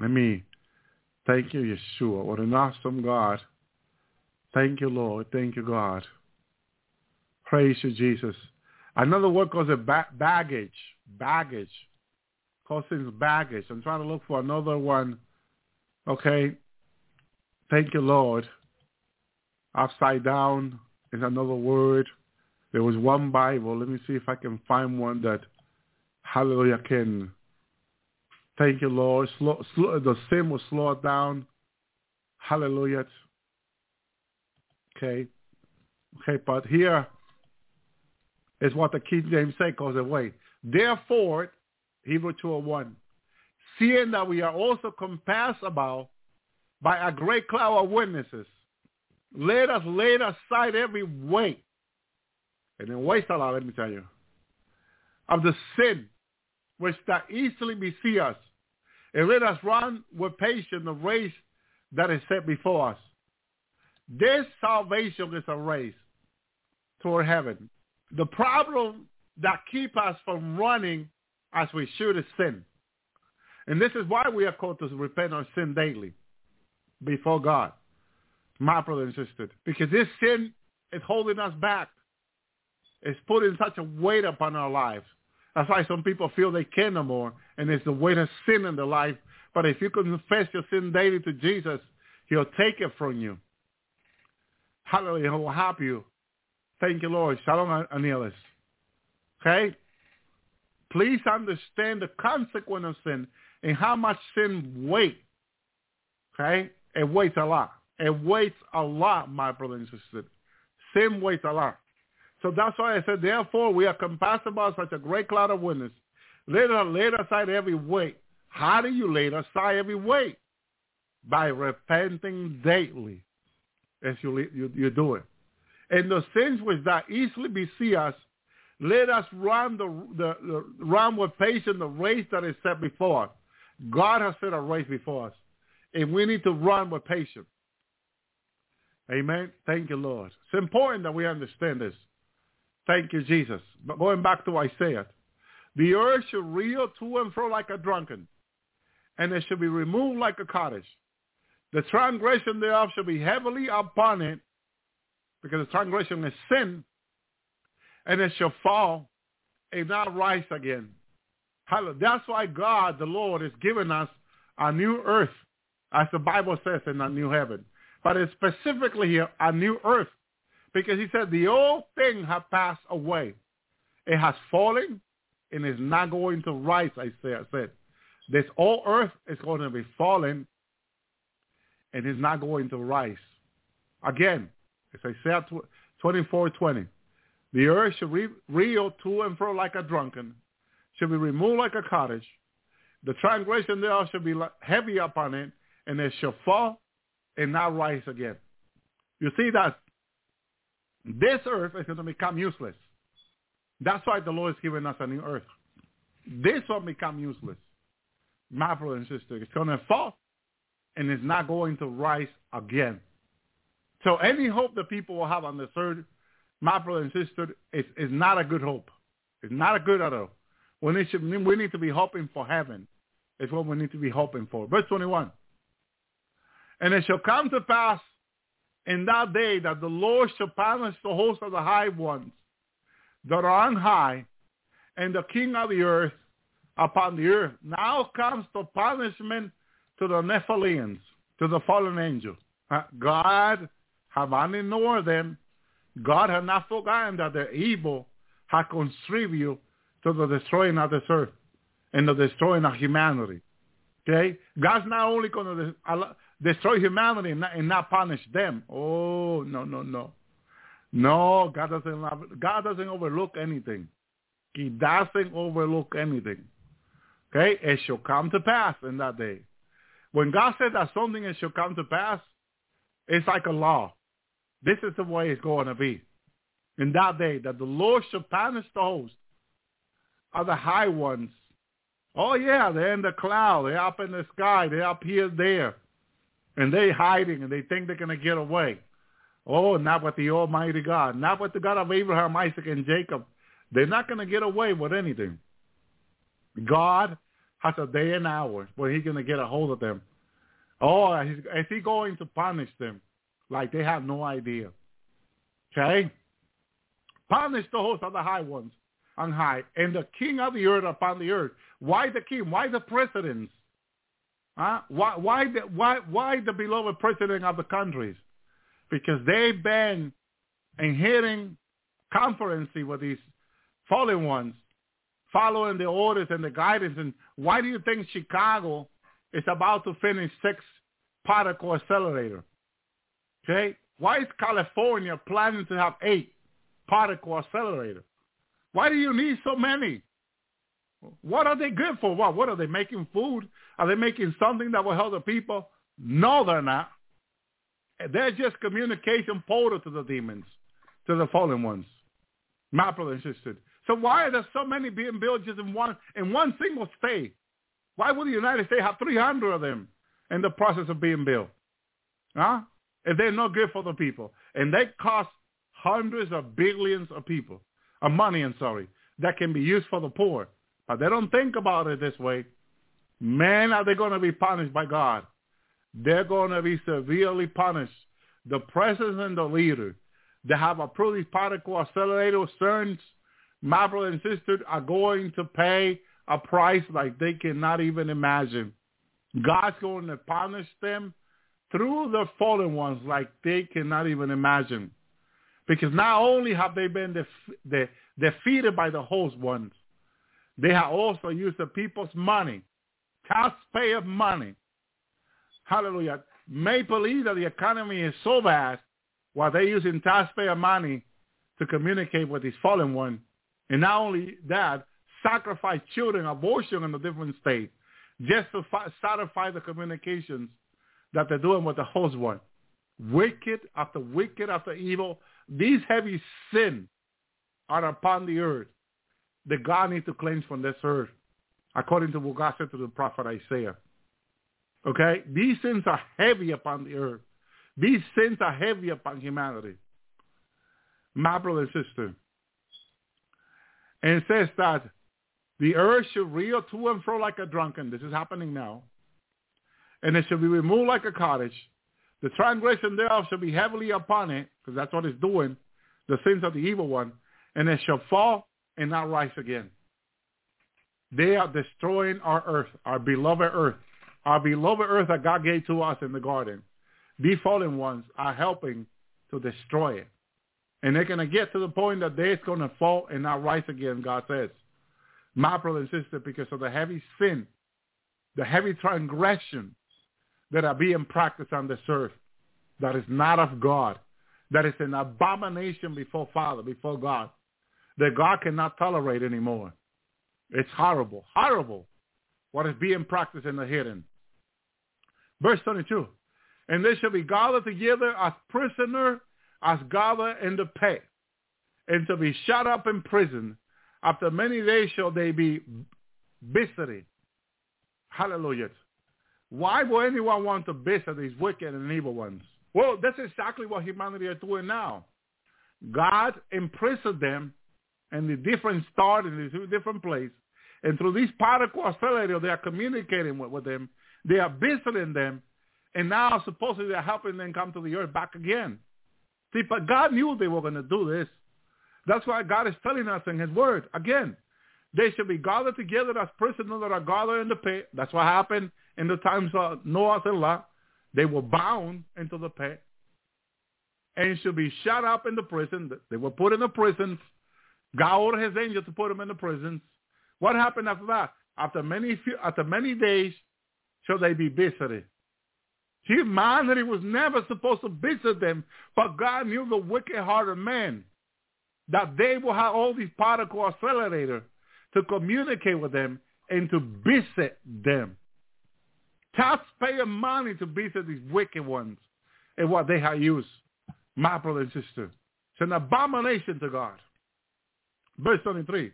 Let me. Thank you, Yeshua. What an awesome God. Thank you, Lord. Thank you, God. Praise you, Jesus. Another word calls it ba- baggage. Baggage. Causes baggage. I'm trying to look for another one. Okay. Thank you, Lord. Upside down is another word. There was one Bible. Let me see if I can find one that, hallelujah, can. Thank you, Lord. Slow, slow, the sin will slow it down. Hallelujah. Okay. Okay, but here is what the King James say goes away. Therefore, Hebrew 201, seeing that we are also compassed about by a great cloud of witnesses, let us lay aside every weight. And then waste a lot, let me tell you, of the sin which that easily beseech us. And let us run with patience the race that is set before us. This salvation is a race toward heaven. The problem that keep us from running as we should is sin. And this is why we are called to repent our sin daily before God, my brother and sister. Because this sin is holding us back. It's putting such a weight upon our lives. That's why some people feel they can no more, and it's the weight of sin in their life. But if you confess your sin daily to Jesus, he'll take it from you. Hallelujah. He will help you. Thank you, Lord. Shalom, Anielis. Okay? Please understand the consequence of sin and how much sin weighs. Okay? It weighs a lot. It weighs a lot, my brother and sister. Sin weighs a lot. So that's why I said, therefore, we are compassed about such a great cloud of witness. Let us lay aside every weight. How do you lay aside every weight? By repenting daily as you, you, you do it. And the sins which that easily beseech us, let us run the, the, the run with patience the race that is set before us. God has set a race before us, and we need to run with patience. Amen. Thank you, Lord. It's important that we understand this. Thank you, Jesus. But going back to Isaiah, the earth shall reel to and fro like a drunken, and it shall be removed like a cottage. The transgression thereof shall be heavily upon it, because the transgression is sin, and it shall fall and not rise again. That's why God, the Lord, is giving us a new earth, as the Bible says in a new heaven. But it's specifically here a new earth, because he said the old thing has passed away. It has fallen and is not going to rise, I said. This old earth is going to be fallen and is not going to rise. Again, as I said, 24:20, the earth shall re- reel to and fro like a drunken, shall be removed like a cottage. The transgression thereof shall be heavy upon it, and it shall fall and not rise again. You see that this earth is going to become useless. That's why the Lord is giving us a new earth. This will become useless. My brother and sister, it's going to fall and it's not going to rise again. So any hope that people will have on the third, my brother and sister, is, is not a good hope. It's not a good at all. We need, to, we need to be hoping for heaven. It's what we need to be hoping for. Verse 21. And it shall come to pass in that day that the Lord shall punish the host of the high ones that are on high, and the king of the earth upon the earth. Now comes the punishment to the Nephilims, to the fallen angels. Uh, God have not ignored them. God has not forgotten that the evil has contributed to the destroying of this earth and the destroying of humanity. Okay? God's not only going to destroy humanity and not, and not punish them. Oh, no, no, no. No, God doesn't, God doesn't overlook anything. He doesn't overlook anything. Okay? It shall come to pass in that day. When God said that something it shall come to pass, it's like a law. This is the way it's going to be. In that day, that the Lord shall punish those of the high ones. Oh yeah, they're in the cloud. They're up in the sky. They're up here, there. And they hiding and they think they're going to get away. Oh, not with the Almighty God. Not with the God of Abraham, Isaac, and Jacob. They're not going to get away with anything. God has a day and hour where he's going to get a hold of them. Oh, is he going to punish them like they have no idea? Okay? Punish the host of the high ones on high and the king of the earth upon the earth. Why the king? Why the presidents? Huh? Why, why, the, why, why the beloved president of the countries? Because they've been inheriting conferency with these fallen ones, following the orders and the guidance. And why do you think Chicago is about to finish six particle accelerator? Okay? Why is California planning to have eight particle accelerator? Why do you need so many? What are they good for? What? What are they making food? Are they making something that will help the people? No, they're not. They're just communication portal to the demons, to the fallen ones. And sister. So why are there so many being built just in one in one single state? Why would the United States have 300 of them in the process of being built? Huh? If they're not good for the people. And they cost hundreds of billions of people, of money, I'm sorry, that can be used for the poor. But they don't think about it this way. Man, are they going to be punished by God? They're going to be severely punished. The president and the leader that have approved these particle accelerator CERNs, my brother and sister, are going to pay a price like they cannot even imagine. God's going to punish them through the fallen ones like they cannot even imagine. Because not only have they been def- de- defeated by the host ones, they have also used the people's money, taxpayer money. Hallelujah. May believe that the economy is so bad while they're using taxpayer money to communicate with this fallen ones. And not only that, sacrifice children, abortion in a different state, just to satisfy the communications that they're doing with the host one. Wicked after wicked after evil. These heavy sin are upon the earth that God needs to cleanse from this earth, according to what God said to the prophet Isaiah. Okay? These sins are heavy upon the earth. These sins are heavy upon humanity. My brother and sister. And it says that the earth should reel to and fro like a drunken. This is happening now. And it shall be removed like a cottage. The transgression thereof shall be heavily upon it, because that's what it's doing, the sins of the evil one and it shall fall and not rise again. They are destroying our earth, our beloved earth, our beloved earth that God gave to us in the garden. These fallen ones are helping to destroy it. And they're going to get to the point that they're going to fall and not rise again, God says. My brother and sister, because of the heavy sin, the heavy transgression that are being practiced on this earth that is not of God, that is an abomination before Father, before God, that God cannot tolerate anymore. It's horrible, horrible what is being practiced in the hidden. Verse 22, and they shall be gathered together as prisoner, as gathered in the pit, and to be shut up in prison. After many days shall they be visited. Hallelujah. Why would anyone want to visit these wicked and evil ones? Well, that's exactly what humanity is doing now. God imprisoned them in the different stars in different places. And through these particle accelerators, they are communicating with, with them. They are visiting them. And now supposedly they're helping them come to the earth back again. See, but God knew they were going to do this. That's why God is telling us in his word. Again, they should be gathered together as prisoners that are gathered in the pit. That's what happened in the times of Noah and Lot. They were bound into the pit and should be shut up in the prison. They were put in the prisons. God ordered his angel to put them in the prisons. What happened after that? After many few, after many days shall they be visited. Humanity was never supposed to visit them, but God knew the wicked heart of man that they will have all these particle accelerators to communicate with them and to visit them. Taxpayer money to visit these wicked ones and what they have used. My brother and sister. It's an abomination to God. Verse 23.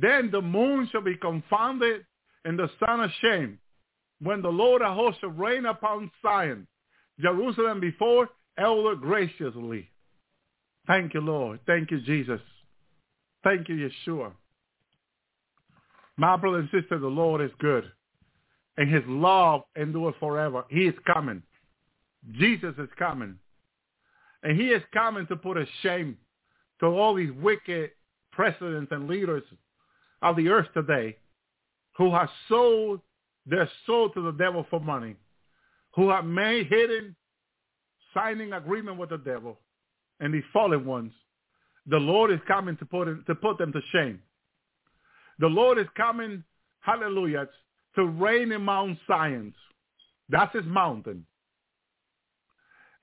Then the moon shall be confounded and the sun ashamed when the Lord of hosts shall rain upon Zion, Jerusalem before elder graciously. Thank you, Lord. Thank you, Jesus. Thank you, Yeshua. My brother and sister, the Lord is good. And his love endures forever. He is coming. Jesus is coming. And he is coming to put a shame to all these wicked presidents and leaders of the earth today who have sold their soul to the devil for money, who have made hidden signing agreement with the devil and these fallen ones. The Lord is coming to put, in, to put them to shame. The Lord is coming, hallelujah, to reign in Mount Zion. That's his mountain.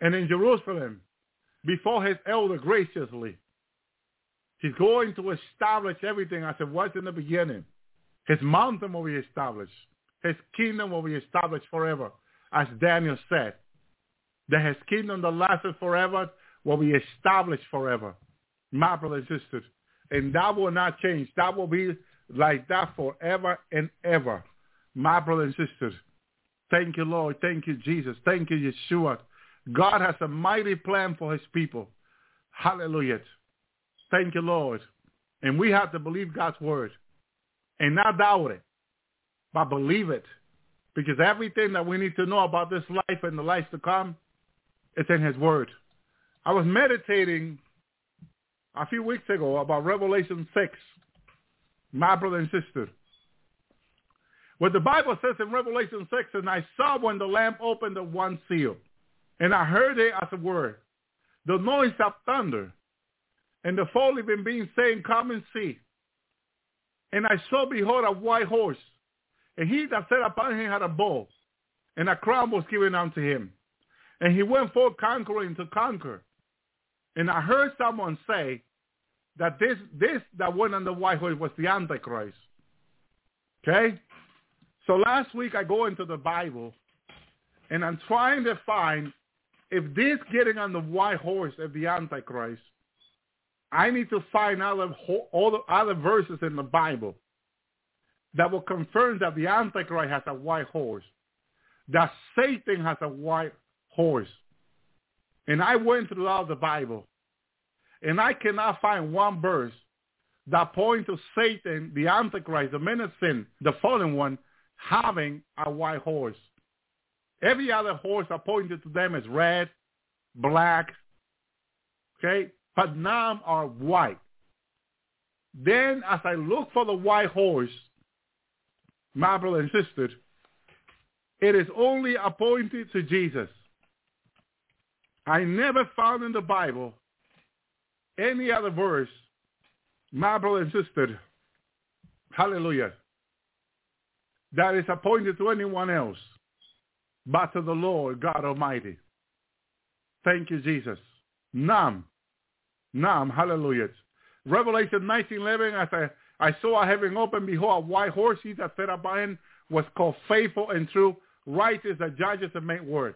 And in Jerusalem, before his elder graciously, he's going to establish everything as it was in the beginning. His mountain will be established. His kingdom will be established forever, as Daniel said. That his kingdom that lasted forever will be established forever. My brothers and sisters. And that will not change. That will be like that forever and ever. My brothers and sisters. Thank you, Lord. Thank you, Jesus. Thank you, Yeshua. God has a mighty plan for his people. Hallelujah. Thank you, Lord. And we have to believe God's word and not doubt it, but believe it. Because everything that we need to know about this life and the life to come, it's in his word. I was meditating a few weeks ago about Revelation 6, my brother and sister. What the Bible says in Revelation 6, and I saw when the lamp opened the one seal, and I heard it as a word, the noise of thunder, and the four living beings saying, come and see. And I saw, behold, a white horse, and he that sat upon him had a bow, and a crown was given unto him. And he went forth conquering to conquer. And I heard someone say that this, this that went on the white horse was the Antichrist. Okay? So last week I go into the Bible, and I'm trying to find if this getting on the white horse of the Antichrist I need to find other all the other verses in the Bible that will confirm that the Antichrist has a white horse, that Satan has a white horse. And I went throughout the Bible, and I cannot find one verse that points to Satan, the Antichrist, the man of sin, the fallen one, having a white horse. Every other horse appointed to them is red, black, okay, but none are white. Then as I look for the white horse, my brother and sister, it is only appointed to Jesus. I never found in the Bible any other verse, my brother and sister, hallelujah, that is appointed to anyone else but to the Lord God Almighty. Thank you, Jesus. None. None. Hallelujah. Revelation 19:11, as I, I saw a heaven open, behold, a white horse, he that sat upon was called faithful and true, righteous, that judges and make word.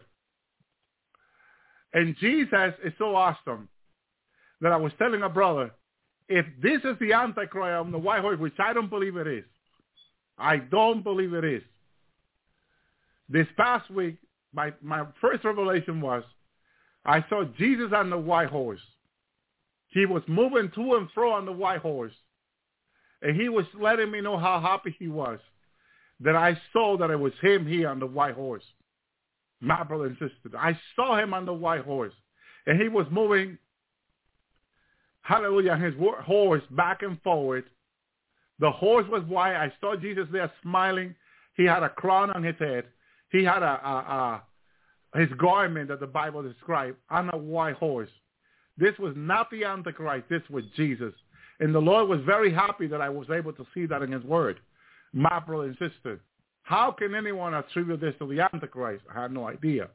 And Jesus is so awesome that I was telling a brother, if this is the Antichrist on the white horse, which I don't believe it is, I don't believe it is. This past week, my, my first revelation was I saw Jesus on the white horse. He was moving to and fro on the white horse. And he was letting me know how happy he was that I saw that it was him here on the white horse. My brother and sister. I saw him on the white horse. And he was moving, hallelujah, his horse back and forward. The horse was white. I saw Jesus there smiling. He had a crown on his head. He had a, a, a his garment that the Bible described on a white horse. This was not the Antichrist. This was Jesus. And the Lord was very happy that I was able to see that in his word. My brother and sister, how can anyone attribute this to the Antichrist? I have no idea.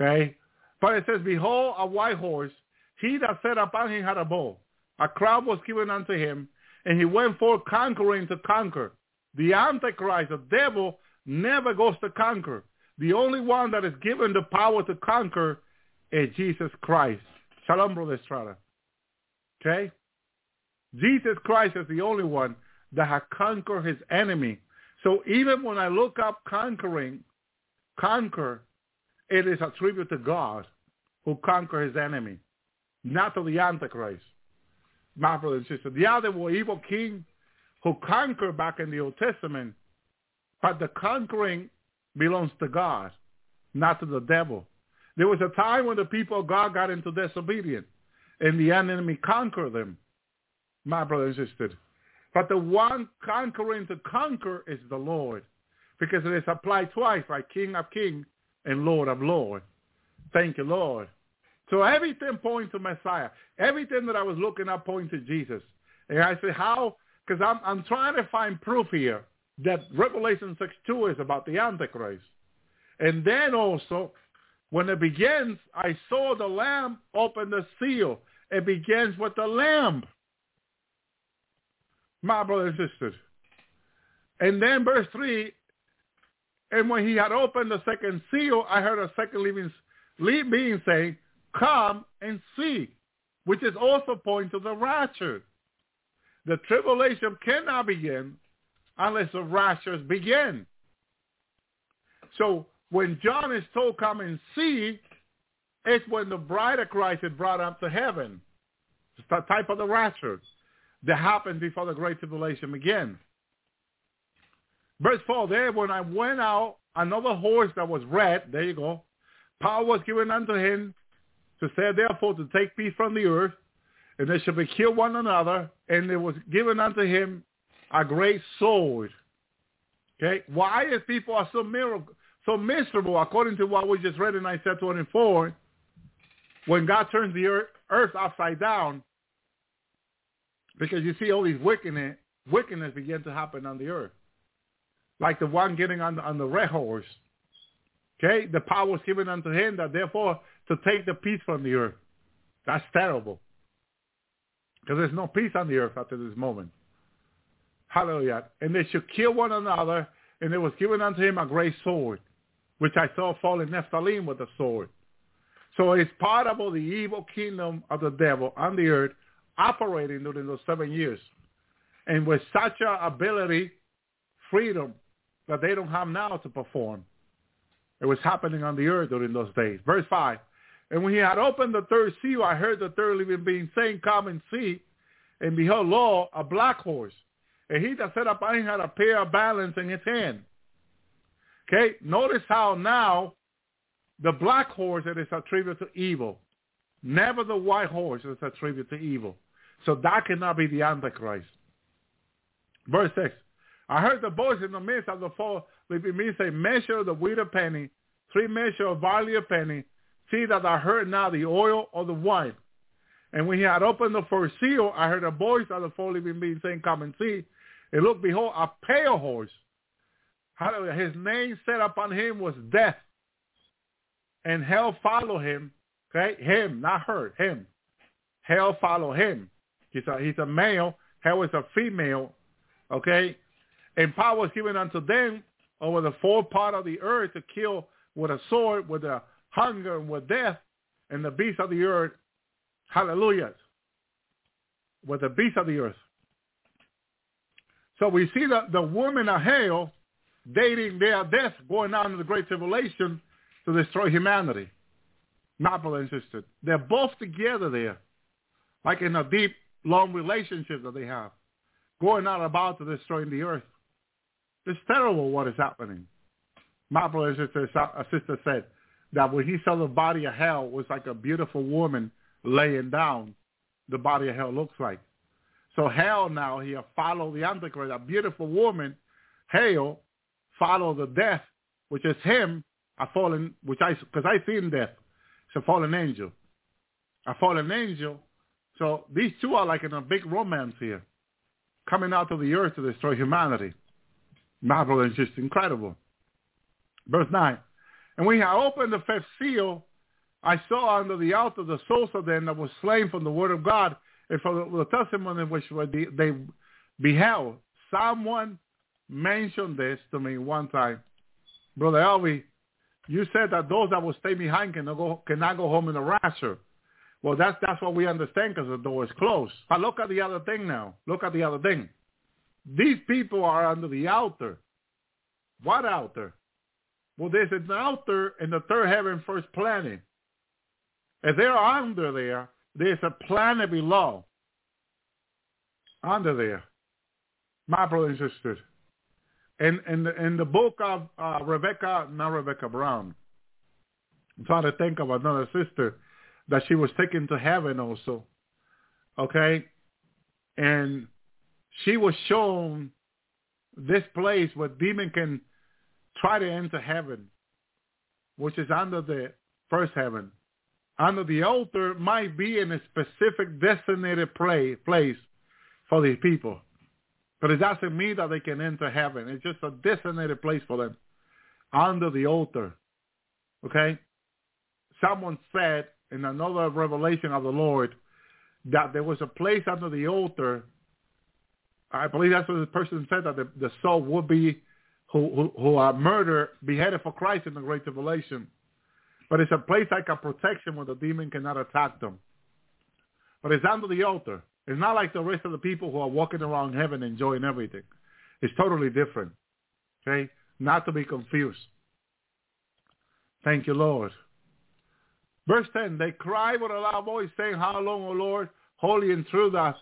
Okay? But it says, Behold, a white horse. He that sat upon him had a bow. A crown was given unto him, and he went forth conquering to conquer. The Antichrist, the devil, never goes to conquer. The only one that is given the power to conquer is Jesus Christ. Shalom, Brother Estrada. Okay? Jesus Christ is the only one that has conquered his enemy. So even when I look up conquering, conquer, it is attributed to God who conquered his enemy, not to the Antichrist. My brother and sister. The other were evil king who conquered back in the Old Testament but the conquering belongs to God, not to the devil. There was a time when the people of God got into disobedience, and the enemy conquered them, my brother and. But the one conquering to conquer is the Lord, because it is applied twice, like King of Kings and Lord of Lords. Thank you, Lord. So everything points to Messiah. Everything that I was looking at points to Jesus. And I said, how? Because I'm, I'm trying to find proof here that Revelation 6.2 is about the Antichrist. And then also, when it begins, I saw the Lamb open the seal. It begins with the Lamb. My brothers and sisters. And then verse 3, and when he had opened the second seal, I heard a second living being saying, come and see, which is also pointing to the rapture. The tribulation cannot begin unless the raptures begin. So when John is told come and see, it's when the bride of Christ is brought up to heaven. It's the type of the rapture that happened before the great tribulation begins. Verse 4, there when I went out, another horse that was red, there you go, power was given unto him to say therefore to take peace from the earth, and they shall be kill one another, and it was given unto him a great sword. Okay? Why is people are so miracle, so miserable according to what we just read in Isaiah 24 when God turns the earth, earth upside down because you see all these wickedness, wickedness begin to happen on the earth. Like the one getting on the, on the red horse. Okay? The power was given unto him that therefore to take the peace from the earth. That's terrible. Because there's no peace on the earth after this moment. Hallelujah. And they should kill one another, and there was given unto him a great sword, which I saw fall in Nephilim with a sword. So it's part of the evil kingdom of the devil on the earth operating during those seven years. And with such a ability, freedom, that they don't have now to perform. It was happening on the earth during those days. Verse 5. And when he had opened the third seal, I heard the third living being saying, Come and see. And behold, lo, a black horse and he that sat upon him had a pair of balance in his hand. Okay, notice how now the black horse it is attributed to evil. Never the white horse is attributed to evil. So that cannot be the Antichrist. Verse 6. I heard the voice in the midst of the four living beings say, measure the wheat a penny, three measure of barley a penny. See that I heard now the oil or the wine. And when he had opened the first seal, I heard a voice out of the four living beings saying, come and see. And look, behold, a pale horse. Hallelujah. His name set upon him was death. And hell followed him. Okay? Him, not her, him. Hell followed him. He's a, he's a male. Hell is a female. Okay? And power was given unto them over the four part of the earth to kill with a sword, with a hunger, with death, and the beasts of the earth. Hallelujah. With the beasts of the earth. So we see that the women of hell dating their death, going down to the great tribulation to destroy humanity. Not brother and sister. They're both together there, like in a deep, long relationship that they have, going out about to destroying the earth. It's terrible what is happening. My brother and sister, sister said that when he saw the body of hell was like a beautiful woman laying down, the body of hell looks like. So hell now here follow the Antichrist, a beautiful woman, hell follow the death, which is him, a fallen, which I, because I seen death, it's a fallen angel, a fallen angel. So these two are like in a big romance here, coming out of the earth to destroy humanity. Marvel is just incredible. Verse 9. And when I opened the fifth seal, I saw under the altar the souls of them that were slain from the word of God and from the, testimony which they beheld. Someone mentioned this to me one time. Brother Elvi, you said that those that will stay behind cannot go, cannot go home in a rapture. Well, that's that's what we understand because the door is closed. But look at the other thing now. Look at the other thing. These people are under the altar. What altar? Well, there's an altar in the third heaven first planet. If they're under there, there's a planet below. Under there. My brothers and sisters. In, in, the, in the book of uh, Rebecca, not Rebecca Brown, I'm trying to think of another sister that she was taken to heaven also. Okay? And she was shown this place where demon can try to enter heaven, which is under the first heaven. Under the altar might be in a specific designated play, place for these people. But it doesn't mean that they can enter heaven. It's just a designated place for them under the altar. Okay? Someone said in another revelation of the Lord that there was a place under the altar I believe that's what the person said that the, the soul would be who who, who are murdered, beheaded for Christ in the Great Tribulation. But it's a place like a protection where the demon cannot attack them. But it's under the altar. It's not like the rest of the people who are walking around heaven enjoying everything. It's totally different. Okay? Not to be confused. Thank you, Lord. Verse 10, they cry with a loud voice saying, How long, O Lord, holy and true thou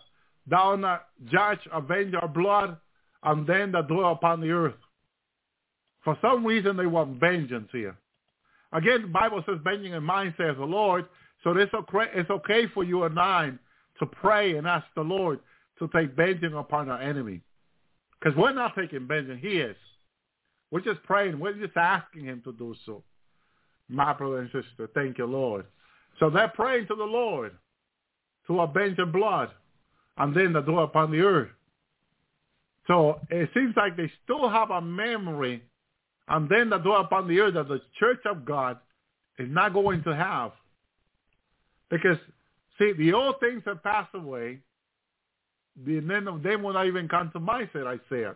thou not judge, avenge our blood, and then that dwell upon the earth. For some reason, they want vengeance here. Again, the Bible says, vengeance in mine, says the Lord. So it's okay, it's okay for you and I to pray and ask the Lord to take vengeance upon our enemy. Because we're not taking vengeance. He is. We're just praying. We're just asking him to do so. My brother and sister, thank you, Lord. So they're praying to the Lord to avenge the blood and then the door upon the earth. So it seems like they still have a memory and then the door upon the earth that the church of God is not going to have. Because, see, the old things have passed away. The name of them will not even come to mind, said Isaiah.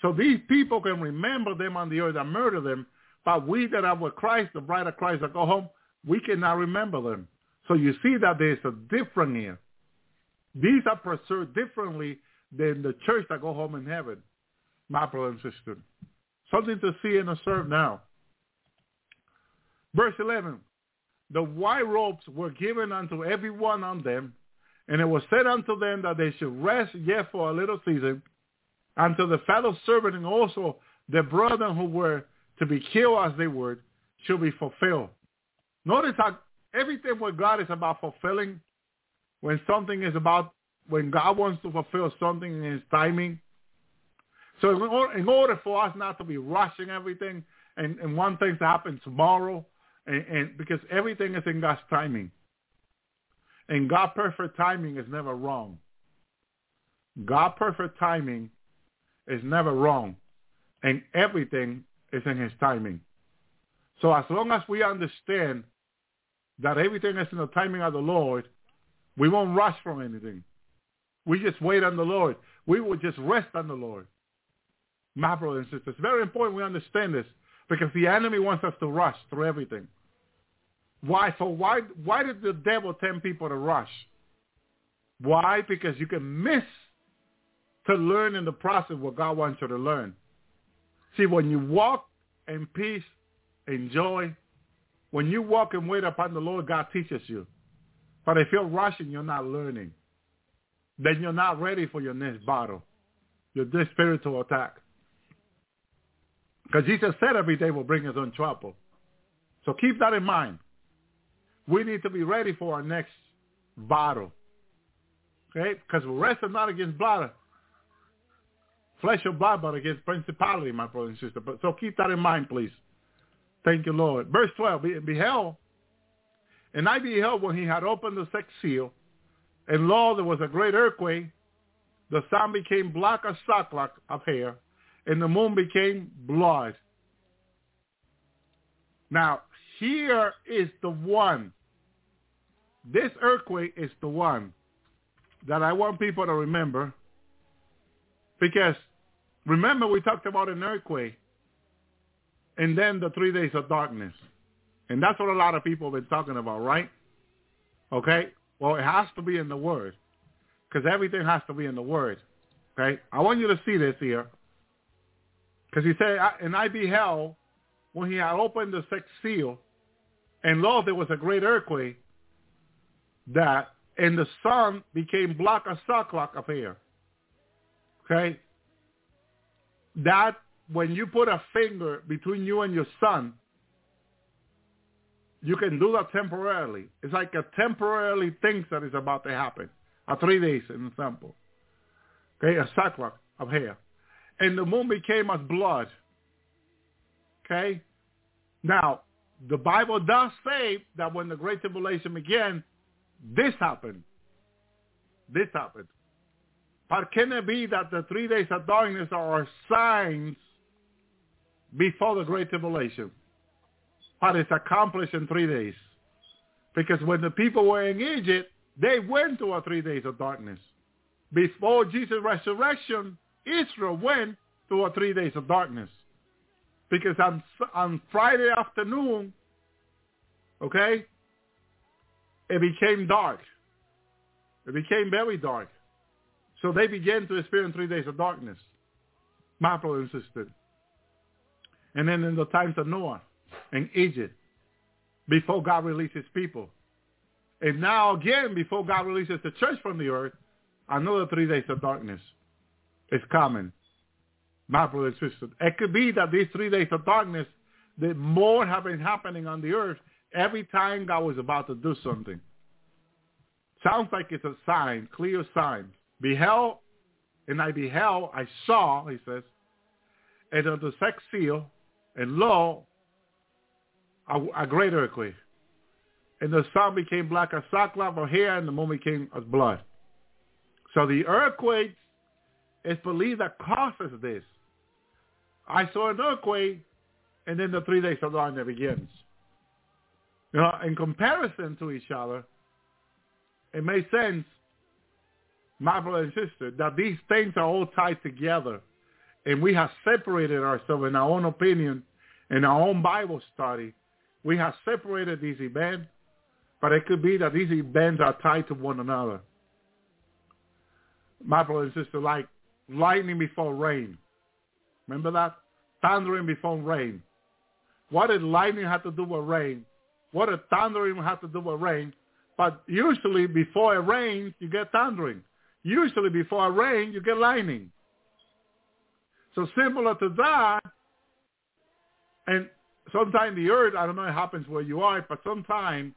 So these people can remember them on the earth and murder them, but we that are with Christ, the bride of Christ that go home, we cannot remember them. So you see that there's a difference here. These are preserved differently than the church that go home in heaven, my brother and sister. Something to see and observe now. Verse 11, the white robes were given unto every one on them, and it was said unto them that they should rest yet for a little season, until the fellow servant and also the brethren who were to be killed as they were should be fulfilled. Notice how everything with God is about fulfilling when something is about, when God wants to fulfill something in his timing, So in order, in order for us not to be rushing everything and, and one thing to happen tomorrow, and, and because everything is in God's timing. And God perfect timing is never wrong. God perfect timing is never wrong. And everything is in his timing. So as long as we understand that everything is in the timing of the Lord, we won't rush from anything. We just wait on the Lord. We will just rest on the Lord. My brothers and sisters, it's very important we understand this because the enemy wants us to rush through everything. Why? So why why did the devil tempt people to rush? Why? Because you can miss to learn in the process what God wants you to learn. See, when you walk in peace and joy, when you walk and wait upon the Lord, God teaches you. But if you're rushing, you're not learning. Then you're not ready for your next battle, your spiritual attack. Because Jesus said every day will bring us on trouble. So keep that in mind. We need to be ready for our next battle. Okay? Because we're wrestling not against blood, flesh or blood, but against principality, my brother and sister. But so keep that in mind, please. Thank you, Lord. Verse 12, Be, beheld, and I beheld when he had opened the sixth seal, and lo, there was a great earthquake. The sun became black as sackcloth of hair, and the moon became blood. Now, here is the one. This earthquake is the one that I want people to remember. Because remember we talked about an earthquake and then the three days of darkness. And that's what a lot of people have been talking about, right? Okay? Well, it has to be in the Word. Because everything has to be in the Word. Okay? I want you to see this here. Because he said, and I beheld when he had opened the sixth seal, and lo, there was a great earthquake that, and the sun became black as sackcloth of hair. Okay? That, when you put a finger between you and your sun, you can do that temporarily. It's like a temporarily thing that is about to happen. A three days in example. Okay, a sackcloth of hair and the moon became as blood. Okay? Now, the Bible does say that when the Great Tribulation began, this happened. This happened. But can it be that the three days of darkness are signs before the Great Tribulation? But it's accomplished in three days. Because when the people were in Egypt, they went through a three days of darkness. Before Jesus' resurrection, Israel went through three days of darkness. Because on, on Friday afternoon, okay, it became dark. It became very dark. So they began to experience three days of darkness. My brother and then in the times of Noah in Egypt, before God released his people. And now again, before God releases the church from the earth, another three days of darkness is coming. My brothers and. It could be that these three days of darkness, that more have been happening on the earth every time God was about to do something. Sounds like it's a sign, clear sign. Beheld, and I beheld, I saw, he says, and of the sixth seal, and lo, a, a great earthquake. And the sun became black as sackcloth of hair, and the moon became as blood. So the earthquake it's believed that causes this. I saw an earthquake, and then the three days of darkness begins. You know, in comparison to each other, it makes sense, my brother and sister, that these things are all tied together, and we have separated ourselves in our own opinion, in our own Bible study. We have separated these events, but it could be that these events are tied to one another. My brother and sister, like lightning before rain. Remember that? Thundering before rain. What did lightning have to do with rain? What did thundering have to do with rain? But usually before it rains, you get thundering. Usually before it rains, you get lightning. So similar to that, and sometimes the earth, I don't know it happens where you are, but sometimes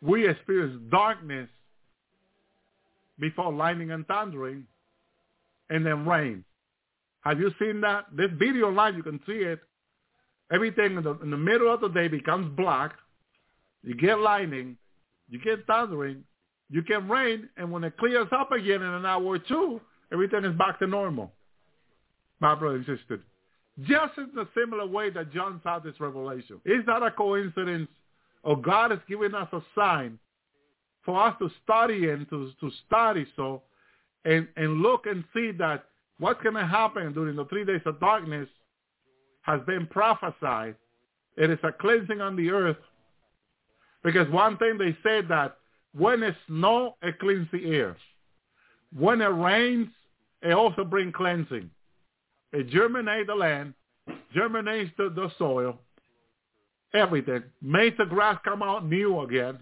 we experience darkness before lightning and thundering, and then rain. Have you seen that? This video live, you can see it. Everything in the, in the middle of the day becomes black. You get lightning. You get thundering. You get rain. And when it clears up again in an hour or two, everything is back to normal. My brother and sister. Just in the similar way that John saw this revelation. Is that a coincidence? Or God is giving us a sign for us to study and to, to study so and, and look and see that what's going to happen during the three days of darkness has been prophesied. It is a cleansing on the earth. Because one thing they said that when it snows, it cleans the air. When it rains, it also brings cleansing. It germinates the land, germinates the, the soil, everything. Makes the grass come out new again.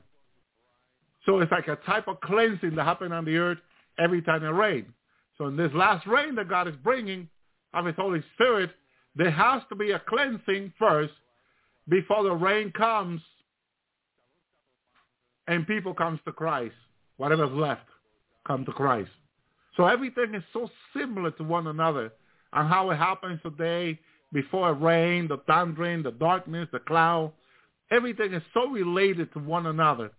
So it's like a type of cleansing that happens on the earth every time it rains. So in this last rain that God is bringing of his Holy Spirit, there has to be a cleansing first before the rain comes and people comes to Christ. Whatever's left come to Christ. So everything is so similar to one another and how it happens today before it rain, the thundering, the darkness, the cloud. Everything is so related to one another,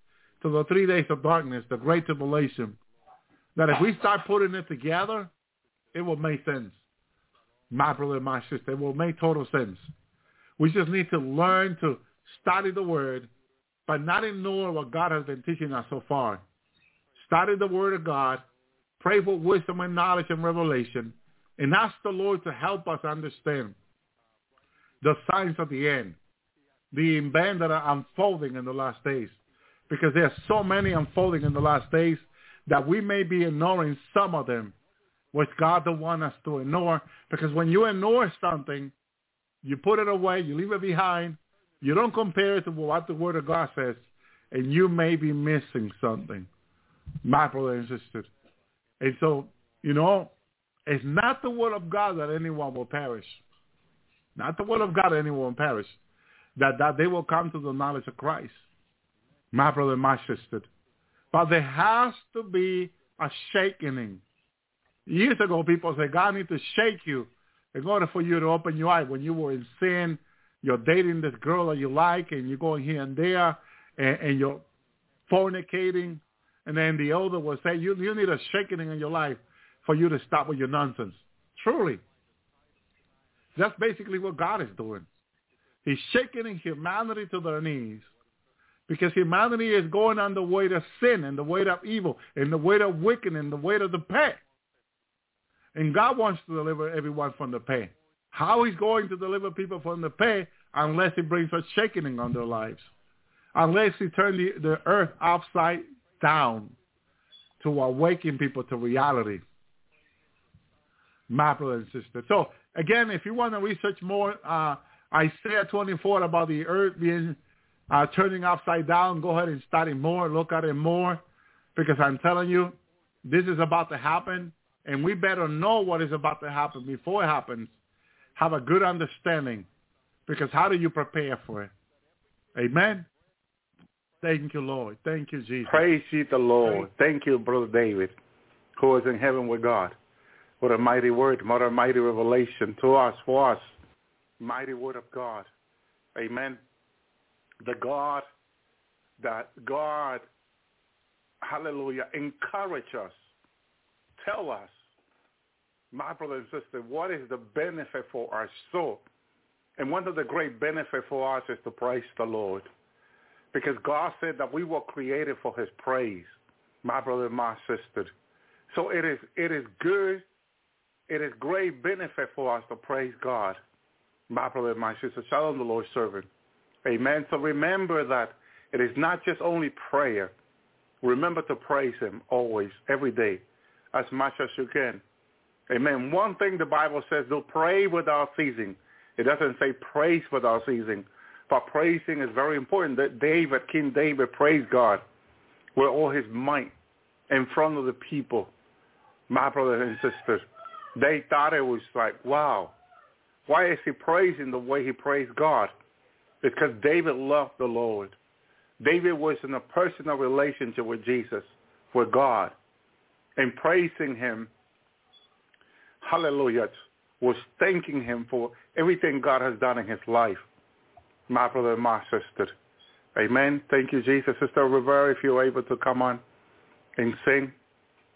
to the three days of darkness, the great tribulation, that if ah. we start putting it together, it will make sense. My brother and my sister, it will make total sense. We just need to learn to study the word, but not ignore what God has been teaching us so far. Study the word of God, pray for wisdom and knowledge and revelation, and ask the Lord to help us understand the signs of the end, the events that are unfolding in the last days. Because there are so many unfolding in the last days that we may be ignoring some of them, which God don't want us to ignore. Because when you ignore something, you put it away, you leave it behind, you don't compare it to what the Word of God says, and you may be missing something, my brother and sister. And so, you know, it's not the Word of God that anyone will perish. Not the Word of God that anyone will perish. That, that they will come to the knowledge of Christ. My brother my sister. But there has to be a shaking. Years ago, people said, God needs to shake you in order for you to open your eyes. When you were in sin, you're dating this girl that you like, and you're going here and there, and, and you're fornicating. And then the elder will say, you, you need a shaking in your life for you to stop with your nonsense. Truly. That's basically what God is doing. He's shaking humanity to their knees because humanity is going on the way of sin and the way of evil and the way of wicked and the way of the pit. And God wants to deliver everyone from the pain. How he's going to deliver people from the pain unless he brings a shaking on their lives. Unless he turns the, the earth upside down to awaken people to reality. My brother and sister. So again, if you want to research more, uh, Isaiah 24 about the earth being uh, turning upside down, go ahead and study more, look at it more, because I'm telling you, this is about to happen, and we better know what is about to happen before it happens. Have a good understanding, because how do you prepare for it? Amen. Thank you, Lord. Thank you, Jesus. Praise ye the Lord. Thank you, Brother David, who is in heaven with God. What a mighty word, what a mighty revelation to us, for us. Mighty word of God. Amen the God that God, hallelujah, encourage us, tell us, my brother and sister, what is the benefit for our soul? And one of the great benefits for us is to praise the Lord. Because God said that we were created for his praise, my brother and my sister. So it is it is good, it is great benefit for us to praise God, my brother and my sister. Shalom the Lord's servant. Amen. So remember that it is not just only prayer. Remember to praise him always, every day, as much as you can. Amen. One thing the Bible says, do pray without ceasing. It doesn't say praise without ceasing. But praising is very important. That David, King David, praised God with all his might in front of the people. My brothers and sisters, they thought it was like, wow, why is he praising the way he praised God? Because David loved the Lord. David was in a personal relationship with Jesus, with God, and praising him, hallelujah, was thanking him for everything God has done in his life. My brother and my sister. Amen. Thank you, Jesus. Sister Rivera, if you're able to come on and sing.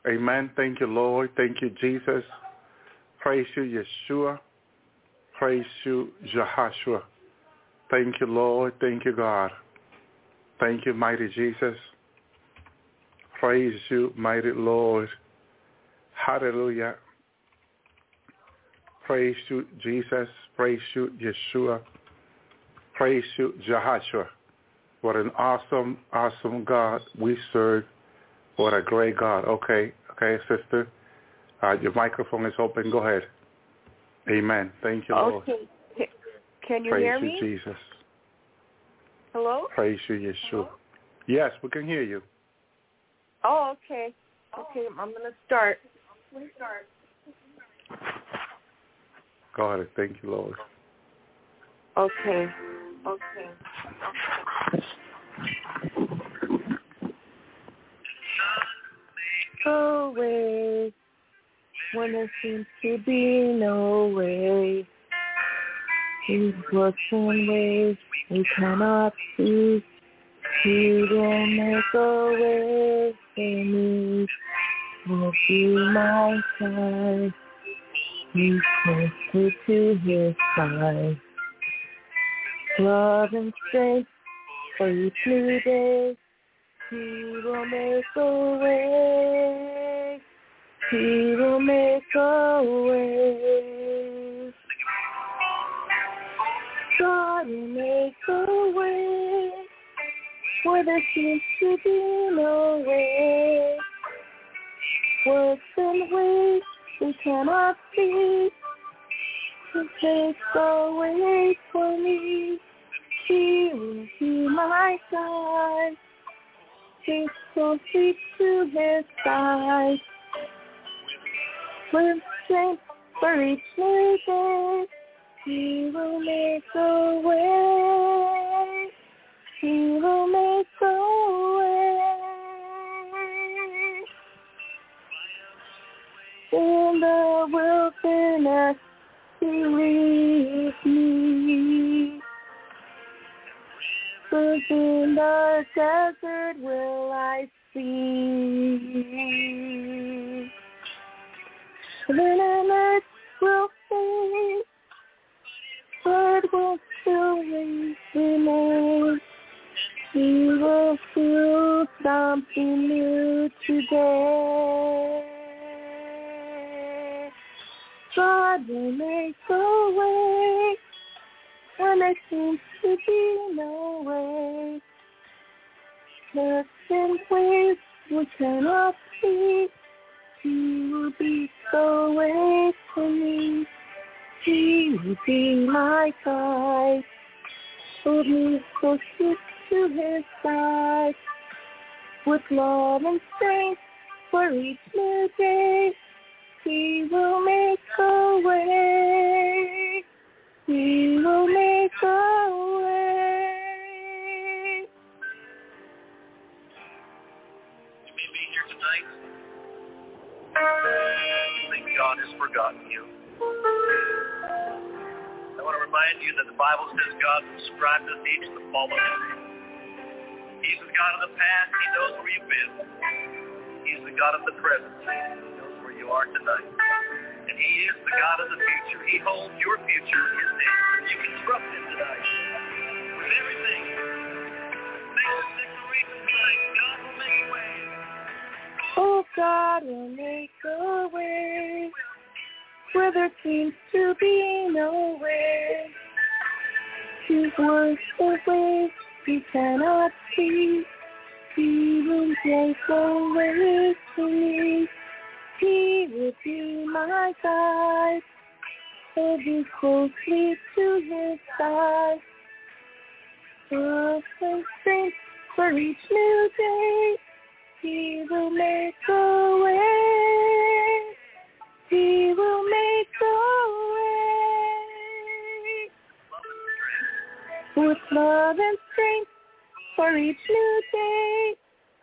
Amen. Thank you, Lord. Thank you, Jesus. Praise you, Yeshua. Praise you, Jehoshua. Thank you, Lord. Thank you, God. Thank you, mighty Jesus. Praise you, mighty Lord. Hallelujah. Praise you, Jesus. Praise you, Yeshua. Praise you, Jehoshua. What an awesome, awesome God we serve. What a great God. Okay, okay, sister. Uh, your microphone is open. Go ahead. Amen. Thank you, Lord. Okay. Can you Praise hear me? you? Jesus. Hello? Praise you, Yeshua. Yes, we can hear you. Oh, okay. Okay, I'm going to start. Go ahead. Thank you, Lord. Okay. Okay. Away when there seems to be no way. He works in ways we cannot see. He will make a way for me. Will be my side. He's closer to his side. Love and strength for each new day. He will make a way. He will make a way. Will make a way where there seems to be no way. Works in ways we cannot see. He takes a way for me. He will be my guide. He's so to his side. With strength for each new day, he will make a way. He will make a way. In the wilderness, leads me. But in the desert will I see. An earth will fade, but will still remain. He will do something new today. God will make a way when there seems to be no way. Trust in ways we cannot see. He will be the way for me. He will be my guide. Hold me closer to his side. With love and strength for each new day. He will make a way. He will make a way. You may be here tonight. Think God has forgotten you. Remind you that the Bible says God described us each the fallen. He's the God of the past. He knows where you've been. He's the God of the present. He knows where you are tonight. And he is the God of the future. He holds your future in his hands. You can trust him tonight. With everything. Oh, God will make a way where there seems to be no way. He works away, we cannot see. He will make a way me. He will be my guide. Hold me closely to his side. And strength for each new day. He will make a way. He will make a way. With love and strength for each new day.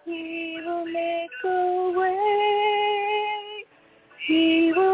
He will make a way. He will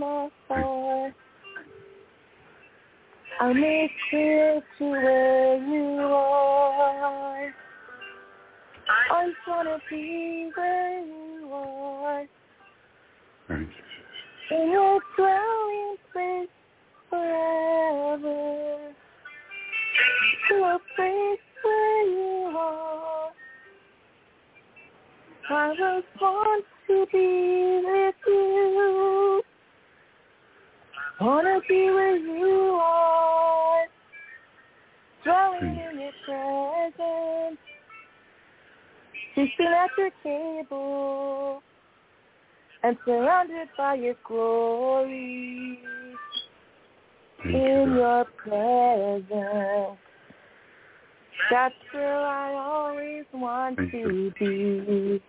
From afar. I'll make clear to where you are. I just wanna be where you are. Thank you, In your dwelling place forever. To a place where you are. I just want to be with Wanna be where you are. Dwelling hmm. in your presence. Feasting at your table and surrounded by your glory Thank in your presence. That's where I always want Thank to you. be.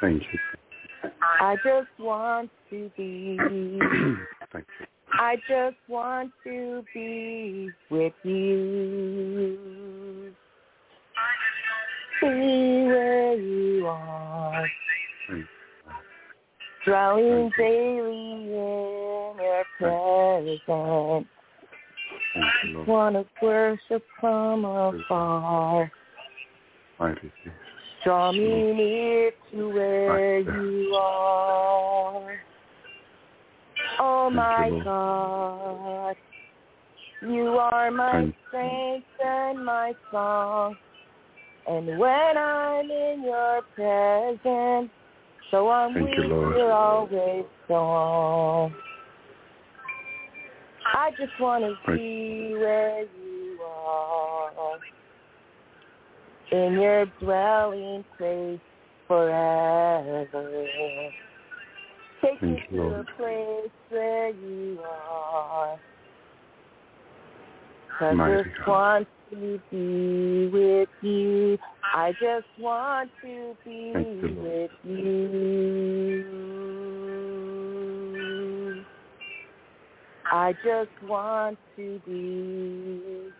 Thank you. I just want to be. [CLEARS THROAT] You. I just want to be with you. Be where you are. Thank you. Dwelling Thank daily in your presence. You, Wanna worship from afar. Draw me near to where you are. Oh my. God. You are my strength and my song. And when I'm in your presence, so I'm Thank weak, you, Lord. you're always strong. I just want to be where you are. In your dwelling place forever. Take me Thank to Lord. a place where you are. Mighty just God. want to be with you. I just want to be you, with you. I just want to be.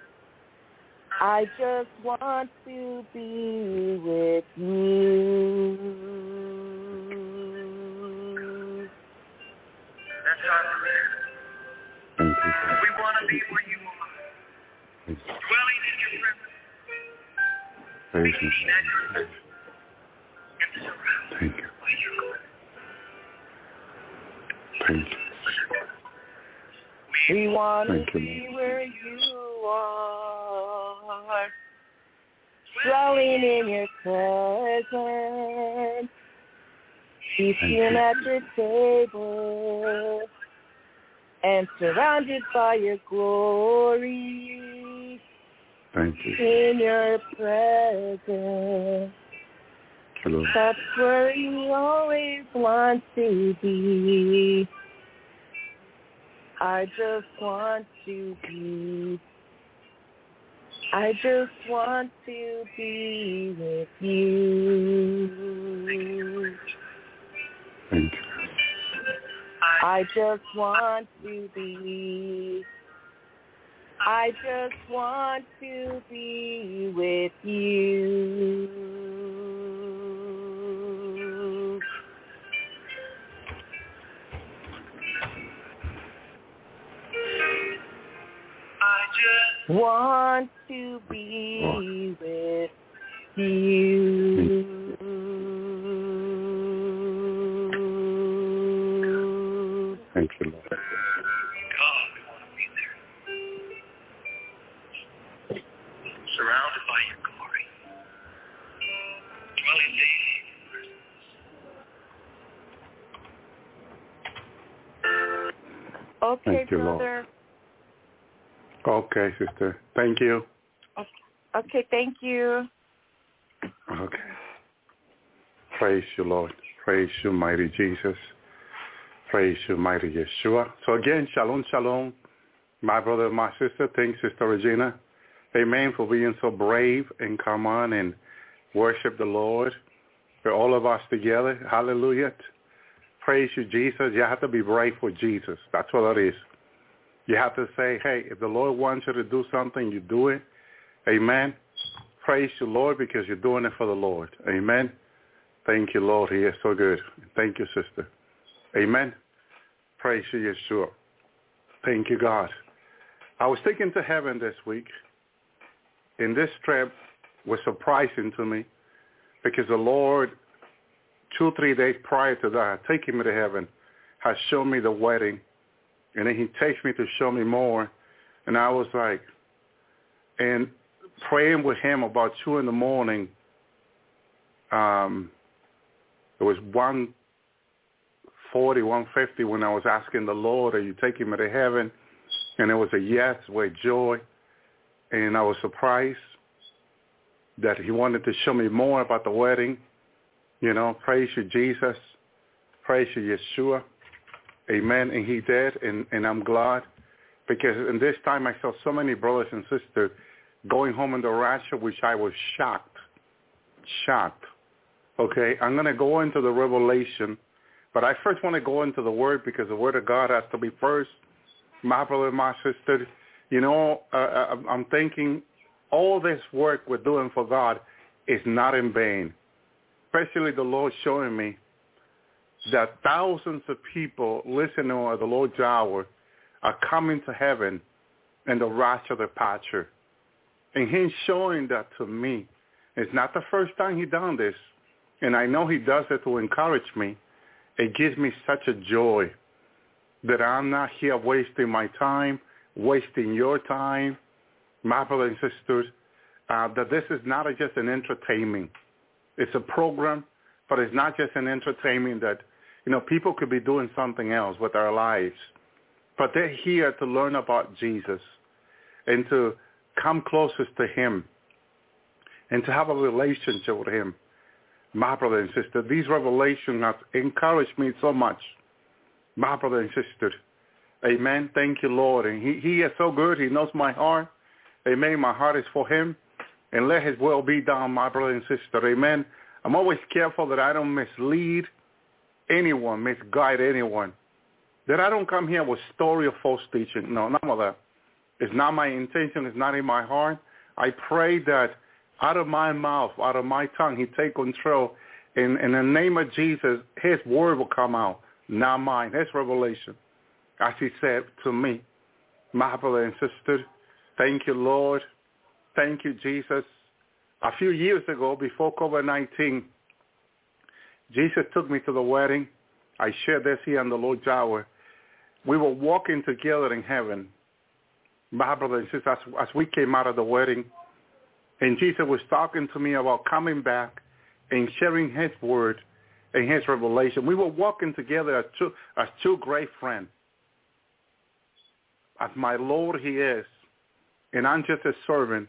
I just want to be with you. That's our prayer. Thank you. We want to be where you are, Thank you. dwelling in your presence, Praise being you. at your presence, and surrounded Thank you. by your glory. Thank you. We want to be where you are. Dwelling in your presence. Feasting at your table. And surrounded by your glory. Thank you. In your presence. Hello. That's where you always want to be. I just want to be. I just want to be with you. Thank you. I just want to be. I just want to be with you. I just Want to be with you. Okay, Thank you, Lord. brother. Okay, sister. Thank you. Okay, thank you. Okay. Praise you, Lord. Praise you, mighty Jesus. Praise you, mighty Yeshua. So again, shalom, shalom. My brother, my sister, thanks, Sister Regina. Amen for being so brave and come on and worship the Lord. For all of us together. Hallelujah. Praise you, Jesus. You have to be brave for Jesus. That's what it is. You have to say, hey, if the Lord wants you to do something, you do it. Amen. Praise you, Lord, because you're doing it for the Lord. Amen. Thank you, Lord. He is so good. Thank you, sister. Amen. Praise you, Yeshua. Thank you, God. I was taken to heaven this week, and this trip was surprising to me because the Lord, two, three days prior to that, taking me to heaven, has shown me the wedding, and then he takes me to show me more, and I was like, and praying with him about two in the morning, um, it was one forty, one fifty when I was asking the Lord, "Are you taking me to heaven?" And it was a yes with joy, and I was surprised that He wanted to show me more about the wedding. You know, praise you, Jesus, praise you, Yeshua, Amen. And He did, and and I'm glad because in this time I saw so many brothers and sisters going home in the rapture, which I was shocked, shocked. Okay, I'm going to go into the revelation, but I first want to go into the word because the word of God has to be first. My brother, my sister, you know, uh, I'm thinking all this work we're doing for God is not in vain. Especially the Lord showing me that thousands of people listening to the Lord's hour are coming to heaven in the rapture departure. And he's showing that to me. It's not the first time he done this. And I know he does it to encourage me. It gives me such a joy that I'm not here wasting my time, wasting your time, my brothers and sisters, uh, that this is not just an entertainment. It's a program, but it's not just an entertainment that, you know, people could be doing something else with their lives. But they're here to learn about Jesus and to come closest to him and to have a relationship with him. My brother and sister, these revelations have encouraged me so much. My brother and sister. Amen. Thank you, Lord. And he, he is so good. He knows my heart. Amen. My heart is for him. And let his will be done, my brother and sister. Amen. I'm always careful that I don't mislead anyone, misguide anyone. That I don't come here with story of false teaching. No, none of that. It's not my intention. It's not in my heart. I pray that out of my mouth, out of my tongue, he take control. In the name of Jesus, his word will come out, not mine, his revelation. As he said to me, my brother and sister, thank you, Lord. Thank you, Jesus. A few years ago, before COVID-19, Jesus took me to the wedding. I shared this here on the Lord's Hour. We were walking together in heaven my brother and sister, as, as we came out of the wedding, and Jesus was talking to me about coming back and sharing his word and his revelation. We were walking together as two, as two great friends. As my Lord he is, and I'm just a servant,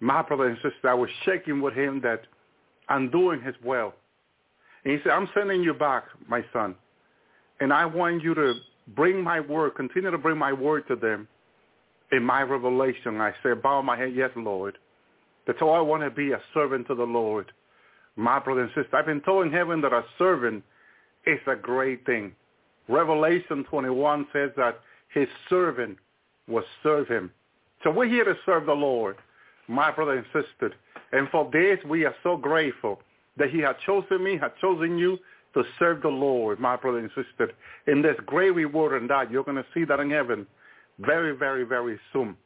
my brother and sister, I was shaking with him that I'm doing his will. And he said, I'm sending you back, my son. And I want you to bring my word, continue to bring my word to them in my revelation, I say, bow my head, yes, Lord. That's all I want to be, a servant to the Lord. My brother and sister, I've been told in heaven that a servant is a great thing. Revelation 21 says that his servant will serve him. So we're here to serve the Lord, my brother and sister. And for this, we are so grateful that he has chosen me, has chosen you to serve the Lord, my brother and sister. And there's great reward in that. You're going to see that in heaven very, very, very soon.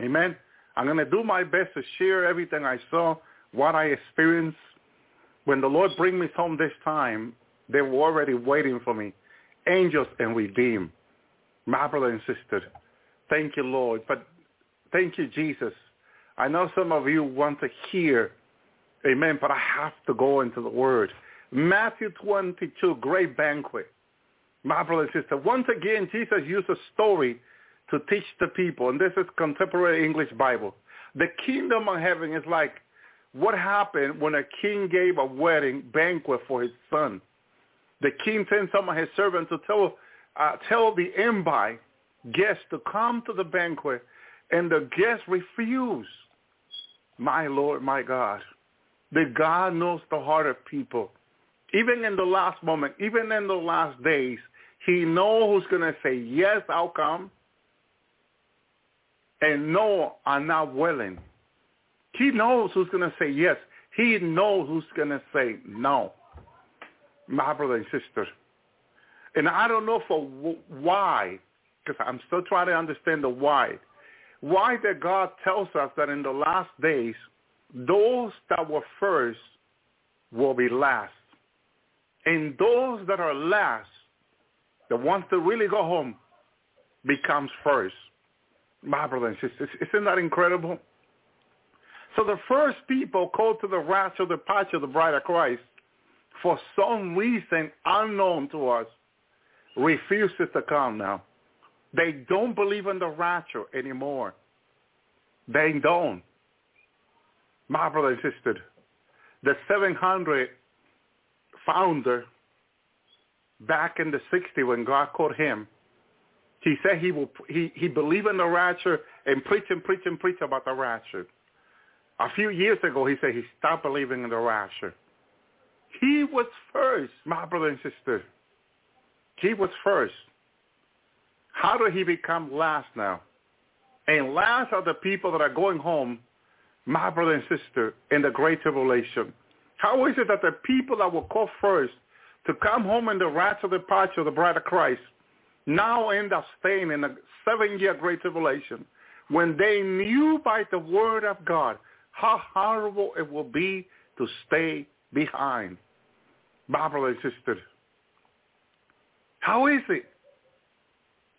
Amen. I'm going to do my best to share everything I saw, what I experienced. When the Lord bring me home this time, they were already waiting for me. Angels and redeemed. My brother and sister, thank you, Lord. But thank you, Jesus. I know some of you want to hear, amen, but I have to go into the word. Matthew 22, great banquet. My brother and sister, once again, Jesus used a story to teach the people, and this is contemporary English Bible. The kingdom of heaven is like what happened when a king gave a wedding banquet for his son. The king sent some of his servants to tell uh, tell the invite guests to come to the banquet, and the guests refused. My Lord, my God, that God knows the heart of people. Even in the last moment, even in the last days, he knows who's going to say, yes, I'll come, and no, I'm not willing. He knows who's going to say yes. He knows who's going to say no. My brother and sister. And I don't know for why, because I'm still trying to understand the why. Why that God tells us that in the last days, those that were first will be last. And those that are last, the ones that really go home, becomes first. My brother and sisters, isn't that incredible? So the first people called to the rapture, the departure of the bride of Christ, for some reason unknown to us, refuses to come now. They don't believe in the rapture anymore. They don't. My brother and sister, the 700 founder back in the 60s when God called him, he said he will he, he believed in the rapture and preach and preach and preach about the rapture. A few years ago, he said he stopped believing in the rapture. He was first, my brother and sister. He was first. How did he become last now? And last are the people that are going home, my brother and sister, in the great tribulation. How is it that the people that were called first to come home in the rapture departure of the bride of Christ now end up staying in the seven-year great tribulation when they knew by the word of God how horrible it will be to stay behind. My brother and sister, how is it?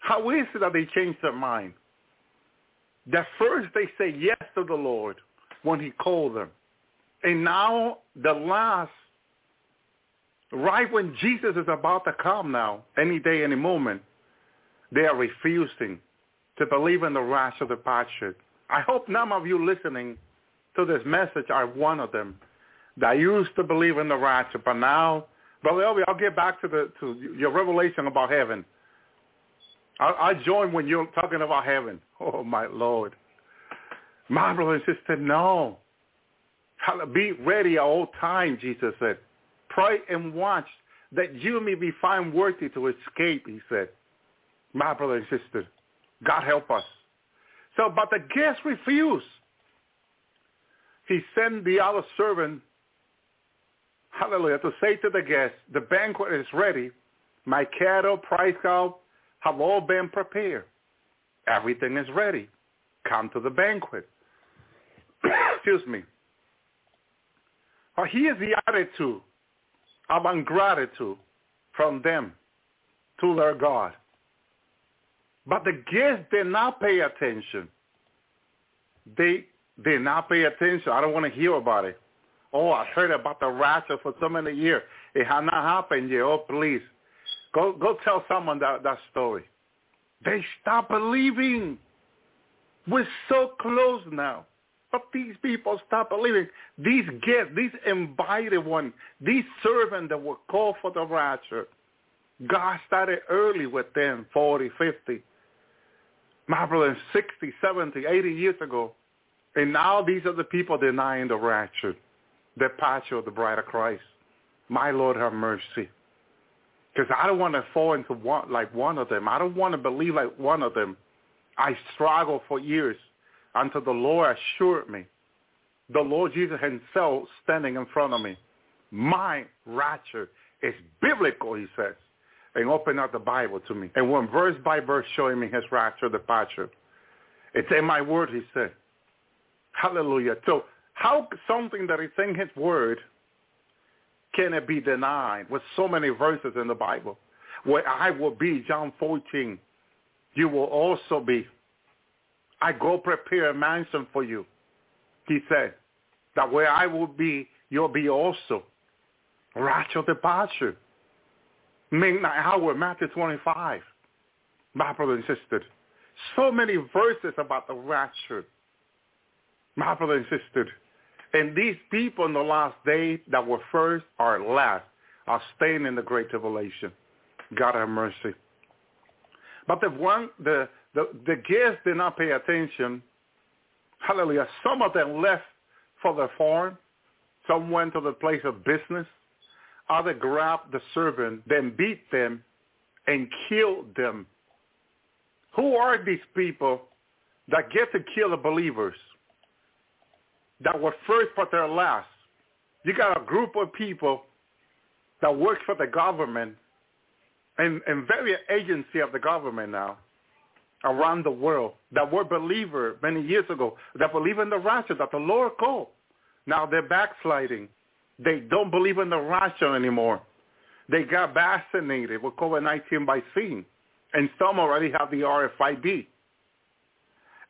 How is it that they change their mind? That first they say yes to the Lord when he called them. And now the last, right when Jesus is about to come now, any day, any moment, they are refusing to believe in the wrath of the departure. I hope none of you listening to this message are one of them that used to believe in the rapture, but now, Brother I'll get back to the to your revelation about heaven. I, I join when you're talking about heaven. Oh my Lord, my brother and sister, no. Be ready at all time, Jesus said. Pray and watch that you may be found worthy to escape, he said. My brother and sister, God help us. So, but the guests refused he sent the other servant, hallelujah, to say to the guests, the banquet is ready. My cattle, price cow have all been prepared. Everything is ready. Come to the banquet. [COUGHS] Excuse me. But here's the attitude of ingratitude from them to their God. But the guests did not pay attention. They did not pay attention. I don't want to hear about it. Oh, I heard about the rapture for so many years. It had not happened yet. Oh, please. Go go tell someone that, that story. They stop believing. We're so close now. But these people stop believing. These guests, these invited ones, these servants that were called for the rapture, God started early with them, 40, 50. My brother, 60, 70, 80 years ago, and now these are the people denying the rapture, the departure of the bride of Christ. My Lord, have mercy. Because I don't want to fall into one like one of them. I don't want to believe like one of them. I struggled for years until the Lord assured me. The Lord Jesus himself standing in front of me. My rapture is biblical, he says. And opened up the Bible to me. And went verse by verse showing me his rapture departure. It's in my word, he said. Hallelujah. So how something that is in his word can it be denied with so many verses in the Bible? Where I will be, John 14, you will also be. I go prepare a mansion for you. He said, that where I will be, you'll be also. Rapture departure. Midnight hour, Matthew 25. My brother and sister. So many verses about the rapture my brother and sister. And these people in the last day that were first are last, are staying in the great tribulation. God have mercy. But the one, the, the, the guests did not pay attention. Hallelujah. Some of them left for the farm. Some went to the place of business. Others grabbed the servant, then beat them and killed them. Who are these people that get to kill the believers? That were first but they're last. You got a group of people that work for the government and, and various agency of the government now around the world that were believer many years ago, that believe in the rapture, that the Lord called. Now they're backsliding. They don't believe in the rapture anymore. They got vaccinated with COVID-19 vaccine, and some already have the RFID.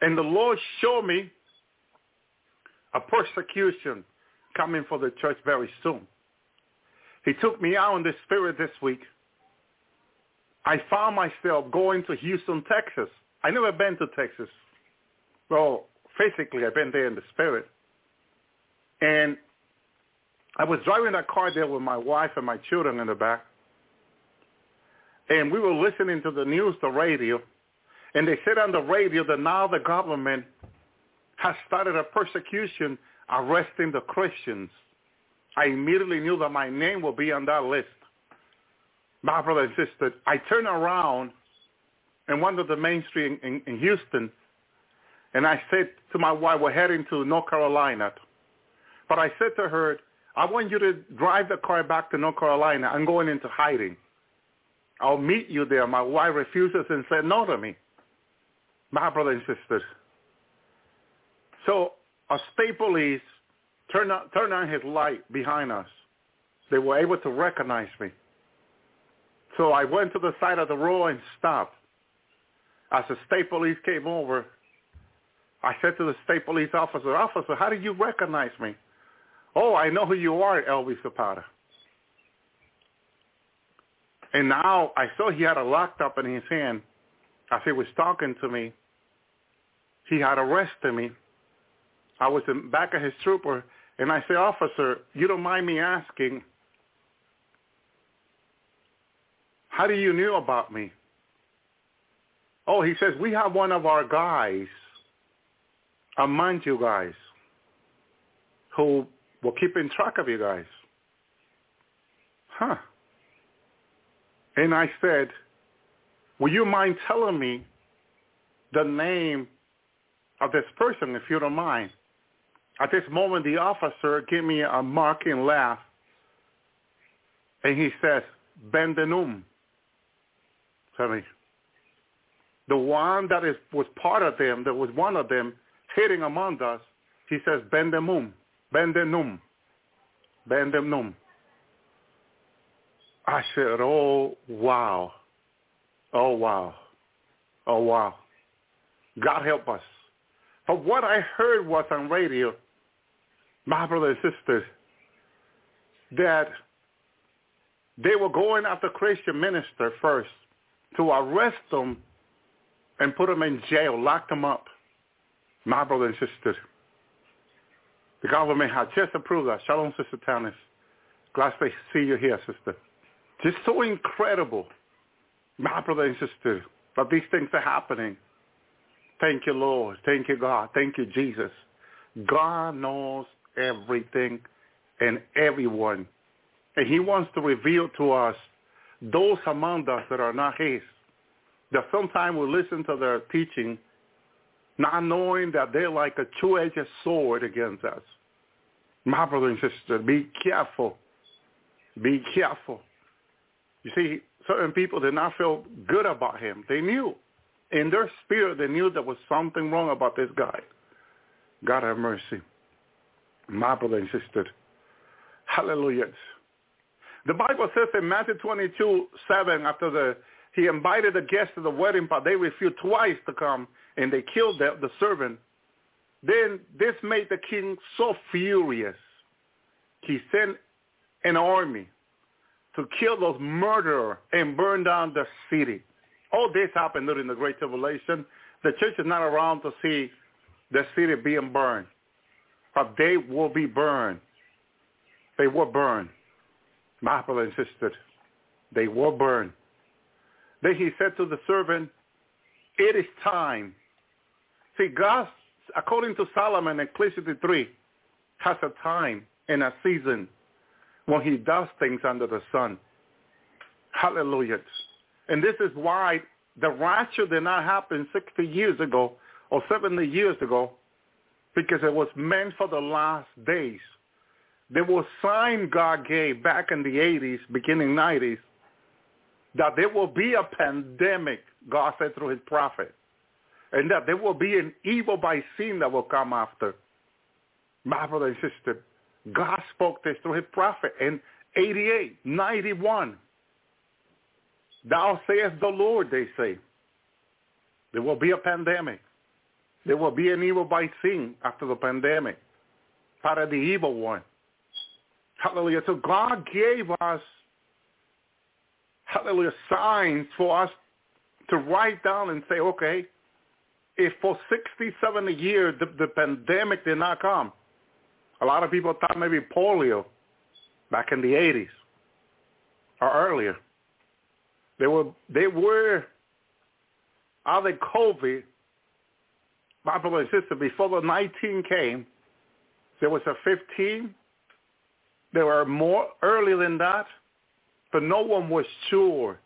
And the Lord showed me a persecution coming for the church very soon. He took me out in the spirit this week. I found myself going to Houston, Texas. I never been to Texas. Well, physically, I've been there in the spirit. And I was driving that car there with my wife and my children in the back. And we were listening to the news, the radio. And they said on the radio that now the government has started a persecution arresting the Christians. I immediately knew that my name would be on that list. My brother and sister, I turned around and went to the main street in, in, in Houston, and I said to my wife, we're heading to North Carolina. But I said to her, I want you to drive the car back to North Carolina. I'm going into hiding. I'll meet you there. My wife refuses and said no to me. My brother and sisters. So a state police turned on, turned on his light behind us. They were able to recognize me. So I went to the side of the road and stopped. As the state police came over, I said to the state police officer, officer, how did you recognize me? Oh, I know who you are, Elvi Zapata. And now I saw he had a up in his hand. As he was talking to me, he had arrested me. I was in back of his trooper, and I said, officer, you don't mind me asking, how do you knew about me? Oh, he says, we have one of our guys among you guys who will keep in track of you guys. Huh. And I said, will you mind telling me the name of this person, if you don't mind? At this moment, the officer gave me a mocking laugh, and he says, Ben Denum. Tell me. The one that is was part of them, that was one of them, sitting among us, he says, Ben Denum. Ben Denum. Ben Denum. I said, oh, wow. Oh, wow. Oh, wow. God help us. But what I heard was on radio, my brothers and sisters, that they were going after Christian minister first to arrest them and put them in jail, lock them up. My brothers and sisters, the government had just approved that. Shalom, Sister Tanis. Glad to see you here, sister. Just so incredible, my brother and sister, that these things are happening. Thank you, Lord. Thank you, God. Thank you, Jesus. God knows everything and everyone. And he wants to reveal to us those among us that are not his. That sometimes we listen to their teaching not knowing that they're like a two-edged sword against us. My brother and sister, be careful. Be careful. You see, certain people did not feel good about him. They knew. In their spirit, they knew there was something wrong about this guy. God have mercy. My brother and sister. Hallelujah. The Bible says in Matthew 22, 7, after the he invited the guests to the wedding, but they refused twice to come, and they killed the, the servant. Then this made the king so furious. He sent an army to kill those murderers and burn down the city. All this happened during the Great Tribulation. The church is not around to see the city being burned. But they will be burned. They will burn. My brother and sister, they will burn. Then he said to the servant, it is time. See, God, according to Solomon, Ecclesiastes 3, has a time and a season when he does things under the sun. Hallelujah. And this is why the rapture did not happen 60 years ago or 70 years ago because it was meant for the last days. There was sign God gave back in the 80s, beginning 90s, that there will be a pandemic, God said through his prophet, and that there will be an evil by sin that will come after. My brother and sister, God spoke this through his prophet in 88, 91. Thou sayest the Lord, they say. There will be a pandemic. There will be an evil by sin after the pandemic. Part of the evil one. Hallelujah. So God gave us, hallelujah, signs for us to write down and say, okay, if for 60, 70 years the, the pandemic did not come, a lot of people thought maybe polio back in the 80s or earlier. They were they were of COVID, my brother and sister, before the 19 came, there was a 15. There were more earlier than that, but no one was sure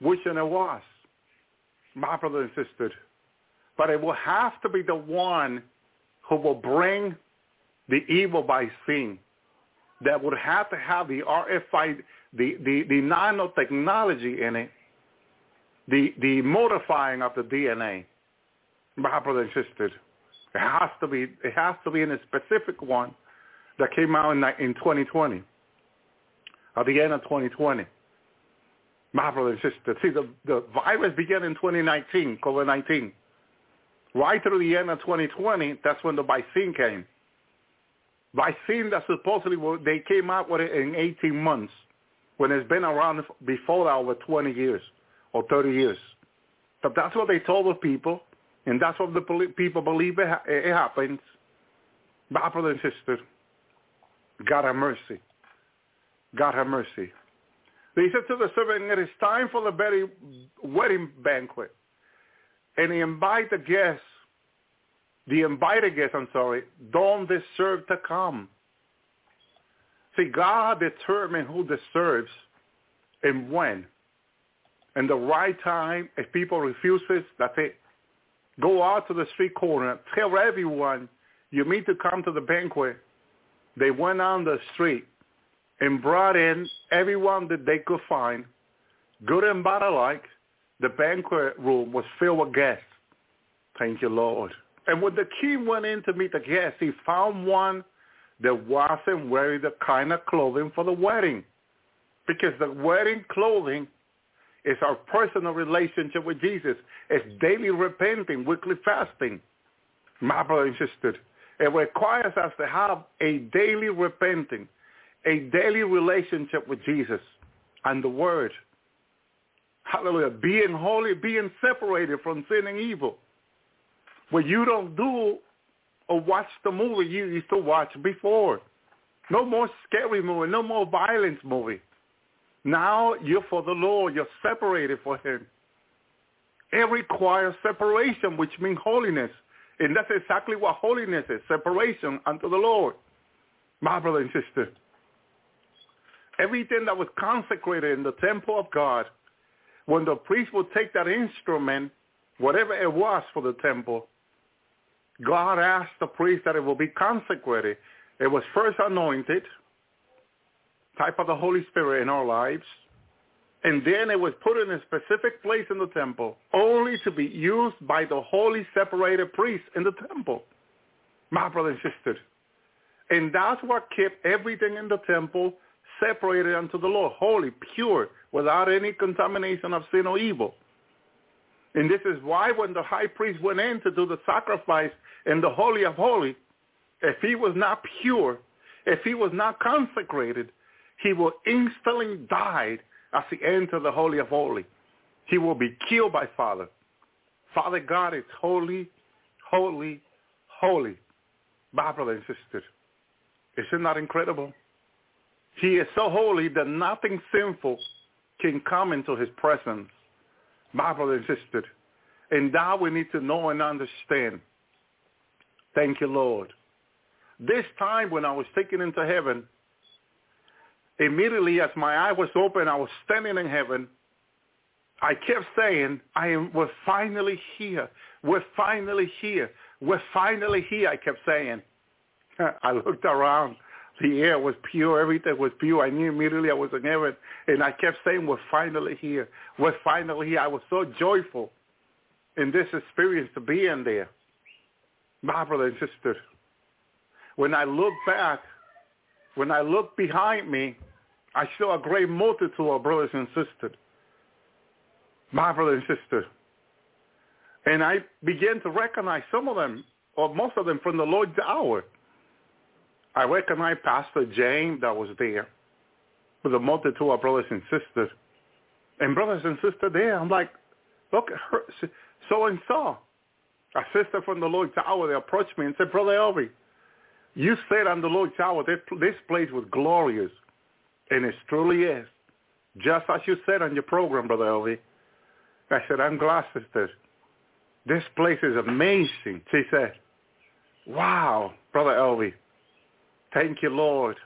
which one it was, my brother and sister. But it will have to be the one who will bring the evil by sin that would have to have the RFID, the, the, the nanotechnology in it, the, the modifying of the DNA. My sister, it has to be, it has to be in a specific one that came out in, in 2020, at the end of 2020. My sister, see, the, the virus began in 2019, COVID-19. Right through the end of 2020, that's when the vaccine came vaccine that supposedly they came out with it in 18 months when it's been around before that over 20 years or 30 years. But that's what they told the people, and that's what the people believe it, it happens. My brother and sister, God have mercy. God have mercy. They said to the servant, it is time for the very wedding banquet. And he invite the guests the invited guests, I'm sorry, don't deserve to come. See, God determines who deserves and when. And the right time, if people refuses, that's it. Go out to the street corner, tell everyone you need to come to the banquet. They went on the street and brought in everyone that they could find, good and bad alike. The banquet room was filled with guests. Thank you, Lord. And when the king went in to meet the guests, he found one that wasn't wearing the kind of clothing for the wedding. Because the wedding clothing is our personal relationship with Jesus. It's daily repenting, weekly fasting. My brother and sister, it requires us to have a daily repenting, a daily relationship with Jesus and the Word. Hallelujah. Being holy, being separated from sin and evil. What you don't do or watch the movie you used to watch before. No more scary movie, no more violence movie. Now you're for the Lord. You're separated for him. It requires separation, which means holiness. And that's exactly what holiness is, separation unto the Lord. My brother and sister, everything that was consecrated in the temple of God, when the priest would take that instrument, whatever it was for the temple, God asked the priest that it will be consecrated. It was first anointed, type of the Holy Spirit in our lives, and then it was put in a specific place in the temple, only to be used by the holy separated priest in the temple. My brother and sister. And that's what kept everything in the temple separated unto the Lord, holy, pure, without any contamination of sin or evil. And this is why when the high priest went in to do the sacrifice in the Holy of Holies, if he was not pure, if he was not consecrated, he will instantly die as he entered the Holy of Holies. He will be killed by Father. Father God is holy, holy, holy. My brother and sister, isn't that incredible? He is so holy that nothing sinful can come into his presence. My brother and sister. And that we need to know and understand. Thank you, Lord. This time when I was taken into heaven, immediately as my eye was open, I was standing in heaven. I kept saying, I am, we're finally here. We're finally here. We're finally here, I kept saying. [LAUGHS] I looked around. The air was pure. Everything was pure. I knew immediately I was in heaven. And I kept saying, we're finally here. We're finally here. I was so joyful in this experience to be in there. My brother and sister, when I look back, when I look behind me, I saw a great multitude of brothers and sisters. My brother and sister. And I began to recognize some of them, or most of them from the Lord's Hour. I recognized Pastor James that was there with a multitude of brothers and sisters. And brothers and sisters there, I'm like, look at her, so and so. A sister from the Lord's Hour, they approached me and said, Brother Elvi, you said on the Lord's Hour, this, this place was glorious. And it truly is. Just as you said on your program, Brother Elvi. I said, I'm glad, sister. This place is amazing. She said, wow, Brother Elvi. Thank you, Lord.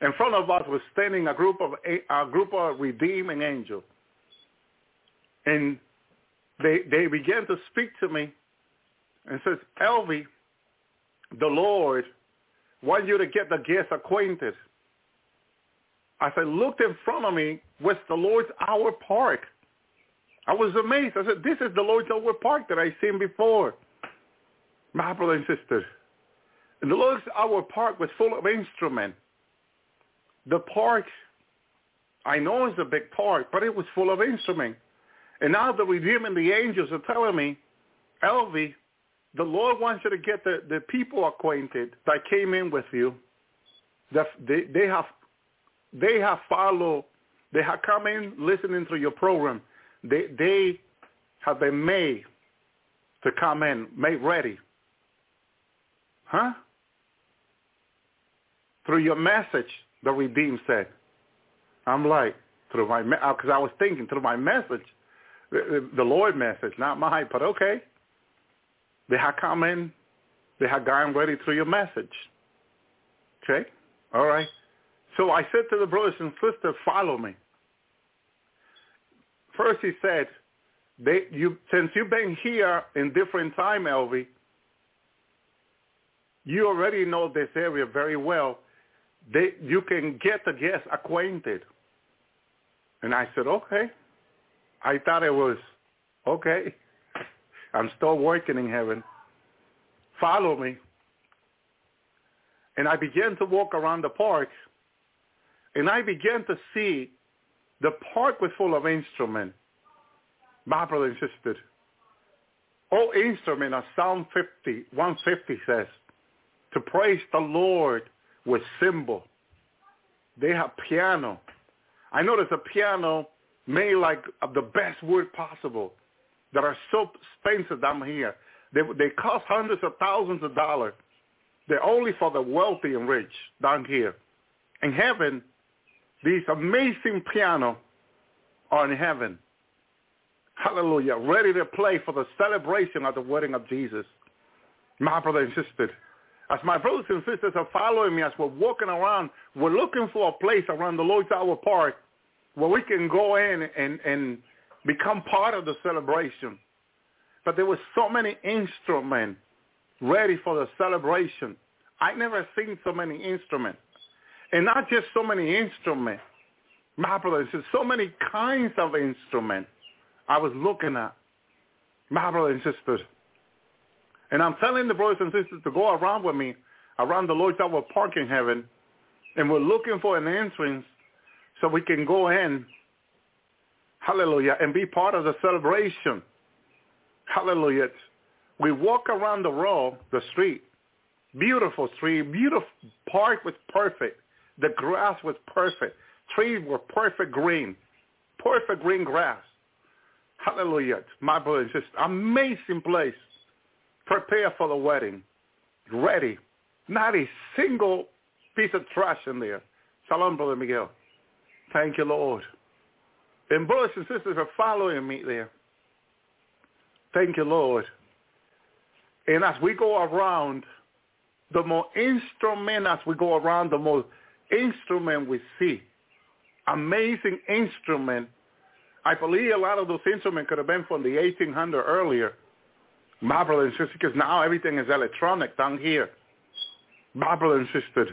In front of us was standing a group of a group of redeeming angels. And they they began to speak to me and says, Elvi, the Lord want you to get the guests acquainted. As I looked in front of me was the Lord's Hour Park. I was amazed. I said, this is the Lord's Hour Park that I've seen before. My brother and sister. And the Lord's Hour Park was full of instruments. The park, I know it's a big park, but it was full of instruments. And now the Redeeming the angels are telling me, Elvi, the Lord wants you to get the, the people acquainted that came in with you. That they, they have they have followed, they have come in listening to your program. They they have been made to come in, made ready. Huh? Through your message, the redeemed said. I'm like, through my, because uh, I was thinking through my message, the, the Lord message, not mine, but okay. They have come in, they have gotten ready through your message. Okay? All right. So I said to the brothers and sisters, follow me. First he said, they, you, since you've been here in different time, Elvi, you already know this area very well. They, you can get the guests acquainted. And I said, okay. I thought it was, okay. I'm still working in heaven. Follow me. And I began to walk around the park, and I began to see the park was full of instruments. My brother insisted. all instruments are Psalm 50, 150 says, to praise the Lord with cymbal. They have piano. I noticed a piano made like of the best wood possible that are so expensive down here. They, they cost hundreds of thousands of dollars. They're only for the wealthy and rich down here. In heaven, these amazing piano are in heaven. Hallelujah. Ready to play for the celebration of the wedding of Jesus. My brother and sister, as my brothers and sisters are following me as we're walking around, we're looking for a place around the Lord's Hour Park where we can go in and, and become part of the celebration. But there were so many instruments ready for the celebration. I never seen so many instruments. And not just so many instruments. My brothers, so many kinds of instruments I was looking at. My brothers and sisters. And I'm telling the brothers and sisters to go around with me around the Lord's Hour Park in heaven. And we're looking for an entrance so we can go in, hallelujah, and be part of the celebration. Hallelujah. We walk around the road, the street, beautiful street, beautiful park was perfect. The grass was perfect. Trees were perfect green, perfect green grass. Hallelujah. My brother sister, amazing place. Prepare for the wedding. Ready. Not a single piece of trash in there. Shalom, Brother Miguel. Thank you, Lord. And brothers and sisters are following me there. Thank you, Lord. And as we go around, the more instrument as we go around, the more instrument we see. Amazing instrument. I believe a lot of those instruments could have been from the 1800 earlier. My brother and because now everything is electronic down here. My brother and.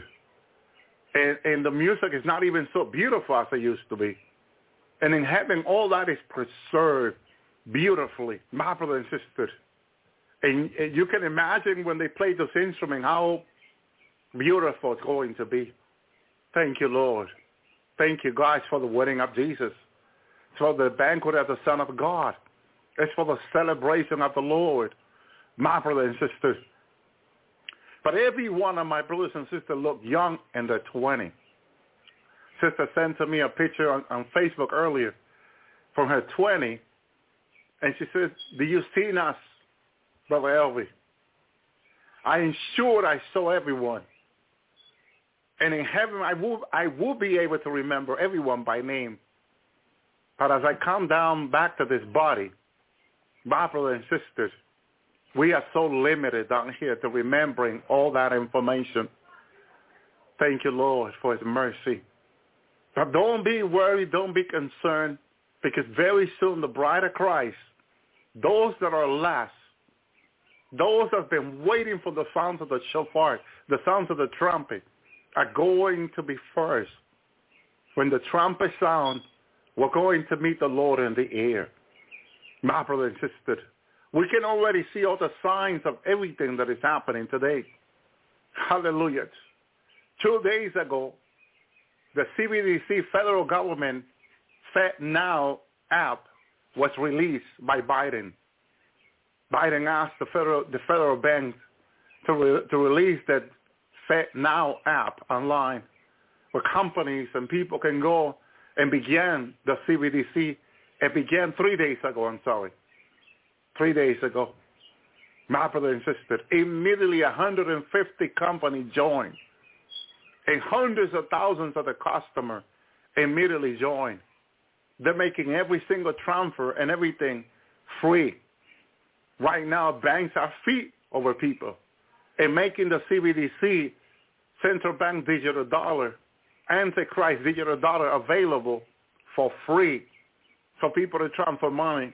And, and the music is not even so beautiful as it used to be. And in heaven, all that is preserved beautifully. My brother and sister. And, and you can imagine when they play those instruments, how beautiful it's going to be. Thank you, Lord. Thank you, guys, for the wedding of Jesus. It's for the banquet of the Son of God. It's for the celebration of the Lord. My brothers and sisters. But every one of my brothers and sisters look young in their 20s. Sister sent to me a picture on, on Facebook earlier from her 20, and she says, do you see us, Brother Elvi? I ensured I saw everyone. And in heaven, I will, I will be able to remember everyone by name. But as I come down back to this body, my brothers and sisters, we are so limited down here to remembering all that information. Thank you, Lord, for his mercy. But don't be worried, don't be concerned, because very soon the bride of Christ, those that are last, those that have been waiting for the sounds of the shofar, the sounds of the trumpet, are going to be first. When the trumpet sounds, we're going to meet the Lord in the air. My brother and sister, we can already see all the signs of everything that is happening today. Hallelujah. Two days ago, the CBDC federal government FedNow app was released by Biden. Biden asked the federal the federal bank to re, to release that FedNow app online, where companies and people can go and begin the CBDC. It began three days ago. I'm sorry, three days ago. My brother and sister, immediately 150 companies joined, and hundreds of thousands of the customers immediately join. They're making every single transfer and everything free. Right now, banks are feet over people and making the CBDC central bank digital dollar, Antichrist digital dollar available for free for people to transfer money.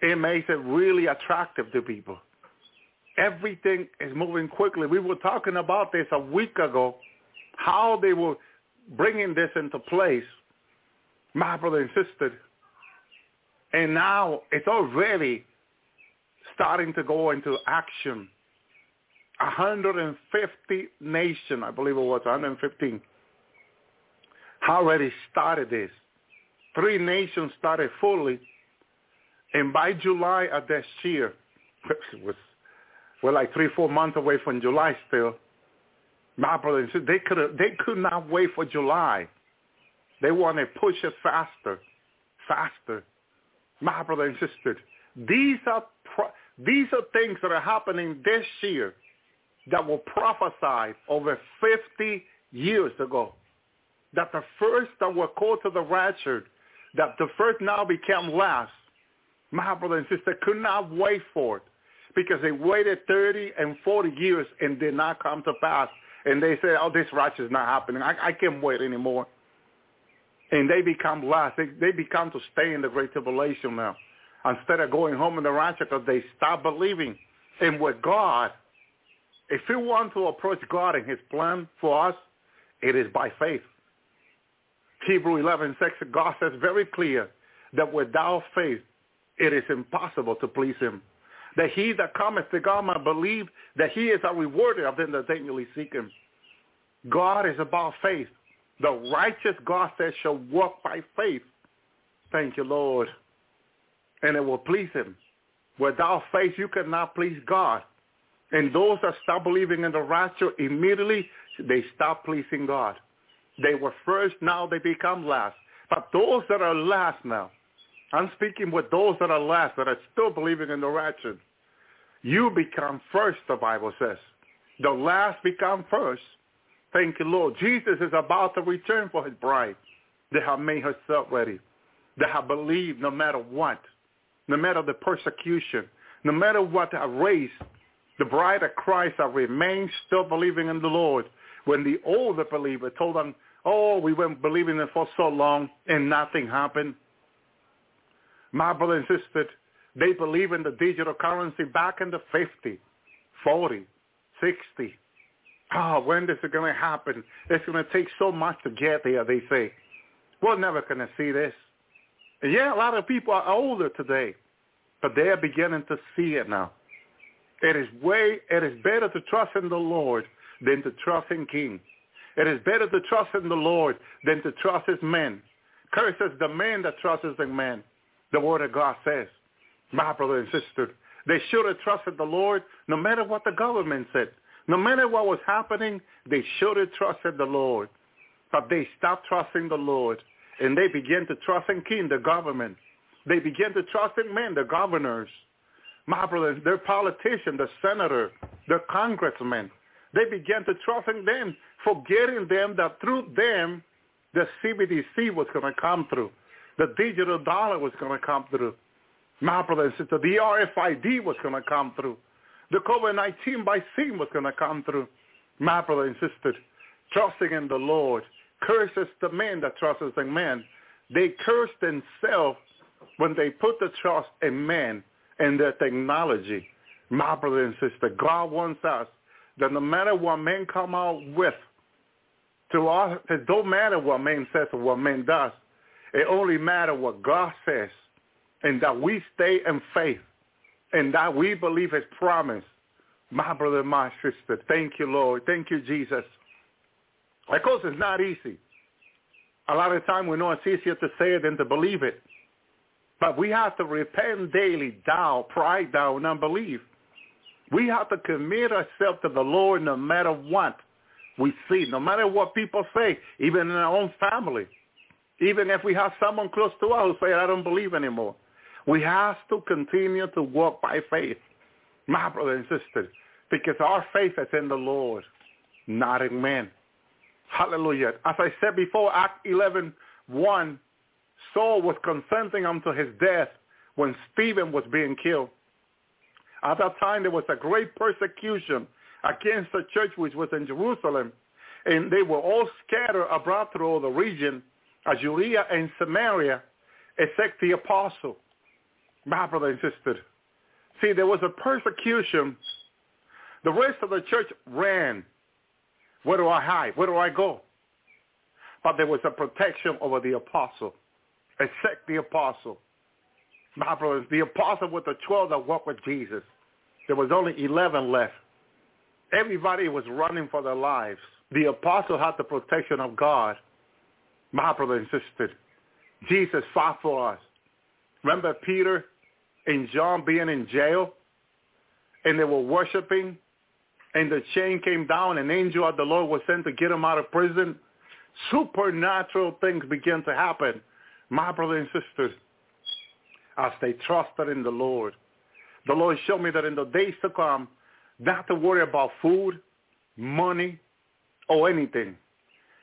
It makes it really attractive to people. Everything is moving quickly. We were talking about this a week ago, how they were bringing this into place, my brother and sister. And now it's already starting to go into action 150 nation, I believe it was 115, already started this. Three nations started fully, and by July of this year, [LAUGHS] was we're like three, four months away from July still. My brothers, they could they could not wait for July. They want to push it faster, faster. My brother and sister, these are pro- these are things that are happening this year that were prophesied over 50 years ago. That the first that were called to the rapture, that the first now became last. My brother and sister could not wait for it because they waited 30 and 40 years and did not come to pass. And they say, oh, this rapture is not happening. I, I can't wait anymore. And they become last. They, they become to stay in the Great Tribulation now instead of going home in the rapture because they stop believing in what God if we want to approach God and his plan for us, it is by faith. Hebrew 11, 6, God says very clear that without faith, it is impossible to please him. That he that cometh to God might believe that he is a rewarder of them that daily seek him. God is about faith. The righteous God says shall walk by faith. Thank you, Lord. And it will please him. Without faith, you cannot please God. And those that stop believing in the rapture, immediately they stop pleasing God. They were first, now they become last. But those that are last now, I'm speaking with those that are last, that are still believing in the rapture. You become first, the Bible says. The last become first. Thank you, Lord. Jesus is about to return for his bride that have made herself ready, that have believed no matter what, no matter the persecution, no matter what race, the bride of Christ have remained still believing in the Lord. When the older believer told them, oh, we went believing it for so long and nothing happened. My brother and sister, they believe in the digital currency back in the 50, 40, 60. Oh, when is it going to happen? It's going to take so much to get there, they say. We're never going to see this. And yeah, a lot of people are older today, but they are beginning to see it now. It is way, it is better to trust in the Lord than to trust in king. It is better to trust in the Lord than to trust his men. Curses the man that trusts in man. The word of God says. My brother and sister, they should have trusted the Lord no matter what the government said. No matter what was happening, they should have trusted the Lord. But they stopped trusting the Lord and they began to trust in king, the government. They began to trust in men, the governors. My brothers, their politicians, the senator, the congressmen. They began to trust in them, forgetting them that through them, the CBDC was going to come through. The digital dollar was going to come through. My brother and sisters, the RFID was going to come through. The COVID-19 vaccine was going to come through. My brother and sisters, trusting in the Lord curses the man that trusts in man. They curse themselves when they put the trust in man and their technology. My brother and sister, God wants us that no matter what men come out with, to us, it don't matter what man says or what man does. It only matters what God says and that we stay in faith and that we believe his promise. My brother, my sister, thank you, Lord. Thank you, Jesus. Of course, it's not easy. A lot of time we know it's easier to say it than to believe it. But we have to repent daily, doubt, pride down, unbelief. We have to commit ourselves to the Lord no matter what we see, no matter what people say, even in our own family. Even if we have someone close to us who say, I don't believe anymore. We have to continue to walk by faith, my brothers and sisters, because our faith is in the Lord, not in men. Hallelujah. As I said before, Act 11, 1, Saul was consenting unto his death when Stephen was being killed. At that time, there was a great persecution against the church which was in Jerusalem, and they were all scattered abroad through all the region, of Judea and Samaria, except the apostle. My brother and sister. See, there was a persecution. The rest of the church ran where do I hide? Where do I go? But there was a protection over the apostle, except the apostle. My brothers, the apostle with the 12 that walked with Jesus. There was only 11 left. Everybody was running for their lives. The apostle had the protection of God. My brother and sister, Jesus fought for us. Remember Peter and John being in jail and they were worshiping and the chain came down, an angel of the Lord was sent to get him out of prison, supernatural things began to happen. My brothers and sisters, as they trusted in the Lord, the Lord showed me that in the days to come, not to worry about food, money, or anything.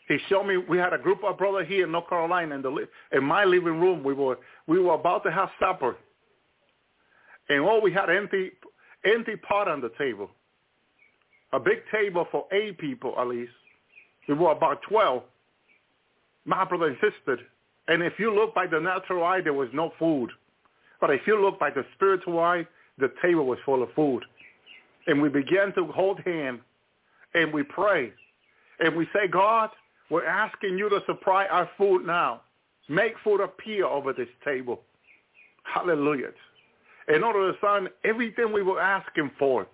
He showed me we had a group of brothers here in North Carolina in the in my living room. We were we were about to have supper, and all we had empty empty pot on the table a big table for eight people at least. We were about 12, my brother and sister. And if you look by the natural eye, there was no food. But if you look by the spiritual eye, the table was full of food. And we began to hold hands and we pray. And we say, God, we're asking you to supply our food now. Make food appear over this table. Hallelujah. In order to sign everything we were asking for,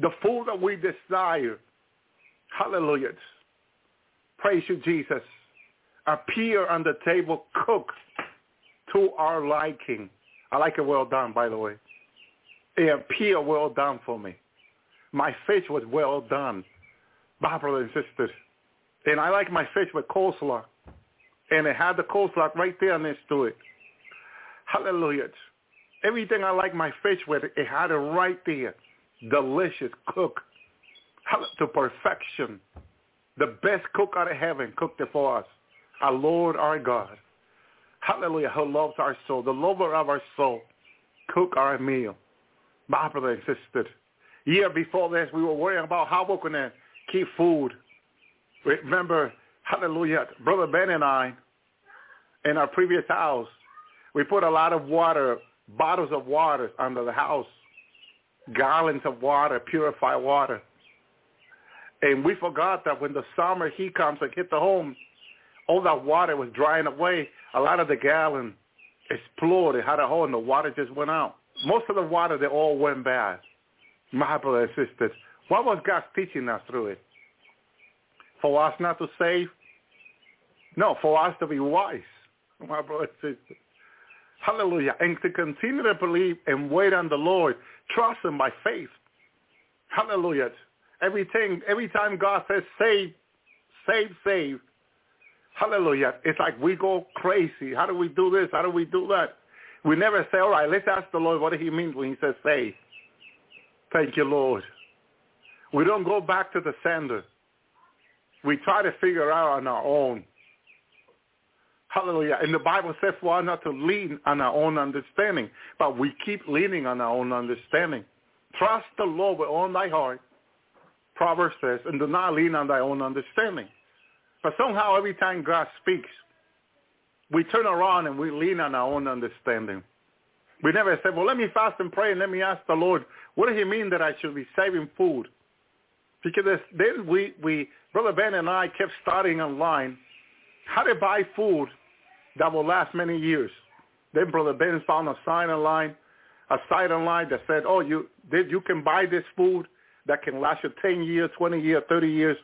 the food that we desire. Hallelujah. Praise you, Jesus. Appear on the table, cook to our liking. I like it well done, by the way. It appear well done for me. My fish was well done, my brothers and sisters. And I like my fish with coleslaw. And it had the coleslaw right there next to it. Hallelujah. Everything I like my fish with, it had it right there delicious cooked to perfection. The best cook out of heaven cooked it for us. Our Lord, our God. Hallelujah. Who loves our soul. The lover of our soul. Cook our meal. My brother and sister. Year before this, we were worrying about how we're going to keep food. Remember, hallelujah, Brother Ben and I, in our previous house, we put a lot of water, bottles of water under the house, gallons of water, purified water. And we forgot that when the summer heat comes and hit the home, all that water was drying away. A lot of the gallon exploded, had a hole, and the water just went out. Most of the water, they all went bad. My brothers and sisters, what was God teaching us through it? For us not to save? No, for us to be wise. [LAUGHS] My brothers and sisters. Hallelujah. And to continue to believe and wait on the Lord. Trust him by faith. Hallelujah. Everything, every time God says save, save, save, hallelujah, it's like we go crazy. How do we do this? How do we do that? We never say, all right, let's ask the Lord what he means when he says save. Thank you, Lord. We don't go back to the sender. We try to figure out on our own. Hallelujah. And the Bible says for us not to lean on our own understanding, but we keep leaning on our own understanding. Trust the Lord with all thy heart Proverbs says, and do not lean on thy own understanding. But somehow every time God speaks, we turn around and we lean on our own understanding. We never say, well, let me fast and pray and let me ask the Lord, what does he mean that I should be saving food? Because then we, we, Brother Ben and I kept studying online how to buy food that will last many years. Then Brother Ben found a sign online, a site online that said, oh, you, you can buy this food that can last you 10 years, 20 years, 30 years,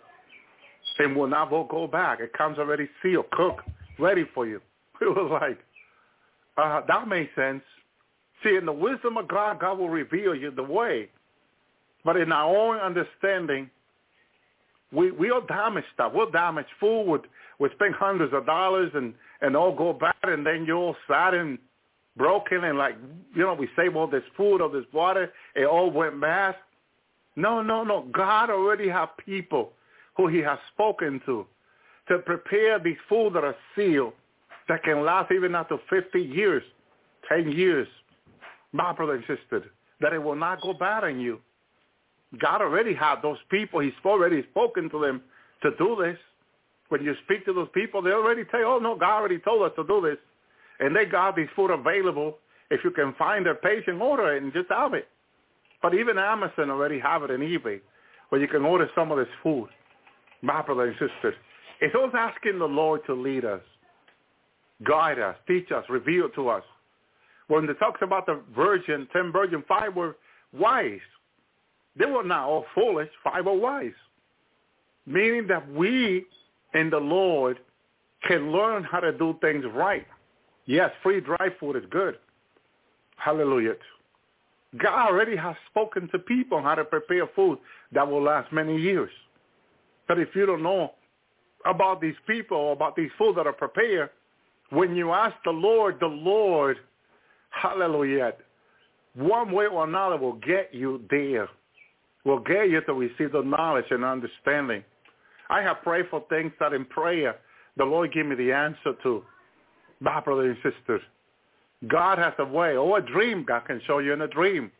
and will never go back. It comes already sealed, cooked, ready for you. [LAUGHS] It was like, uh, that makes sense. See, in the wisdom of God, God will reveal you the way. But in our own understanding, we, we'll damage stuff. We'll damage food. We'll, we'll spend hundreds of dollars and, and all go bad, and then you're all sad and broken and like, you know, we save all this food, all this water. It all went bad. No, no, no. God already have people who he has spoken to to prepare these food that are sealed that can last even up to 50 years, 10 years. My brother and sister, that it will not go bad on you. God already had those people. He's already spoken to them to do this. When you speak to those people, they already tell you, oh, no, God already told us to do this. And they got this food available. If you can find a patient, order it and just have it. But even Amazon already have it in eBay where you can order some of this food. My brother and sister, it's always asking the Lord to lead us, guide us, teach us, reveal to us. When it talks about the virgin, ten virgin, five were wise. They were not all foolish, five were wise. Meaning that we in the Lord can learn how to do things right. Yes, free dry food is good. Hallelujah. God already has spoken to people how to prepare food that will last many years. But if you don't know about these people, about these food that are prepared, when you ask the Lord, the Lord, hallelujah, one way or another will get you there, will get you to receive the knowledge and understanding. I have prayed for things that in prayer the Lord gave me the answer to. My brothers and sisters, God has a way, or a dream God can show you in a dream.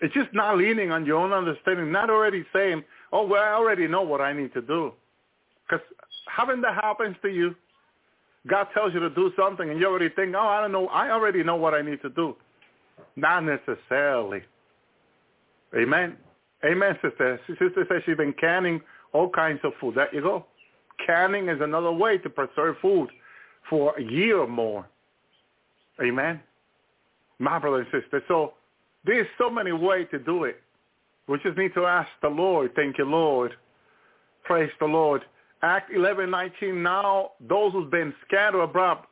It's just not leaning on your own understanding, not already saying, oh, well, I already know what I need to do. Because having that happens to you, God tells you to do something and you already think, oh, I don't know, I already know what I need to do. Not necessarily. Amen. Amen, sister. Sister says she's been canning all kinds of food. There you go. Canning is another way to preserve food for a year or more. Amen. My brother and sister. So there's so many ways to do it. We just need to ask the Lord. Thank you, Lord. Praise the Lord. Act 11:19. Now those who've been scattered abroad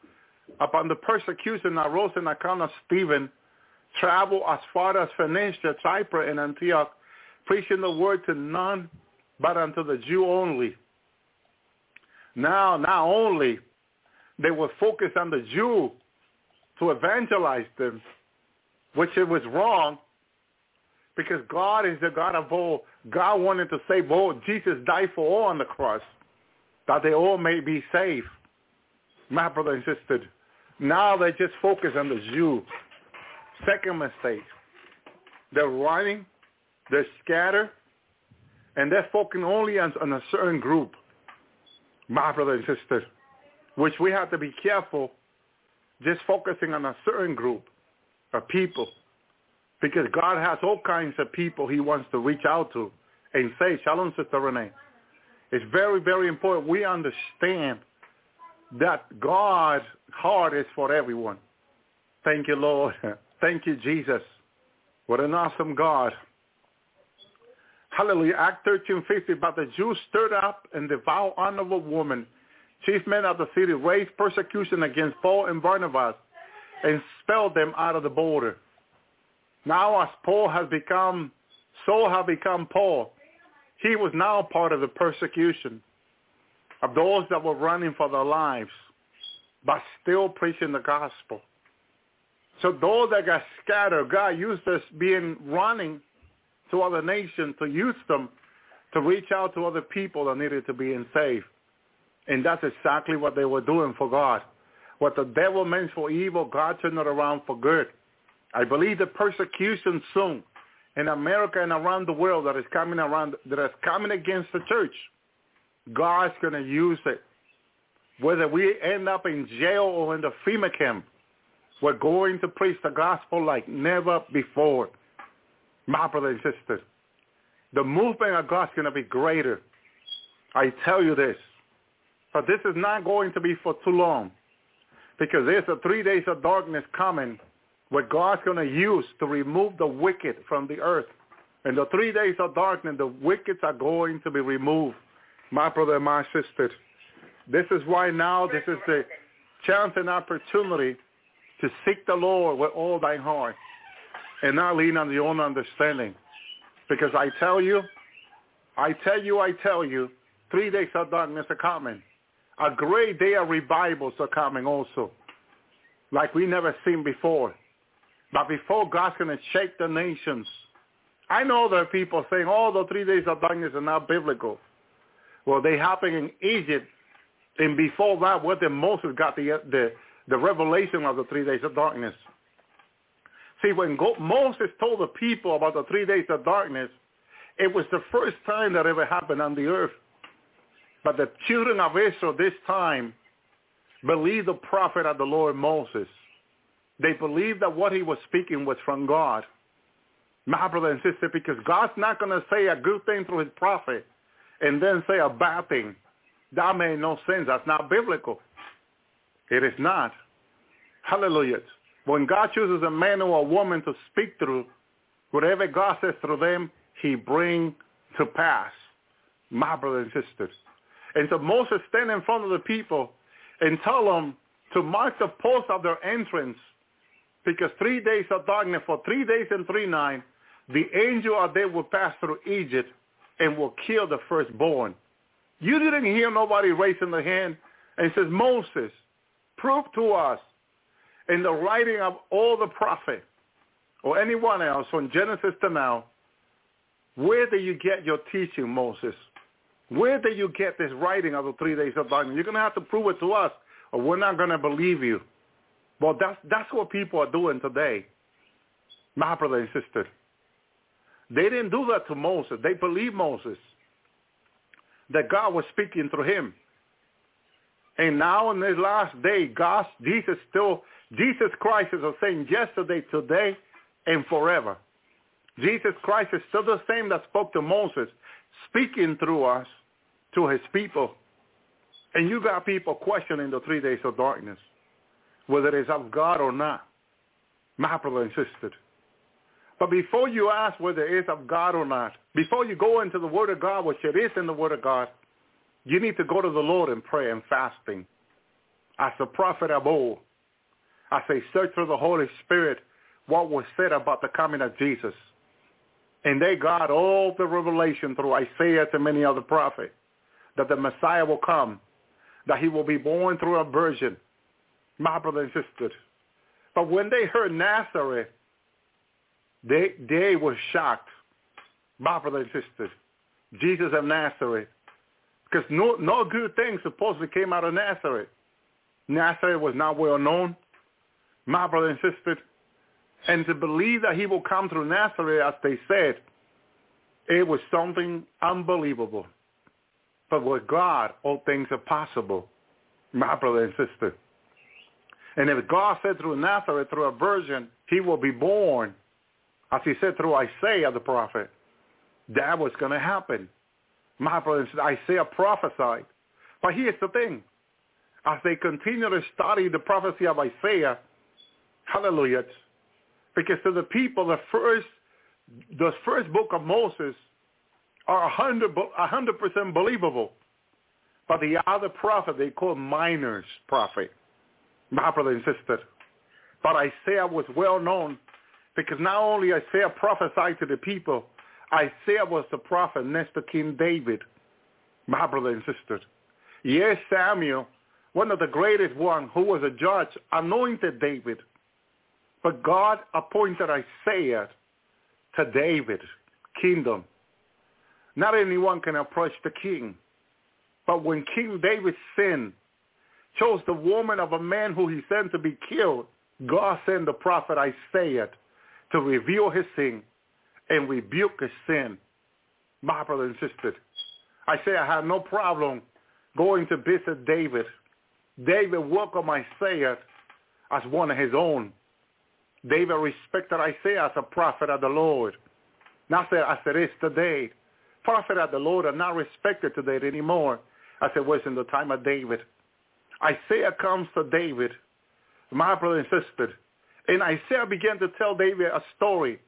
upon the persecution that rose in the account of Stephen travel as far as Phoenicia, Cyprus, and Antioch, preaching the word to none but unto the Jew only. Now, not only they were focused on the Jew to evangelize them, which it was wrong. because God is the God of all. God wanted to save all. Jesus died for all on the cross, that they all may be saved. My brother insisted. now they just focus on the Jew. Second mistake. They're running, they're scattered, and they're focusing only on, on a certain group. My brother and sister, which we have to be careful just focusing on a certain group of people because God has all kinds of people he wants to reach out to and say, Shalom, Sister Renee. It's very, very important we understand that God's heart is for everyone. Thank you, Lord. [LAUGHS] Thank you, Jesus. What an awesome God. Hallelujah. Act 13.50, but the Jews stirred up and devout honorable woman, chief men of the city, raised persecution against Paul and Barnabas and expelled them out of the border. Now as Paul has become, Saul has become Paul, he was now part of the persecution of those that were running for their lives, but still preaching the gospel. So those that got scattered, God used us being running to other nations to use them to reach out to other people that needed to be saved. And that's exactly what they were doing for God. What the devil meant for evil, God turned it around for good. I believe the persecution soon in America and around the world that is coming around, that is coming against the church, God's going to use it. Whether we end up in jail or in the FEMA camp, we're going to preach the gospel like never before. My brothers and sisters, the movement of God's going to be greater. I tell you this. But this is not going to be for too long because there's a three days of darkness coming what God's going to use to remove the wicked from the earth. In the three days of darkness, the wicked are going to be removed. My brother and my sister, this is why now this is the chance and opportunity to seek the Lord with all thy heart and not lean on your own understanding. Because I tell you, I tell you, I tell you, three days of darkness are coming. A great day of revivals are coming also, like we never seen before. But before God's going to shake the nations, I know there are people saying, oh, the three days of darkness are not biblical. Well, they happened in Egypt, and before that, where the Moses got the, the, the revelation of the three days of darkness. See, when Moses told the people about the three days of darkness, it was the first time that ever happened on the earth. But the children of Israel this time believed the prophet of the Lord Moses. They believed that what he was speaking was from God. My brother and sister, because God's not going to say a good thing through his prophet and then say a bad thing. That made no sense. That's not biblical. It is not. Hallelujah. When God chooses a man or a woman to speak through, whatever God says through them, he bring to pass. My brothers and sisters. And so Moses stand in front of the people and tell them to mark the post of their entrance because three days of darkness, for three days and three nights, the angel of death will pass through Egypt and will kill the firstborn. You didn't hear nobody raising their hand and says, Moses, prove to us in the writing of all the prophets or anyone else from Genesis to now, where do you get your teaching, Moses? Where do you get this writing of the three days of darkness? You're going to have to prove it to us or we're not going to believe you. Well, that's, that's what people are doing today, my brother and sister. They didn't do that to Moses. They believed Moses, that God was speaking through him. And now in this last day, God, Jesus still, Jesus Christ is the same yesterday, today, and forever. Jesus Christ is still the same that spoke to Moses, speaking through us to his people. And you got people questioning the three days of darkness whether it's of God or not, my brother and sister. But before you ask whether it is of God or not, before you go into the Word of God, which it is in the Word of God, you need to go to the Lord in prayer and fasting. As the prophet of old, as they search through the Holy Spirit, what was said about the coming of Jesus. And they got all the revelation through Isaiah and many other prophets that the Messiah will come, that he will be born through a virgin, my brother and sister. But when they heard Nazareth, they they were shocked, my brother and sisters. Jesus of Nazareth, because no no good thing supposedly came out of Nazareth. Nazareth was not well known, my brother and sisters, and to believe that he will come through Nazareth, as they said, it was something unbelievable. But with God, all things are possible, my brother and sister. And if God said through Nazareth, through a virgin, he will be born, as he said through Isaiah the prophet, that was going to happen. My brother and sister, Isaiah prophesied. But here's the thing. As they continue to study the prophecy of Isaiah, hallelujah, because to the people, the first, the first book of Moses are 100, 100% believable. But the other prophet, they call minors prophet my brother and sister. But Isaiah was well known because not only Isaiah prophesied to the people, Isaiah was the prophet next to King David, my brother and sister. Yes, Samuel, one of the greatest one who was a judge, anointed David. But God appointed Isaiah to David, kingdom. Not anyone can approach the king. But when King David sinned, chose the woman of a man who he sent to be killed, God sent the prophet Isaiah to reveal his sin and rebuke his sin. My brother and sister, Isaiah had no problem going to visit David. David welcomed Isaiah as one of his own. David respected Isaiah as a prophet of the Lord. Not as it is today. Prophet of the Lord are not respected today anymore as it was in the time of David. Isaiah comes to David, my brother and sister, and Isaiah began to tell David a story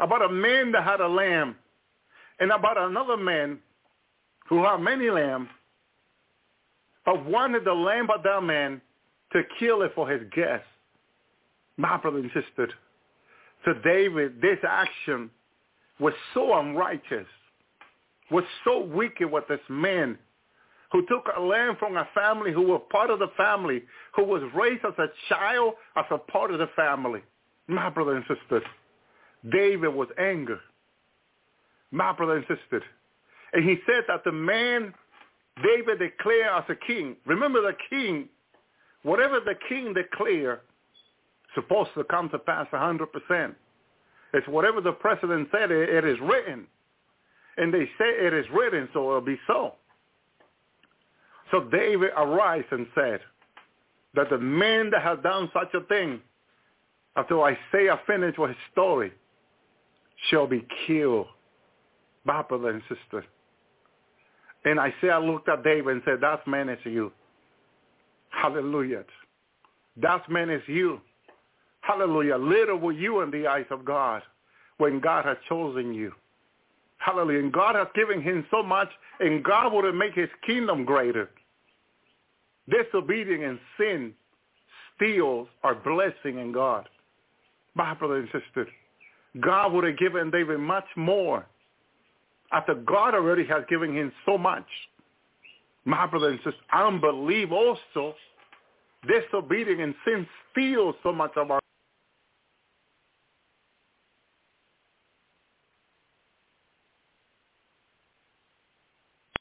about a man that had a lamb and about another man who had many lambs, but wanted the lamb of that man to kill it for his guests. My brother and sister, to David, this action was so unrighteous, was so wicked with this man who took a lamb from a family who was part of the family, who was raised as a child, as a part of the family. My brother and sister, David was angry. My brother and sister. And he said that the man David declared as a king, remember the king, whatever the king declared, supposed to come to pass 100%. It's whatever the president said, it, it is written. And they say it is written, so it'll be so. So David arose and said that the man that has done such a thing, after Isaiah finished with his story, shall be killed. Brother and sister. And Isaiah looked at David and said, that man is you. Hallelujah. That man is you. Hallelujah. Little were you in the eyes of God when God had chosen you. Hallelujah. And God has given him so much, and God would make his kingdom greater. Disobedience and sin steals our blessing in God. My brother and sister, God would have given David much more after God already has given him so much. My brother and sister, unbelief also, disobedience and sin steals so much of our